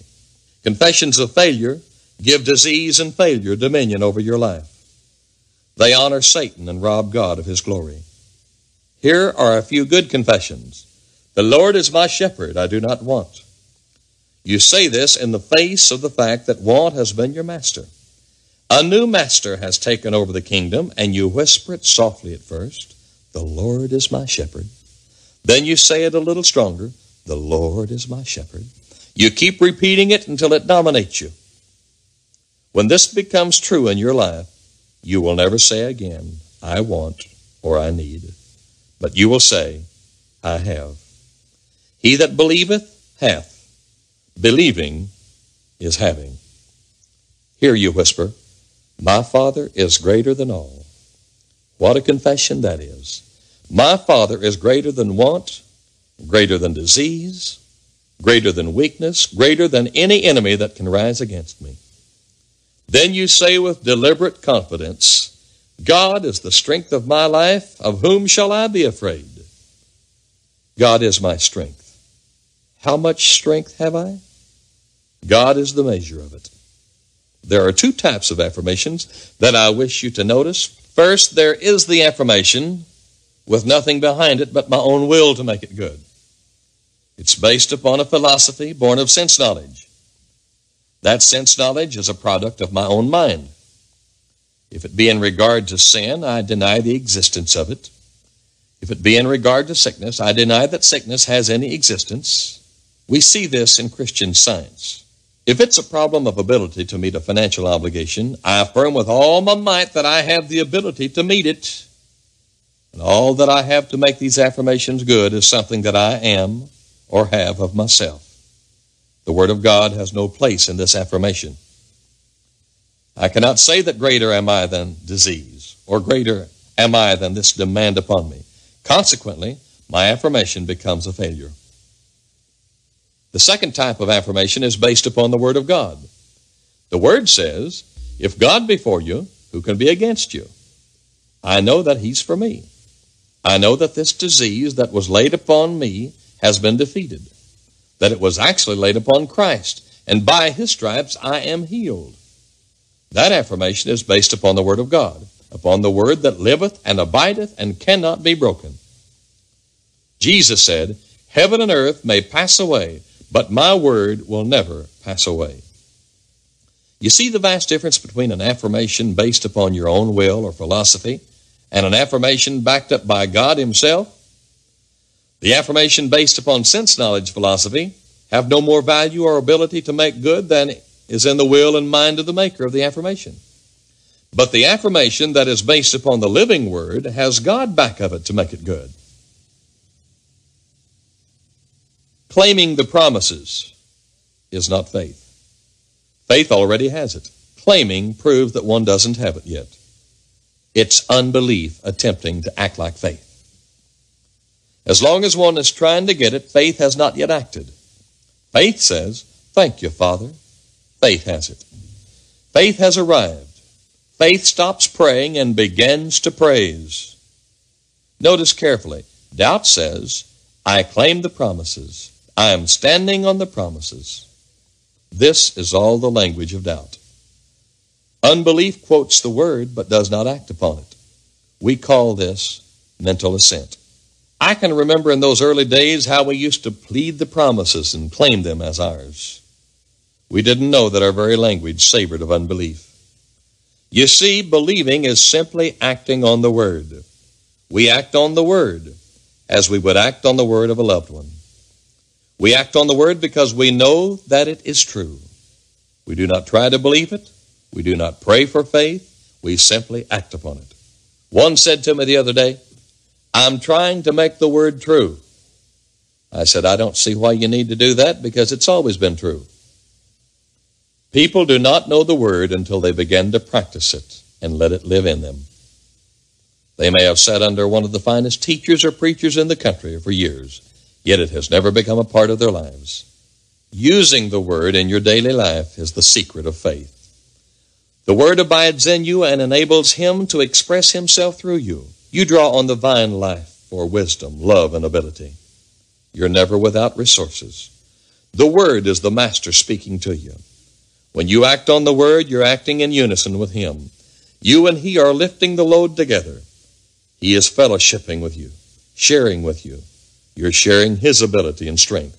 Confessions of failure give disease and failure dominion over your life. They honor Satan and rob God of his glory. Here are a few good confessions. The Lord is my shepherd, I do not want. You say this in the face of the fact that want has been your master. A new master has taken over the kingdom, and you whisper it softly at first The Lord is my shepherd. Then you say it a little stronger The Lord is my shepherd. You keep repeating it until it dominates you. When this becomes true in your life, you will never say again, I want or I need, but you will say, I have. He that believeth hath. Believing is having. Hear you whisper, My Father is greater than all. What a confession that is. My Father is greater than want, greater than disease, greater than weakness, greater than any enemy that can rise against me. Then you say with deliberate confidence, God is the strength of my life. Of whom shall I be afraid? God is my strength. How much strength have I? God is the measure of it. There are two types of affirmations that I wish you to notice. First, there is the affirmation with nothing behind it but my own will to make it good. It's based upon a philosophy born of sense knowledge. That sense knowledge is a product of my own mind. If it be in regard to sin, I deny the existence of it. If it be in regard to sickness, I deny that sickness has any existence. We see this in Christian science. If it's a problem of ability to meet a financial obligation, I affirm with all my might that I have the ability to meet it. And all that I have to make these affirmations good is something that I am or have of myself. The Word of God has no place in this affirmation. I cannot say that greater am I than disease, or greater am I than this demand upon me. Consequently, my affirmation becomes a failure. The second type of affirmation is based upon the Word of God. The Word says, If God be for you, who can be against you? I know that He's for me. I know that this disease that was laid upon me has been defeated that it was actually laid upon Christ, and by his stripes I am healed. That affirmation is based upon the Word of God, upon the Word that liveth and abideth and cannot be broken. Jesus said, Heaven and earth may pass away, but my Word will never pass away. You see the vast difference between an affirmation based upon your own will or philosophy and an affirmation backed up by God Himself? The affirmation based upon sense knowledge philosophy have no more value or ability to make good than is in the will and mind of the maker of the affirmation. But the affirmation that is based upon the living word has God back of it to make it good. Claiming the promises is not faith. Faith already has it. Claiming proves that one doesn't have it yet. It's unbelief attempting to act like faith. As long as one is trying to get it, faith has not yet acted. Faith says, Thank you, Father. Faith has it. Faith has arrived. Faith stops praying and begins to praise. Notice carefully. Doubt says, I claim the promises. I am standing on the promises. This is all the language of doubt. Unbelief quotes the word but does not act upon it. We call this mental assent. I can remember in those early days how we used to plead the promises and claim them as ours. We didn't know that our very language savored of unbelief. You see, believing is simply acting on the Word. We act on the Word as we would act on the word of a loved one. We act on the Word because we know that it is true. We do not try to believe it. We do not pray for faith. We simply act upon it. One said to me the other day, I'm trying to make the Word true. I said, I don't see why you need to do that because it's always been true. People do not know the Word until they begin to practice it and let it live in them. They may have sat under one of the finest teachers or preachers in the country for years, yet it has never become a part of their lives. Using the Word in your daily life is the secret of faith. The Word abides in you and enables Him to express Himself through you. You draw on the vine life for wisdom, love, and ability. You're never without resources. The Word is the Master speaking to you. When you act on the Word, you're acting in unison with Him. You and He are lifting the load together. He is fellowshipping with you, sharing with you. You're sharing His ability and strength.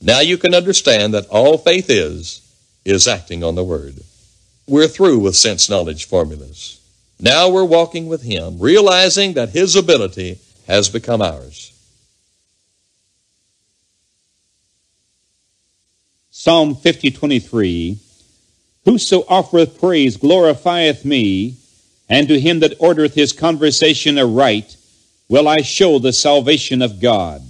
Now you can understand that all faith is, is acting on the Word. We're through with sense knowledge formulas. Now we're walking with Him, realizing that His ability has become ours. Psalm 50, 23. Whoso offereth praise glorifieth me, and to him that ordereth his conversation aright will I show the salvation of God.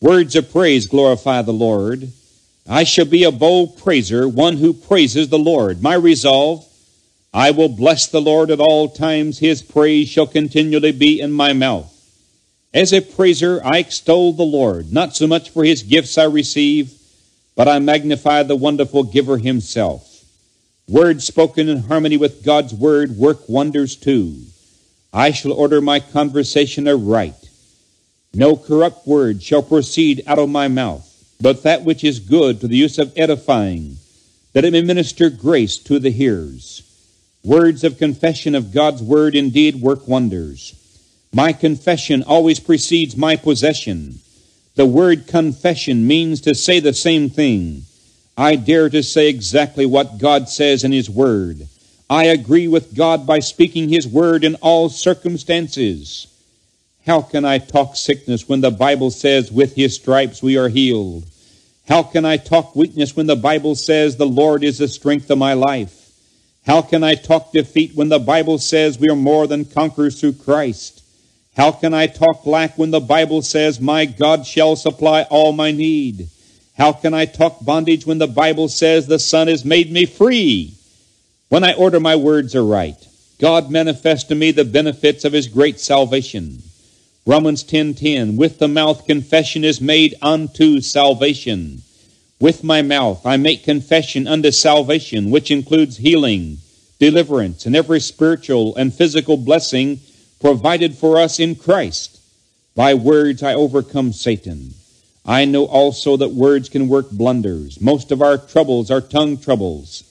Words of praise glorify the Lord. I shall be a bold praiser, one who praises the Lord. My resolve, I will bless the Lord at all times. His praise shall continually be in my mouth. As a praiser, I extol the Lord, not so much for his gifts I receive, but I magnify the wonderful giver himself. Words spoken in harmony with God's word work wonders too. I shall order my conversation aright. No corrupt word shall proceed out of my mouth, but that which is good to the use of edifying, that it may minister grace to the hearers. Words of confession of God's word indeed work wonders. My confession always precedes my possession. The word confession means to say the same thing. I dare to say exactly what God says in His Word. I agree with God by speaking His Word in all circumstances. How can I talk sickness when the Bible says, with His stripes we are healed? How can I talk weakness when the Bible says, the Lord is the strength of my life? How can I talk defeat when the Bible says we are more than conquerors through Christ? How can I talk lack when the Bible says, my God shall supply all my need? How can I talk bondage when the Bible says the Son has made me free? When I order my words aright, God manifests to me the benefits of his great salvation. Romans 10:10 With the mouth confession is made unto salvation. With my mouth I make confession unto salvation, which includes healing, deliverance, and every spiritual and physical blessing provided for us in Christ. By words I overcome Satan. I know also that words can work blunders. Most of our troubles are tongue troubles.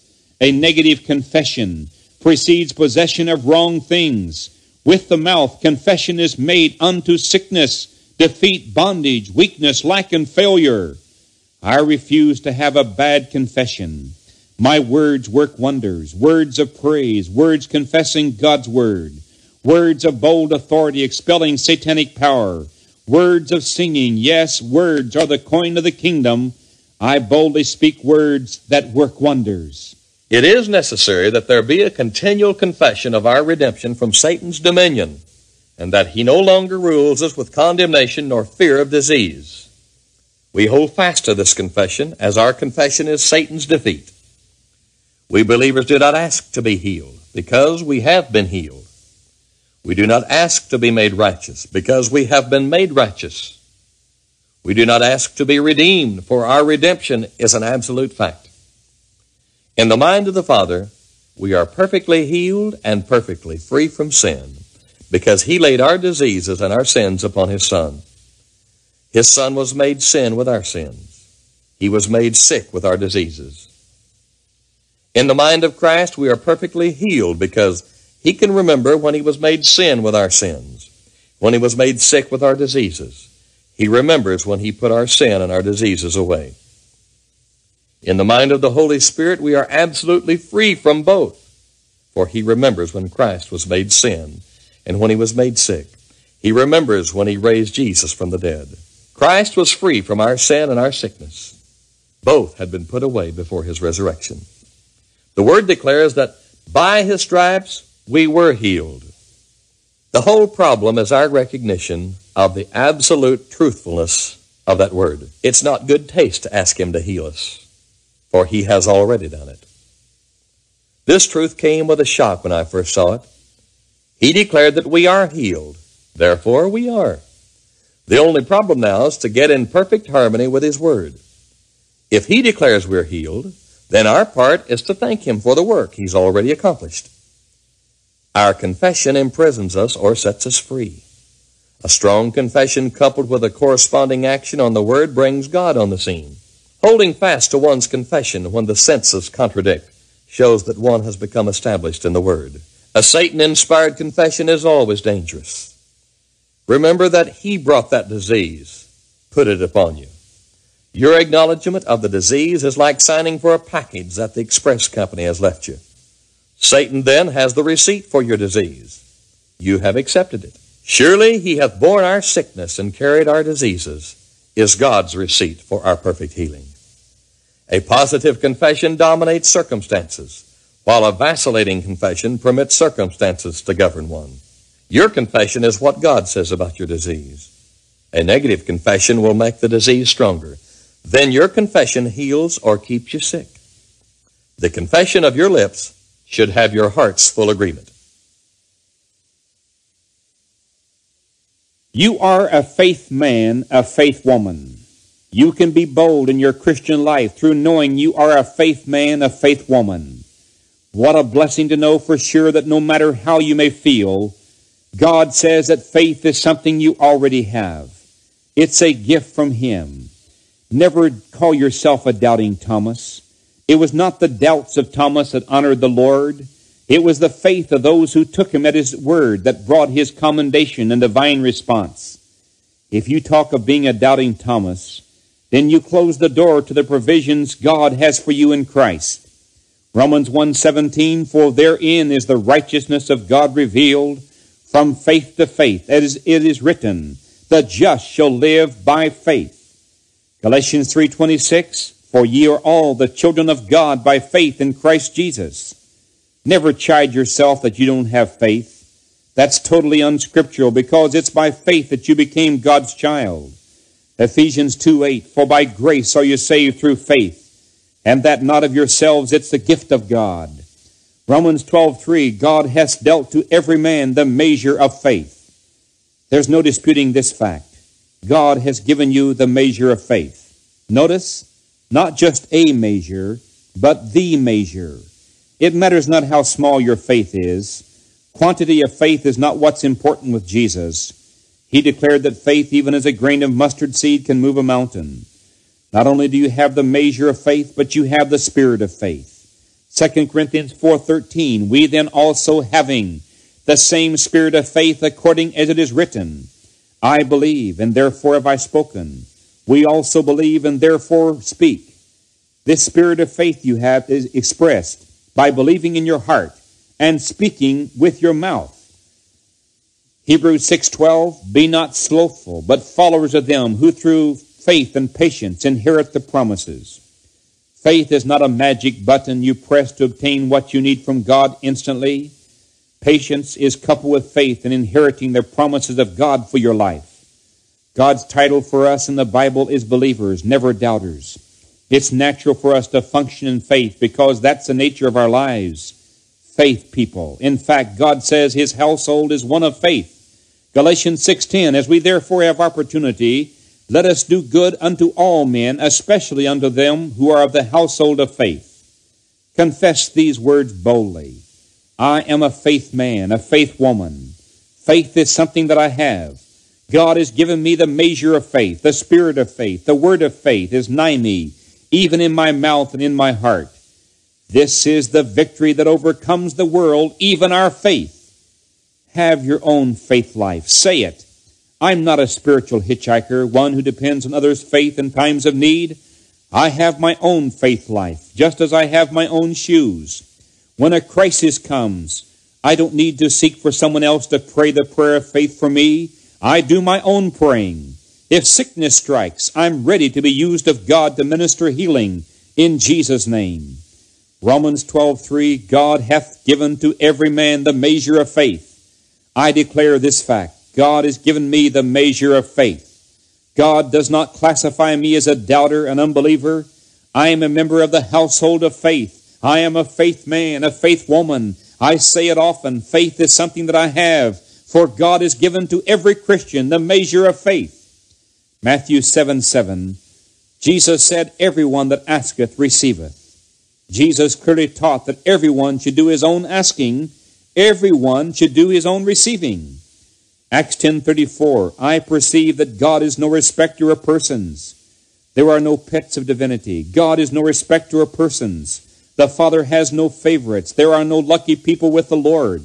A negative confession precedes possession of wrong things. With the mouth, confession is made unto sickness, defeat, bondage, weakness, lack, and failure. I refuse to have a bad confession. My words work wonders, words of praise, words confessing God's word, words of bold authority expelling satanic power, Words of singing, yes, words are the coin of the kingdom. I boldly speak words that work wonders. It is necessary that there be a continual confession of our redemption from Satan's dominion, and that he no longer rules us with condemnation nor fear of disease. We hold fast to this confession, as our confession is Satan's defeat. We believers do not ask to be healed, because we have been healed. We do not ask to be made righteous because we have been made righteous. We do not ask to be redeemed, for our redemption is an absolute fact. In the mind of the Father, we are perfectly healed and perfectly free from sin because He laid our diseases and our sins upon His Son. His Son was made sin with our sins. He was made sick with our diseases. In the mind of Christ, we are perfectly healed because he can remember when he was made sin with our sins, when he was made sick with our diseases. He remembers when he put our sin and our diseases away. In the mind of the Holy Spirit, we are absolutely free from both, for he remembers when Christ was made sin and when he was made sick. He remembers when he raised Jesus from the dead. Christ was free from our sin and our sickness. Both had been put away before his resurrection. The word declares that by his stripes we were healed. The whole problem is our recognition of the absolute truthfulness of that word. It's not good taste to ask him to heal us, for he has already done it. This truth came with a shock when I first saw it. He declared that we are healed. Therefore, we are. The only problem now is to get in perfect harmony with His Word. If He declares we're healed, then our part is to thank Him for the work He's already accomplished. Our confession imprisons us or sets us free. A strong confession coupled with a corresponding action on the Word brings God on the scene. Holding fast to one's confession when the senses contradict shows that one has become established in the Word. A Satan inspired confession is always dangerous. Remember that He brought that disease, put it upon you. Your acknowledgement of the disease is like signing for a package that the express company has left you. Satan then has the receipt for your disease. You have accepted it. Surely he hath borne our sickness and carried our diseases, is God's receipt for our perfect healing. A positive confession dominates circumstances, while a vacillating confession permits circumstances to govern one. Your confession is what God says about your disease. A negative confession will make the disease stronger. Then your confession heals or keeps you sick. The confession of your lips should have your heart's full agreement. You are a faith man, a faith woman. You can be bold in your Christian life through knowing you are a faith man, a faith woman. What a blessing to know for sure that no matter how you may feel, God says that faith is something you already have. It's a gift from Him. Never call yourself a doubting Thomas. It was not the doubts of Thomas that honored the Lord. It was the faith of those who took him at his word that brought his commendation and divine response. If you talk of being a doubting Thomas, then you close the door to the provisions God has for you in Christ. Romans 1:17 For therein is the righteousness of God revealed from faith to faith as it is written the just shall live by faith. Galatians 3:26 For ye are all the children of God by faith in Christ Jesus. Never chide yourself that you don't have faith. That's totally unscriptural because it's by faith that you became God's child. Ephesians 2 8, For by grace are you saved through faith, and that not of yourselves, it's the gift of God. Romans 12 3, God has dealt to every man the measure of faith. There's no disputing this fact. God has given you the measure of faith. Notice, not just a measure, but the measure. It matters not how small your faith is. Quantity of faith is not what's important with Jesus. He declared that faith, even as a grain of mustard seed, can move a mountain. Not only do you have the measure of faith, but you have the spirit of faith. 2 Corinthians 4:13 We then also having the same spirit of faith according as it is written I believe and therefore have I spoken we also believe and therefore speak this spirit of faith you have is expressed by believing in your heart and speaking with your mouth Hebrews 6:12 Be not slothful but followers of them who through faith and patience inherit the promises Faith is not a magic button you press to obtain what you need from God instantly. Patience is coupled with faith in inheriting the promises of God for your life. God's title for us in the Bible is believers, never doubters. It's natural for us to function in faith because that's the nature of our lives. Faith people. In fact, God says his household is one of faith. Galatians 6:10 As we therefore have opportunity let us do good unto all men, especially unto them who are of the household of faith. Confess these words boldly. I am a faith man, a faith woman. Faith is something that I have. God has given me the measure of faith, the spirit of faith, the word of faith is nigh me, even in my mouth and in my heart. This is the victory that overcomes the world, even our faith. Have your own faith life. Say it. I'm not a spiritual hitchhiker, one who depends on others' faith in times of need. I have my own faith life, just as I have my own shoes. When a crisis comes, I don't need to seek for someone else to pray the prayer of faith for me. I do my own praying. If sickness strikes, I'm ready to be used of God to minister healing in Jesus' name. Romans 12:3 God hath given to every man the measure of faith. I declare this fact. God has given me the measure of faith. God does not classify me as a doubter, an unbeliever. I am a member of the household of faith. I am a faith man, a faith woman. I say it often. Faith is something that I have, for God has given to every Christian the measure of faith. Matthew 7 7. Jesus said, Everyone that asketh receiveth. Jesus clearly taught that everyone should do his own asking, everyone should do his own receiving. Acts 10:34 I perceive that God is no respecter of persons. There are no pets of divinity. God is no respecter of persons. The Father has no favorites. There are no lucky people with the Lord.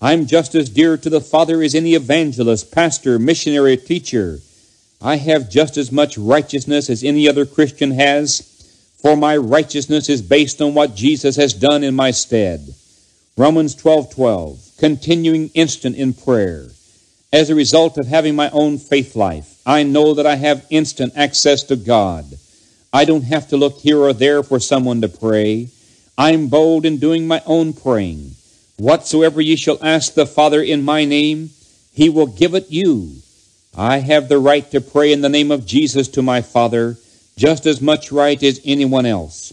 I'm just as dear to the Father as any evangelist, pastor, missionary, teacher. I have just as much righteousness as any other Christian has, for my righteousness is based on what Jesus has done in my stead. Romans 12:12 continuing instant in prayer. As a result of having my own faith life, I know that I have instant access to God. I don't have to look here or there for someone to pray. I'm bold in doing my own praying. Whatsoever ye shall ask the Father in my name, he will give it you. I have the right to pray in the name of Jesus to my Father, just as much right as anyone else.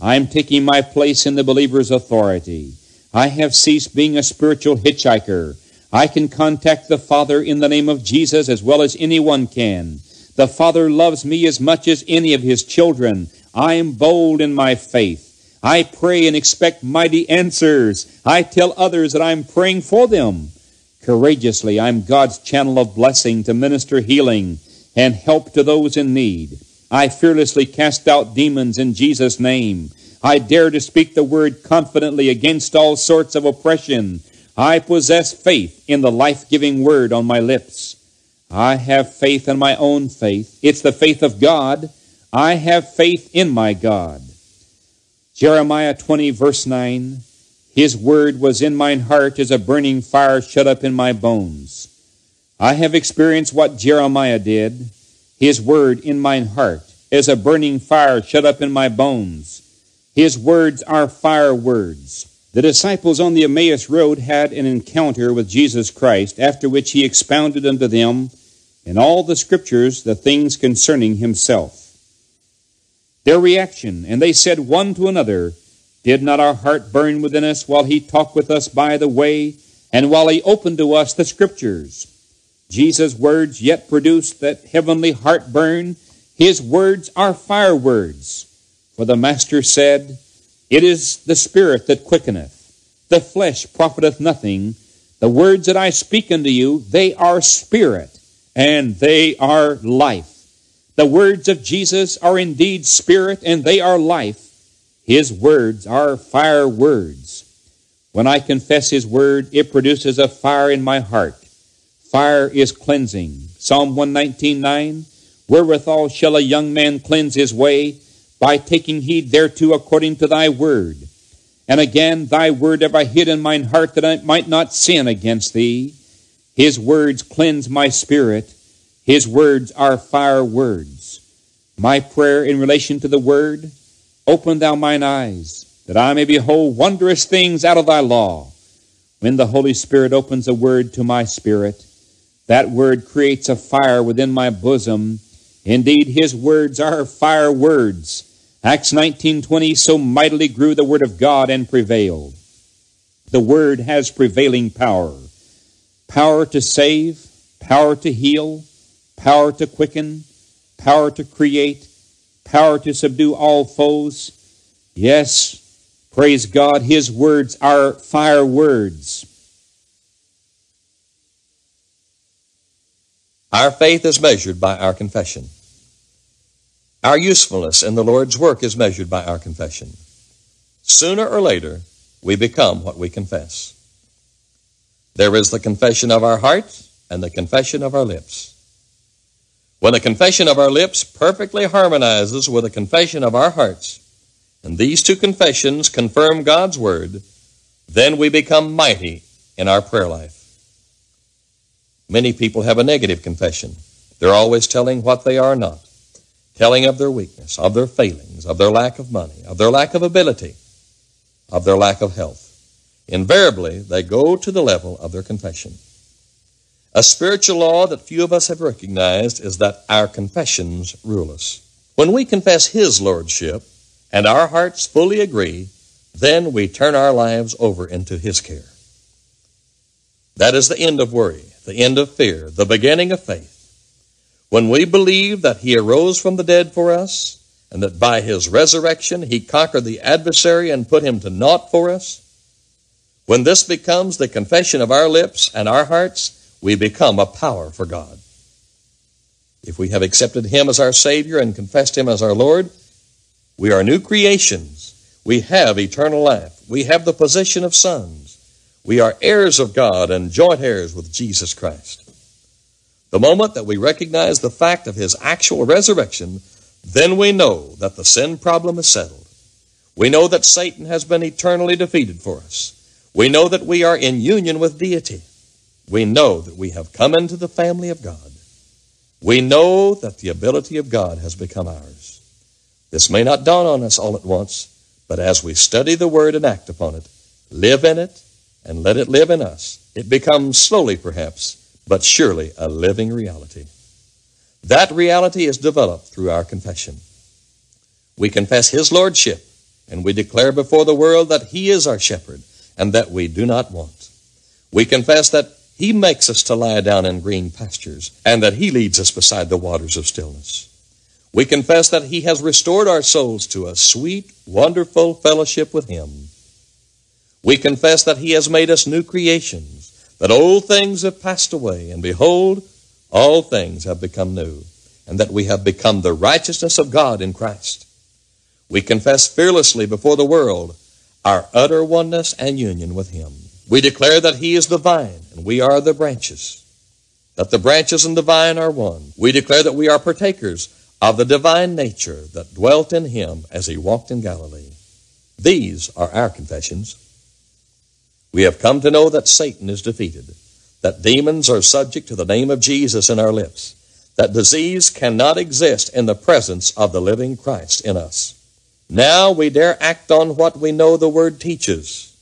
I'm taking my place in the believer's authority. I have ceased being a spiritual hitchhiker. I can contact the Father in the name of Jesus as well as anyone can. The Father loves me as much as any of His children. I am bold in my faith. I pray and expect mighty answers. I tell others that I'm praying for them. Courageously, I'm God's channel of blessing to minister healing and help to those in need. I fearlessly cast out demons in Jesus' name. I dare to speak the word confidently against all sorts of oppression. I possess faith in the life giving word on my lips. I have faith in my own faith. It's the faith of God. I have faith in my God. Jeremiah 20, verse 9 His word was in mine heart as a burning fire shut up in my bones. I have experienced what Jeremiah did. His word in mine heart as a burning fire shut up in my bones. His words are fire words. The disciples on the Emmaus Road had an encounter with Jesus Christ, after which he expounded unto them in all the Scriptures the things concerning himself. Their reaction, and they said one to another, Did not our heart burn within us while he talked with us by the way, and while he opened to us the Scriptures? Jesus' words yet produced that heavenly heartburn. His words are fire words. For the Master said, it is the Spirit that quickeneth. The flesh profiteth nothing. The words that I speak unto you, they are spirit, and they are life. The words of Jesus are indeed spirit, and they are life. His words are fire words. When I confess His word, it produces a fire in my heart. Fire is cleansing. Psalm 119.9 Wherewithal shall a young man cleanse his way? By taking heed thereto according to thy word. And again, thy word have I hid in mine heart that I might not sin against thee. His words cleanse my spirit. His words are fire words. My prayer in relation to the word, open thou mine eyes, that I may behold wondrous things out of thy law. When the Holy Spirit opens a word to my spirit, that word creates a fire within my bosom. Indeed, his words are fire words. Acts 19:20 so mightily grew the word of God and prevailed. The word has prevailing power. Power to save, power to heal, power to quicken, power to create, power to subdue all foes. Yes, praise God, his words are fire words. Our faith is measured by our confession. Our usefulness in the Lord's work is measured by our confession. Sooner or later, we become what we confess. There is the confession of our heart and the confession of our lips. When the confession of our lips perfectly harmonizes with the confession of our hearts, and these two confessions confirm God's Word, then we become mighty in our prayer life. Many people have a negative confession. They're always telling what they are not, telling of their weakness, of their failings, of their lack of money, of their lack of ability, of their lack of health. Invariably, they go to the level of their confession. A spiritual law that few of us have recognized is that our confessions rule us. When we confess His Lordship and our hearts fully agree, then we turn our lives over into His care. That is the end of worry, the end of fear, the beginning of faith. When we believe that He arose from the dead for us, and that by His resurrection He conquered the adversary and put him to naught for us, when this becomes the confession of our lips and our hearts, we become a power for God. If we have accepted Him as our Savior and confessed Him as our Lord, we are new creations. We have eternal life. We have the position of sons. We are heirs of God and joint heirs with Jesus Christ. The moment that we recognize the fact of His actual resurrection, then we know that the sin problem is settled. We know that Satan has been eternally defeated for us. We know that we are in union with deity. We know that we have come into the family of God. We know that the ability of God has become ours. This may not dawn on us all at once, but as we study the Word and act upon it, live in it, and let it live in us, it becomes slowly perhaps, but surely a living reality. That reality is developed through our confession. We confess His Lordship, and we declare before the world that He is our shepherd, and that we do not want. We confess that he makes us to lie down in green pastures, and that He leads us beside the waters of stillness. We confess that He has restored our souls to a sweet, wonderful fellowship with Him. We confess that He has made us new creations, that old things have passed away, and behold, all things have become new, and that we have become the righteousness of God in Christ. We confess fearlessly before the world our utter oneness and union with Him. We declare that He is the vine and we are the branches, that the branches and the vine are one. We declare that we are partakers of the divine nature that dwelt in Him as He walked in Galilee. These are our confessions. We have come to know that Satan is defeated, that demons are subject to the name of Jesus in our lips, that disease cannot exist in the presence of the living Christ in us. Now we dare act on what we know the Word teaches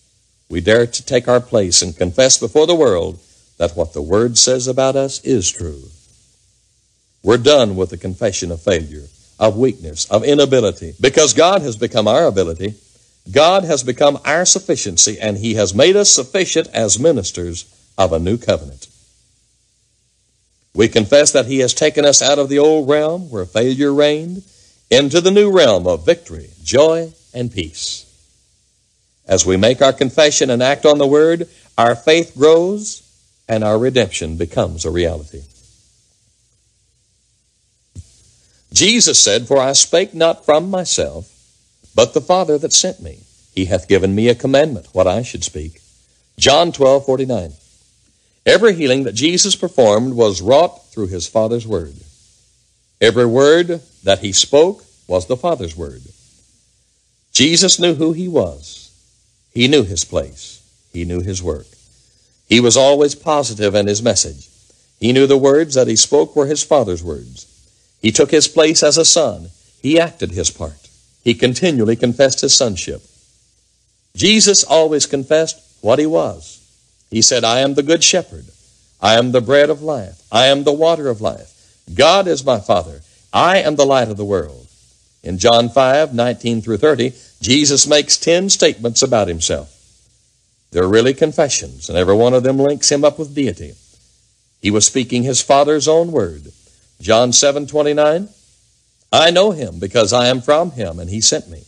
we dare to take our place and confess before the world that what the Word says about us is true. We're done with the confession of failure, of weakness, of inability. Because God has become our ability, God has become our sufficiency, and He has made us sufficient as ministers of a new covenant. We confess that He has taken us out of the old realm where failure reigned into the new realm of victory, joy, and peace. As we make our confession and act on the word, our faith grows and our redemption becomes a reality. Jesus said, For I spake not from myself, but the Father that sent me. He hath given me a commandment, what I should speak. John 12, 49. Every healing that Jesus performed was wrought through his Father's word. Every word that he spoke was the Father's word. Jesus knew who he was. He knew his place. He knew his work. He was always positive in his message. He knew the words that he spoke were his Father's words. He took his place as a son. He acted his part. He continually confessed his sonship. Jesus always confessed what he was. He said, I am the good shepherd. I am the bread of life. I am the water of life. God is my Father. I am the light of the world. In John 5, 19 through 30, Jesus makes ten statements about himself. They're really confessions, and every one of them links him up with deity. He was speaking his Father's own word. John 7 29, I know him because I am from him, and he sent me.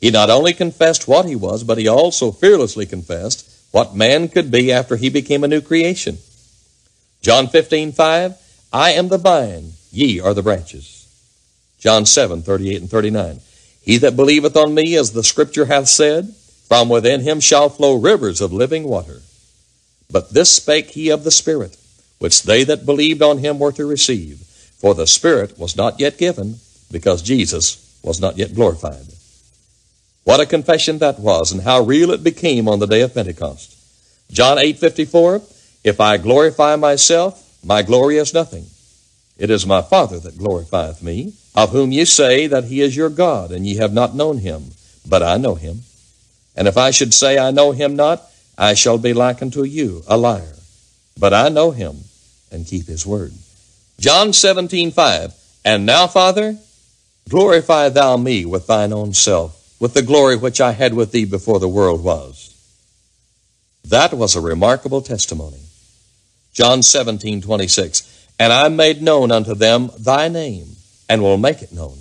He not only confessed what he was, but he also fearlessly confessed what man could be after he became a new creation. John 15 5, I am the vine, ye are the branches. John 7 38 and 39. He that believeth on me, as the Scripture hath said, from within him shall flow rivers of living water. But this spake he of the Spirit, which they that believed on him were to receive. For the Spirit was not yet given, because Jesus was not yet glorified. What a confession that was, and how real it became on the day of Pentecost. John 8:54, If I glorify myself, my glory is nothing. It is my Father that glorifieth me, of whom ye say that he is your God, and ye have not known him, but I know him. And if I should say I know him not, I shall be like unto you, a liar. But I know him, and keep his word. John 17, 5. And now, Father, glorify thou me with thine own self, with the glory which I had with thee before the world was. That was a remarkable testimony. John 17, 26. And I made known unto them thy name, and will make it known.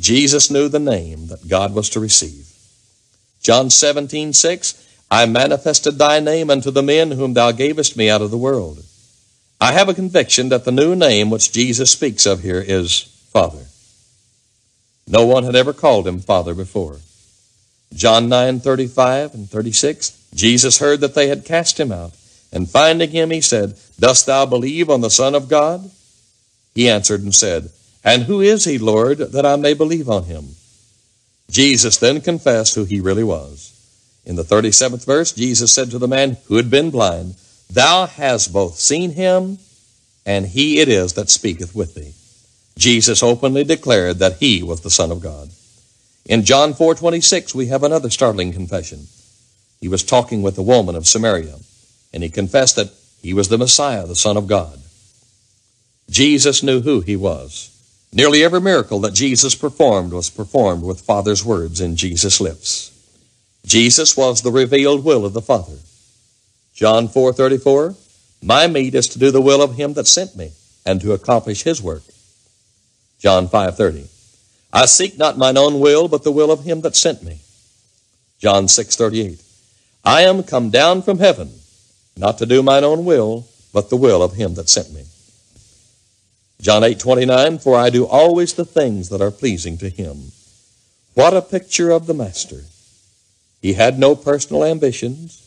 Jesus knew the name that God was to receive. John 17, 6. I manifested thy name unto the men whom thou gavest me out of the world. I have a conviction that the new name which Jesus speaks of here is Father. No one had ever called him Father before. John 9, 35 and 36. Jesus heard that they had cast him out, and finding him, he said, Dost thou believe on the Son of God? He answered and said, And who is he, Lord, that I may believe on him? Jesus then confessed who he really was. In the 37th verse, Jesus said to the man who had been blind, Thou hast both seen him, and he it is that speaketh with thee. Jesus openly declared that he was the Son of God. In John 4:26 we have another startling confession. He was talking with the woman of Samaria, and he confessed that he was the Messiah, the Son of God. Jesus knew who he was. Nearly every miracle that Jesus performed was performed with Father's words in Jesus' lips. Jesus was the revealed will of the Father. John 4:34, "My meat is to do the will of him that sent me, and to accomplish his work." John 5:30, "I seek not mine own will, but the will of him that sent me." John 6:38, I am come down from heaven, not to do mine own will, but the will of him that sent me. John 8:29 For I do always the things that are pleasing to him. What a picture of the Master. He had no personal ambitions,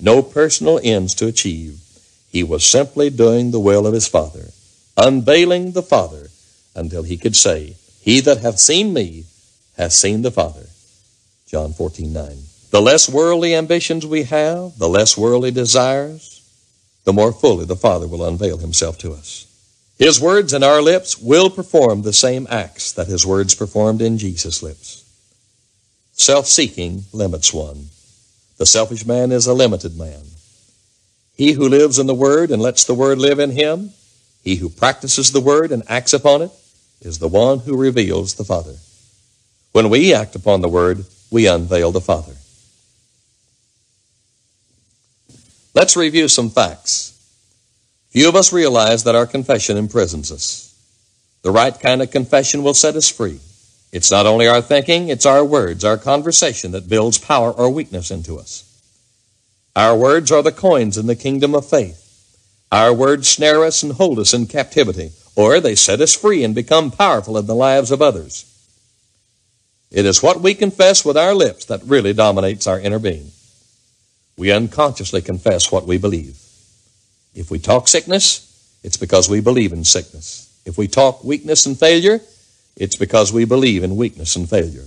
no personal ends to achieve. He was simply doing the will of his Father, unveiling the Father until he could say, He that hath seen me hath seen the Father. John 14, 9. The less worldly ambitions we have, the less worldly desires, the more fully the Father will unveil himself to us. His words in our lips will perform the same acts that his words performed in Jesus' lips. Self-seeking limits one. The selfish man is a limited man. He who lives in the Word and lets the Word live in him, he who practices the Word and acts upon it, is the one who reveals the Father. When we act upon the Word, we unveil the Father. Let's review some facts. Few of us realize that our confession imprisons us. The right kind of confession will set us free. It's not only our thinking, it's our words, our conversation that builds power or weakness into us. Our words are the coins in the kingdom of faith. Our words snare us and hold us in captivity, or they set us free and become powerful in the lives of others. It is what we confess with our lips that really dominates our inner being we unconsciously confess what we believe. If we talk sickness, it's because we believe in sickness. If we talk weakness and failure, it's because we believe in weakness and failure.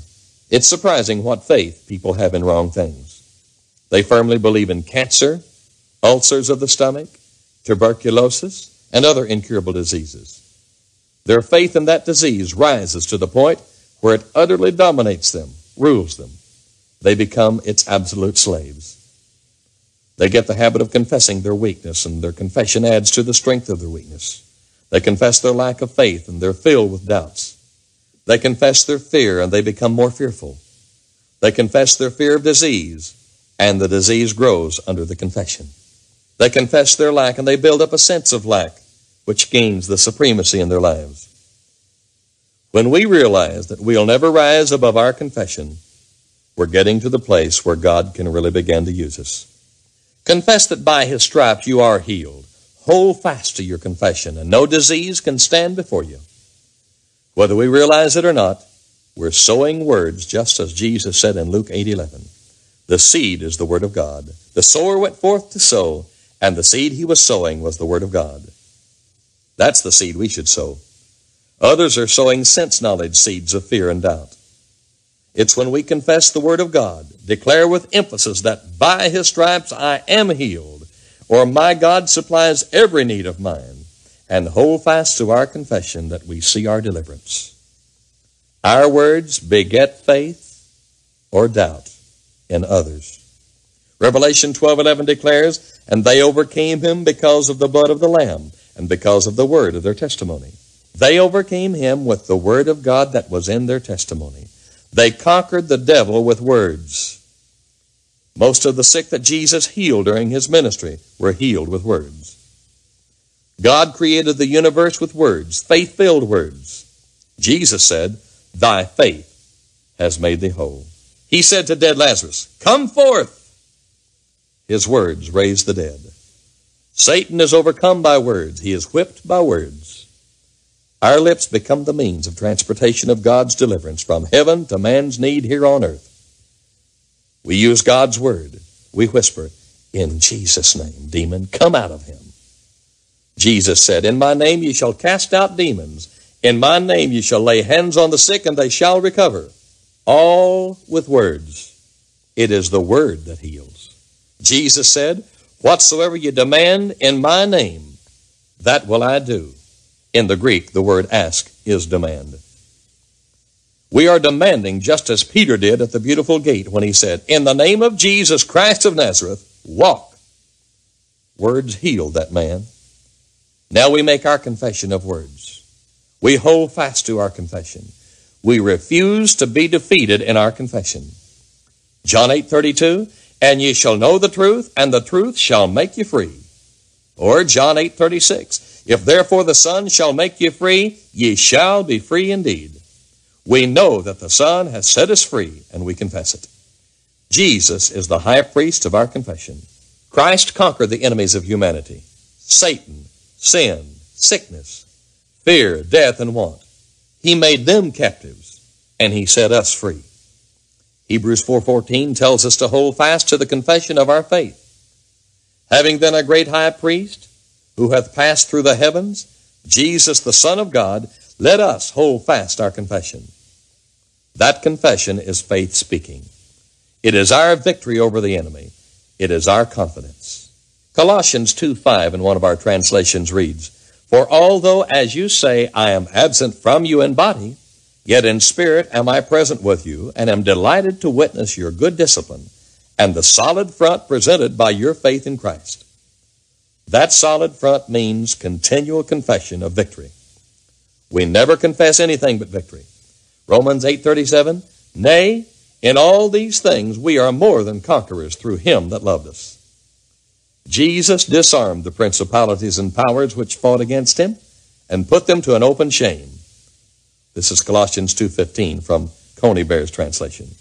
It's surprising what faith people have in wrong things. They firmly believe in cancer, ulcers of the stomach, tuberculosis, and other incurable diseases. Their faith in that disease rises to the point where it utterly dominates them, rules them. They become its absolute slaves. They get the habit of confessing their weakness, and their confession adds to the strength of their weakness. They confess their lack of faith, and they're filled with doubts. They confess their fear, and they become more fearful. They confess their fear of disease, and the disease grows under the confession. They confess their lack, and they build up a sense of lack, which gains the supremacy in their lives. When we realize that we'll never rise above our confession, we're getting to the place where God can really begin to use us. Confess that by his stripes you are healed. Hold fast to your confession, and no disease can stand before you. Whether we realize it or not, we're sowing words just as Jesus said in Luke 8:11. The seed is the word of God. The sower went forth to sow, and the seed he was sowing was the word of God. That's the seed we should sow. Others are sowing sense knowledge seeds of fear and doubt. It's when we confess the Word of God, declare with emphasis that by His stripes I am healed, or my God supplies every need of mine, and hold fast to our confession that we see our deliverance. Our words beget faith or doubt in others. Revelation 12:11 declares, "And they overcame him because of the blood of the lamb and because of the word of their testimony." They overcame him with the word of God that was in their testimony. They conquered the devil with words. Most of the sick that Jesus healed during his ministry were healed with words. God created the universe with words, faith filled words. Jesus said, Thy faith has made thee whole. He said to dead Lazarus, Come forth. His words raised the dead. Satan is overcome by words. He is whipped by words. Our lips become the means of transportation of God's deliverance from heaven to man's need here on earth. We use God's word. We whisper, In Jesus' name, demon, come out of him. Jesus said, In my name you shall cast out demons. In my name you shall lay hands on the sick and they shall recover. All with words. It is the word that heals. Jesus said, Whatsoever you demand in my name, that will I do. In the Greek, the word ask is demand. We are demanding just as Peter did at the beautiful gate when he said, In the name of Jesus Christ of Nazareth, walk. Words healed that man. Now we make our confession of words. We hold fast to our confession. We refuse to be defeated in our confession. John 8 32, and ye shall know the truth, and the truth shall make you free. Or John 8 36, if therefore the Son shall make you free, ye shall be free indeed. We know that the Son has set us free, and we confess it. Jesus is the high priest of our confession. Christ conquered the enemies of humanity Satan, sin, sickness, fear, death, and want. He made them captives, and he set us free. Hebrews 4:14 tells us to hold fast to the confession of our faith. Having then a great high priest who hath passed through the heavens, Jesus the Son of God, let us hold fast our confession. That confession is faith speaking. It is our victory over the enemy. It is our confidence. Colossians 2:5 in one of our translations reads, For although, as you say, I am absent from you in body, yet in spirit am I present with you, and am delighted to witness your good discipline and the solid front presented by your faith in Christ. That solid front means continual confession of victory. We never confess anything but victory. Romans 8:37, Nay, in all these things we are more than conquerors through him that loved us. Jesus disarmed the principalities and powers which fought against him and put them to an open shame. This is Colossians 2:15 from Conybeare's translation.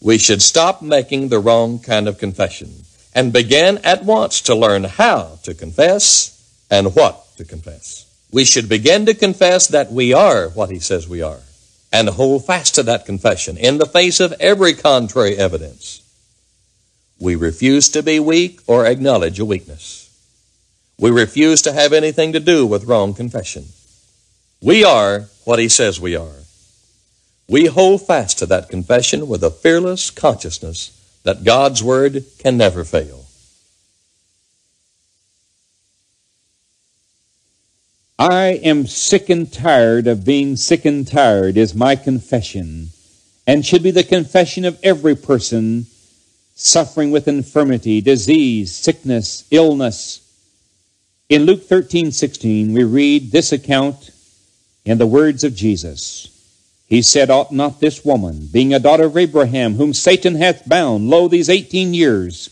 We should stop making the wrong kind of confession and begin at once to learn how to confess and what to confess. We should begin to confess that we are what he says we are and hold fast to that confession in the face of every contrary evidence. We refuse to be weak or acknowledge a weakness. We refuse to have anything to do with wrong confession. We are what He says we are. We hold fast to that confession with a fearless consciousness that God's Word can never fail. I am sick and tired of being sick and tired, is my confession, and should be the confession of every person suffering with infirmity, disease, sickness, illness. In Luke 13, 16, we read this account in the words of Jesus. He said, Ought not this woman, being a daughter of Abraham, whom Satan hath bound, lo, these eighteen years,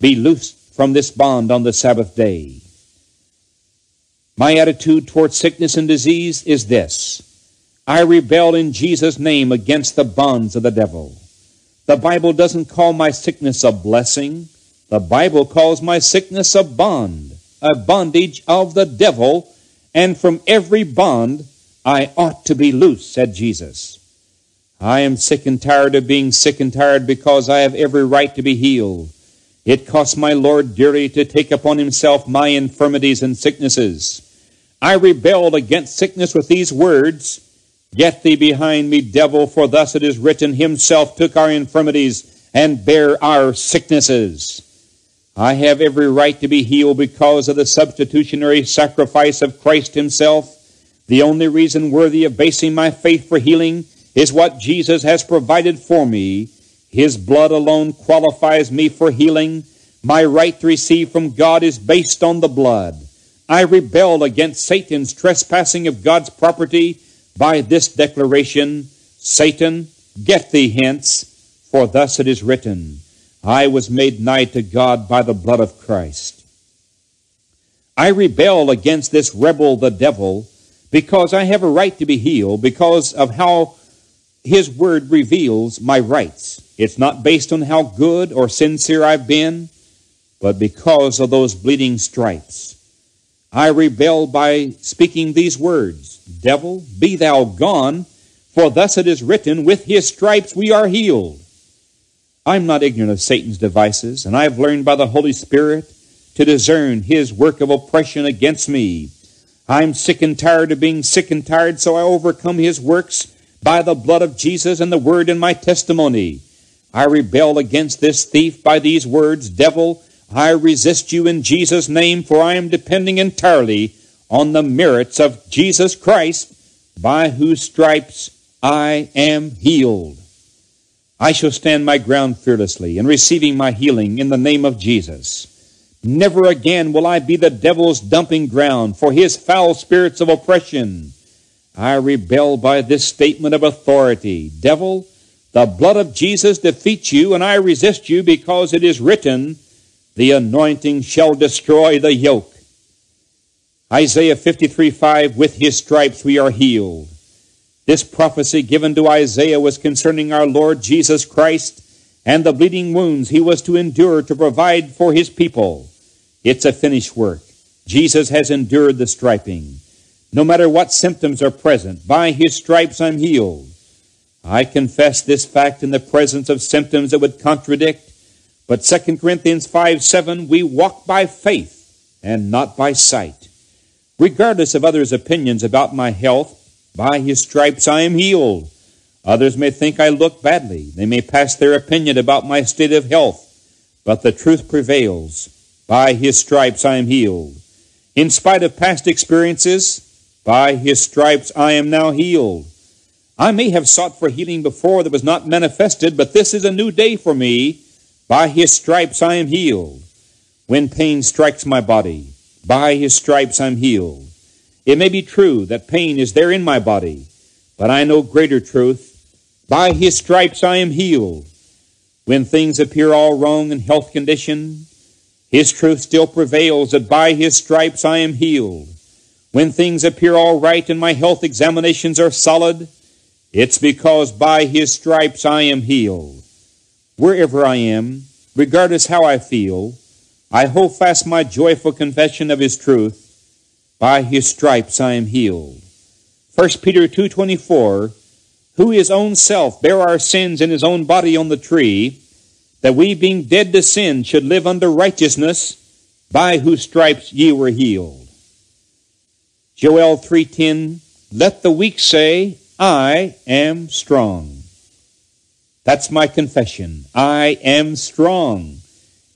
be loosed from this bond on the Sabbath day? My attitude toward sickness and disease is this I rebel in Jesus' name against the bonds of the devil. The Bible doesn't call my sickness a blessing. The Bible calls my sickness a bond, a bondage of the devil, and from every bond I ought to be loose, said Jesus. I am sick and tired of being sick and tired because I have every right to be healed. It cost my Lord dearly to take upon himself my infirmities and sicknesses. I rebelled against sickness with these words, Get thee behind me, devil, for thus it is written, Himself took our infirmities and bare our sicknesses. I have every right to be healed because of the substitutionary sacrifice of Christ Himself. The only reason worthy of basing my faith for healing is what Jesus has provided for me. His blood alone qualifies me for healing. My right to receive from God is based on the blood. I rebel against Satan's trespassing of God's property by this declaration Satan, get thee hence, for thus it is written, I was made nigh to God by the blood of Christ. I rebel against this rebel, the devil, because I have a right to be healed, because of how his word reveals my rights. It's not based on how good or sincere I've been, but because of those bleeding stripes. I rebel by speaking these words Devil, be thou gone, for thus it is written, With his stripes we are healed. I'm not ignorant of Satan's devices, and I have learned by the Holy Spirit to discern his work of oppression against me. I'm sick and tired of being sick and tired, so I overcome his works by the blood of Jesus and the word in my testimony. I rebel against this thief by these words, Devil, I resist you in Jesus' name, for I am depending entirely on the merits of Jesus Christ, by whose stripes I am healed. I shall stand my ground fearlessly in receiving my healing in the name of Jesus. Never again will I be the devil's dumping ground for his foul spirits of oppression. I rebel by this statement of authority. Devil, the blood of Jesus defeats you, and I resist you because it is written, the anointing shall destroy the yoke. Isaiah 53 5, with his stripes we are healed. This prophecy given to Isaiah was concerning our Lord Jesus Christ and the bleeding wounds he was to endure to provide for his people. It's a finished work. Jesus has endured the striping. No matter what symptoms are present, by his stripes I'm healed. I confess this fact in the presence of symptoms that would contradict but 2 Corinthians 5 7, we walk by faith and not by sight. Regardless of others' opinions about my health, by his stripes I am healed. Others may think I look badly. They may pass their opinion about my state of health. But the truth prevails. By his stripes I am healed. In spite of past experiences, by his stripes I am now healed. I may have sought for healing before that was not manifested, but this is a new day for me by his stripes I am healed. When pain strikes my body, by his stripes I'm healed. It may be true that pain is there in my body, but I know greater truth. By his stripes I am healed. When things appear all wrong in health condition, his truth still prevails that by his stripes I am healed. When things appear all right and my health examinations are solid, it's because by his stripes I am healed wherever I am, regardless how I feel, I hold fast my joyful confession of his truth. By his stripes I am healed. 1 Peter 2.24, who his own self bare our sins in his own body on the tree, that we being dead to sin should live under righteousness, by whose stripes ye were healed. Joel 3.10, let the weak say, I am strong. That's my confession. I am strong.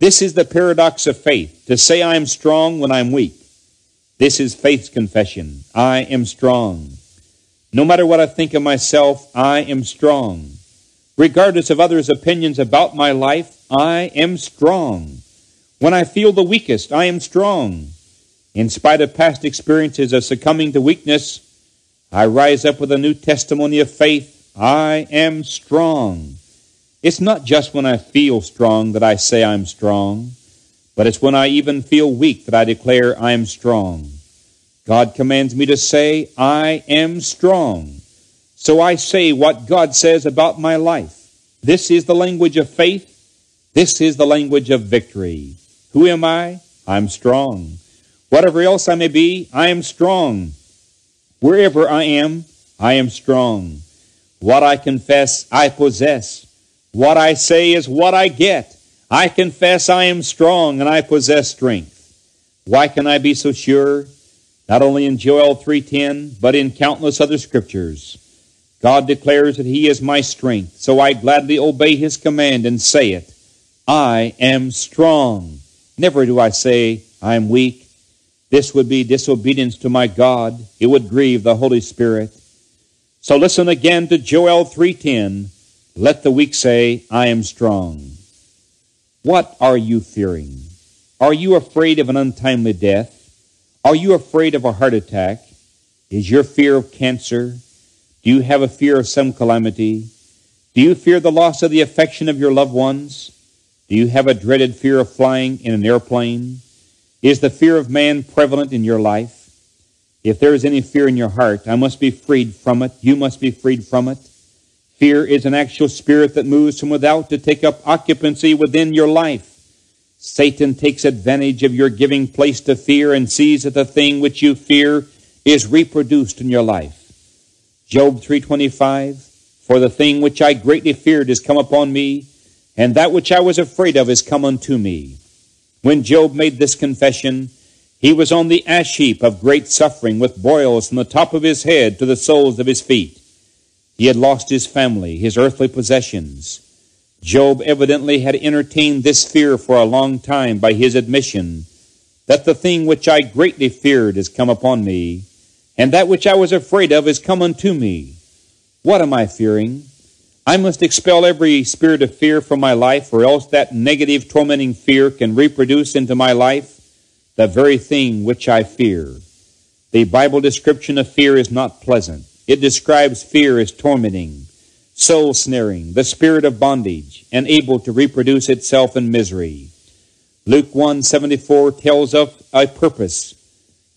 This is the paradox of faith, to say I am strong when I'm weak. This is faith's confession. I am strong. No matter what I think of myself, I am strong. Regardless of others' opinions about my life, I am strong. When I feel the weakest, I am strong. In spite of past experiences of succumbing to weakness, I rise up with a new testimony of faith. I am strong. It's not just when I feel strong that I say I'm strong, but it's when I even feel weak that I declare I am strong. God commands me to say, I am strong. So I say what God says about my life. This is the language of faith. This is the language of victory. Who am I? I'm strong. Whatever else I may be, I am strong. Wherever I am, I am strong. What I confess, I possess. What I say is what I get. I confess I am strong and I possess strength. Why can I be so sure? Not only in Joel 3:10, but in countless other scriptures. God declares that he is my strength, so I gladly obey his command and say it. I am strong. Never do I say, I am weak. This would be disobedience to my God. It would grieve the Holy Spirit. So listen again to Joel 3:10. Let the weak say, I am strong. What are you fearing? Are you afraid of an untimely death? Are you afraid of a heart attack? Is your fear of cancer? Do you have a fear of some calamity? Do you fear the loss of the affection of your loved ones? Do you have a dreaded fear of flying in an airplane? Is the fear of man prevalent in your life? If there is any fear in your heart, I must be freed from it. You must be freed from it. Fear is an actual spirit that moves from without to take up occupancy within your life. Satan takes advantage of your giving place to fear and sees that the thing which you fear is reproduced in your life. Job 325, For the thing which I greatly feared is come upon me, and that which I was afraid of is come unto me. When Job made this confession, he was on the ash heap of great suffering with boils from the top of his head to the soles of his feet. He had lost his family, his earthly possessions. Job evidently had entertained this fear for a long time by his admission that the thing which I greatly feared is come upon me, and that which I was afraid of is come unto me. What am I fearing? I must expel every spirit of fear from my life, or else that negative, tormenting fear can reproduce into my life the very thing which I fear. The Bible description of fear is not pleasant. It describes fear as tormenting, soul snaring, the spirit of bondage, and able to reproduce itself in misery. Luke 174 tells of a purpose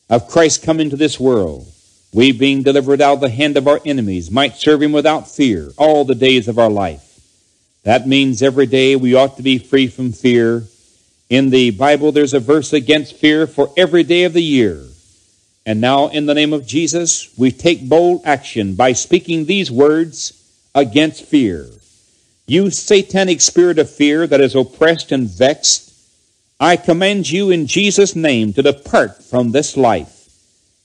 of Christ coming to this world. We, being delivered out of the hand of our enemies, might serve him without fear all the days of our life. That means every day we ought to be free from fear in the Bible, there's a verse against fear for every day of the year. And now, in the name of Jesus, we take bold action by speaking these words against fear. You satanic spirit of fear that is oppressed and vexed, I command you in Jesus' name to depart from this life,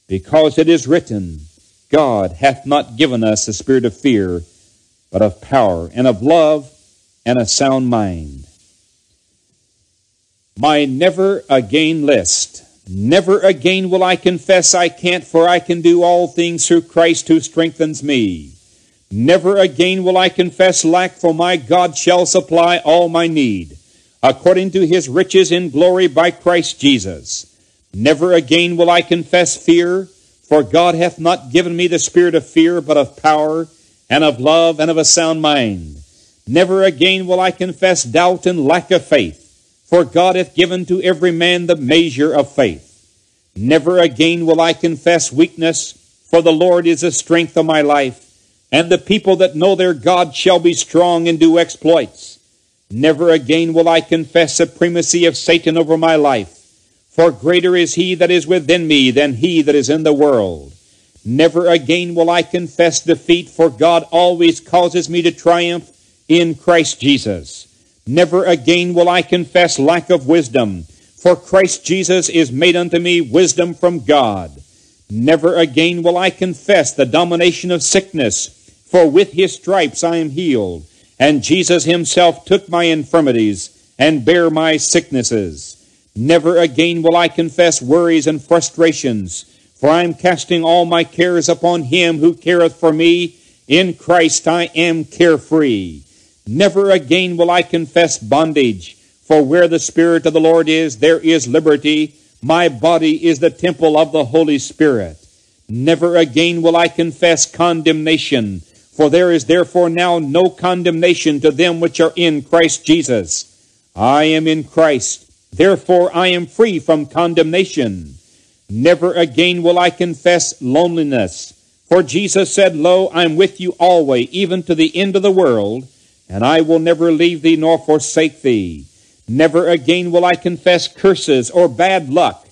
because it is written, God hath not given us a spirit of fear, but of power and of love and a sound mind my never again list. Never again will I confess I can't, for I can do all things through Christ who strengthens me. Never again will I confess lack, for my God shall supply all my need, according to his riches in glory by Christ Jesus. Never again will I confess fear, for God hath not given me the spirit of fear, but of power, and of love, and of a sound mind. Never again will I confess doubt and lack of faith. For God hath given to every man the measure of faith. Never again will I confess weakness, for the Lord is the strength of my life, and the people that know their God shall be strong and do exploits. Never again will I confess supremacy of Satan over my life, for greater is he that is within me than he that is in the world. Never again will I confess defeat, for God always causes me to triumph in Christ Jesus. Never again will I confess lack of wisdom, for Christ Jesus is made unto me wisdom from God. Never again will I confess the domination of sickness, for with his stripes I am healed, and Jesus himself took my infirmities and bare my sicknesses. Never again will I confess worries and frustrations, for I am casting all my cares upon him who careth for me. In Christ I am carefree. Never again will I confess bondage, for where the Spirit of the Lord is, there is liberty. My body is the temple of the Holy Spirit. Never again will I confess condemnation, for there is therefore now no condemnation to them which are in Christ Jesus. I am in Christ, therefore I am free from condemnation. Never again will I confess loneliness, for Jesus said, Lo, I'm with you always, even to the end of the world and I will never leave thee nor forsake thee. Never again will I confess curses or bad luck,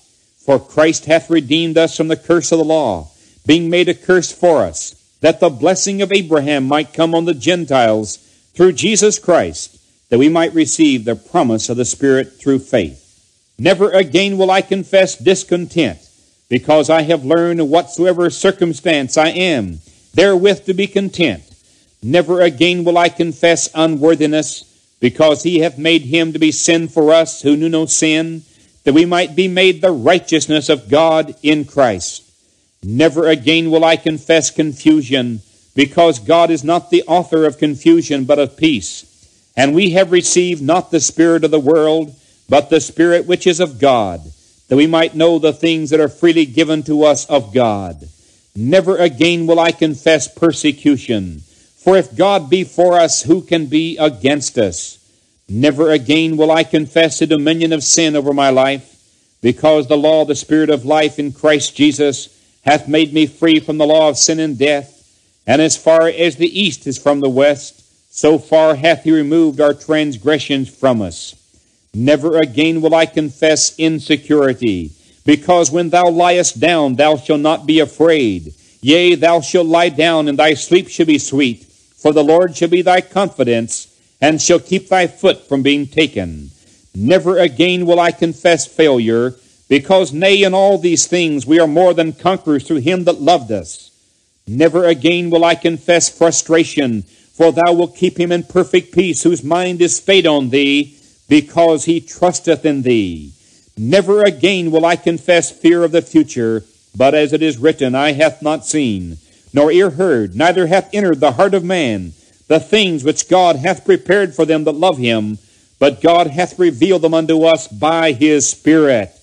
for Christ hath redeemed us from the curse of the law, being made a curse for us, that the blessing of Abraham might come on the Gentiles through Jesus Christ, that we might receive the promise of the Spirit through faith. Never again will I confess discontent, because I have learned whatsoever circumstance I am, therewith to be content. Never again will I confess unworthiness, because he hath made him to be sin for us who knew no sin, that we might be made the righteousness of God in Christ. Never again will I confess confusion, because God is not the author of confusion, but of peace. And we have received not the Spirit of the world, but the Spirit which is of God, that we might know the things that are freely given to us of God. Never again will I confess persecution, for if God be for us, who can be against us? Never again will I confess the dominion of sin over my life, because the law of the Spirit of life in Christ Jesus hath made me free from the law of sin and death. And as far as the east is from the west, so far hath he removed our transgressions from us. Never again will I confess insecurity, because when thou liest down, thou shalt not be afraid. Yea, thou shalt lie down, and thy sleep shall be sweet, for the Lord shall be thy confidence and shall keep thy foot from being taken. Never again will I confess failure, because nay, in all these things we are more than conquerors through him that loved us. Never again will I confess frustration, for thou wilt keep him in perfect peace, whose mind is stayed on thee, because he trusteth in thee. Never again will I confess fear of the future, but as it is written, Eye hath not seen, nor ear heard, neither hath entered the heart of man the things which God hath prepared for them that love him, but God hath revealed them unto us by his Spirit.